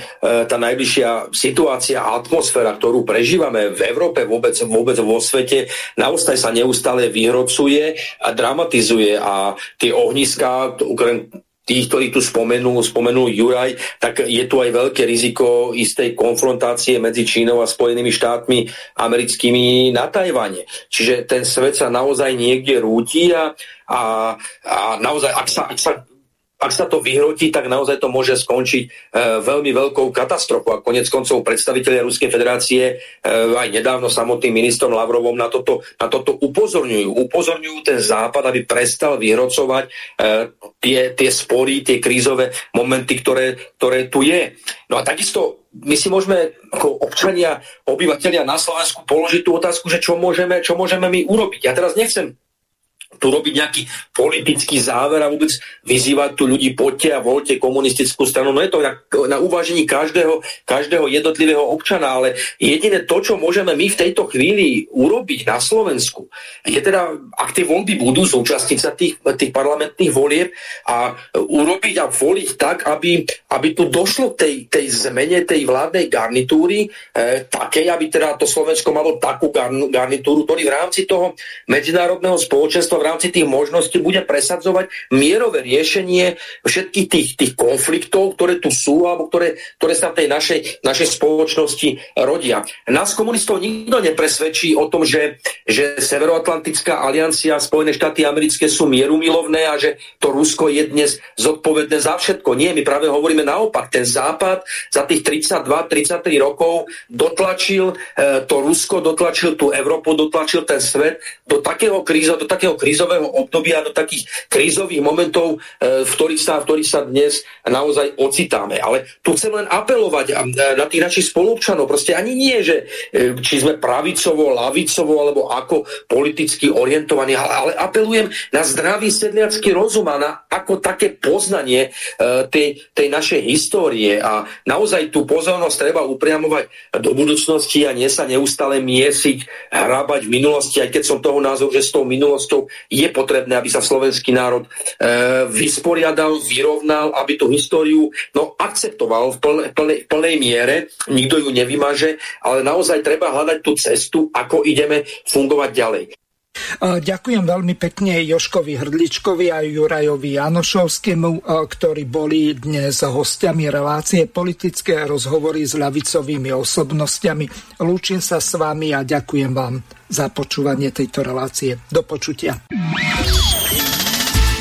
tá najbližšia situácia a atmosféra, ktorú prežívame v Európe, vôbec, vôbec vo svete, naozaj sa neustále vyhrocuje a dramatizuje a tie ohniská, tých, ktorí tu spomenul, spomenul Juraj, tak je tu aj veľké riziko istej konfrontácie medzi Čínou a Spojenými štátmi americkými na Tajvane. Čiže ten svet sa naozaj niekde rúti a, a, a naozaj, ak sa, ak sa ak sa to vyhrotí, tak naozaj to môže skončiť e, veľmi veľkou katastrofou. A konec koncov predstavitelia Ruskej federácie e, aj nedávno samotným ministrom Lavrovom na toto, na toto upozorňujú. Upozorňujú ten západ, aby prestal vyhrocovať e, tie, tie spory, tie krízové momenty, ktoré, ktoré tu je. No a takisto my si môžeme ako občania, obyvateľia na Slovensku položiť tú otázku, že čo môžeme, čo môžeme my urobiť. Ja teraz nechcem tu robiť nejaký politický záver a vôbec vyzývať tu ľudí, poďte a voľte komunistickú stranu. No je to na, na uvážení každého, každého jednotlivého občana, ale jediné to, čo môžeme my v tejto chvíli urobiť na Slovensku, je teda, ak tie voľby budú súčasniť sa tých, tých parlamentných volieb a urobiť a voliť tak, aby, aby tu došlo tej, tej zmene tej vládnej garnitúry, e, takej, aby teda to Slovensko malo takú garnitúru, ktorý v rámci toho medzinárodného spoločenstva v rámci tých možností bude presadzovať mierové riešenie všetkých tých, tých konfliktov, ktoré tu sú alebo ktoré, ktoré sa v tej našej, našej spoločnosti rodia. Nás komunistov nikto nepresvedčí o tom, že, že Severoatlantická aliancia a Spojené štáty americké sú mierumilovné a že to Rusko je dnes zodpovedné za všetko. Nie, my práve hovoríme naopak. Ten Západ za tých 32-33 rokov dotlačil e, to Rusko, dotlačil tú Európu, dotlačil ten svet do takého kríza, do takého kríza, krízového obdobia do takých krízových momentov, e, v ktorých sa, v ktorých sa dnes naozaj ocitáme. Ale tu chcem len apelovať na tých našich spolupčanov. Proste ani nie, že e, či sme pravicovo, lavicovo alebo ako politicky orientovaní, ale, apelujem na zdravý sedliacký rozum a na ako také poznanie e, tej, tej našej histórie a naozaj tú pozornosť treba upriamovať do budúcnosti a nie sa neustále miesiť, hrabať v minulosti, aj keď som toho názoru, že s tou minulosťou je potrebné, aby sa slovenský národ e, vysporiadal, vyrovnal, aby tú históriu no, akceptoval v plnej, plnej, plnej miere, nikto ju nevymaže, ale naozaj treba hľadať tú cestu, ako ideme fungovať ďalej. Ďakujem veľmi pekne Joškovi Hrdličkovi a Jurajovi Janošovskému, ktorí boli dnes hostiami relácie politické rozhovory s ľavicovými osobnostiami. Lúčim sa s vami a ďakujem vám za počúvanie tejto relácie. Do počutia.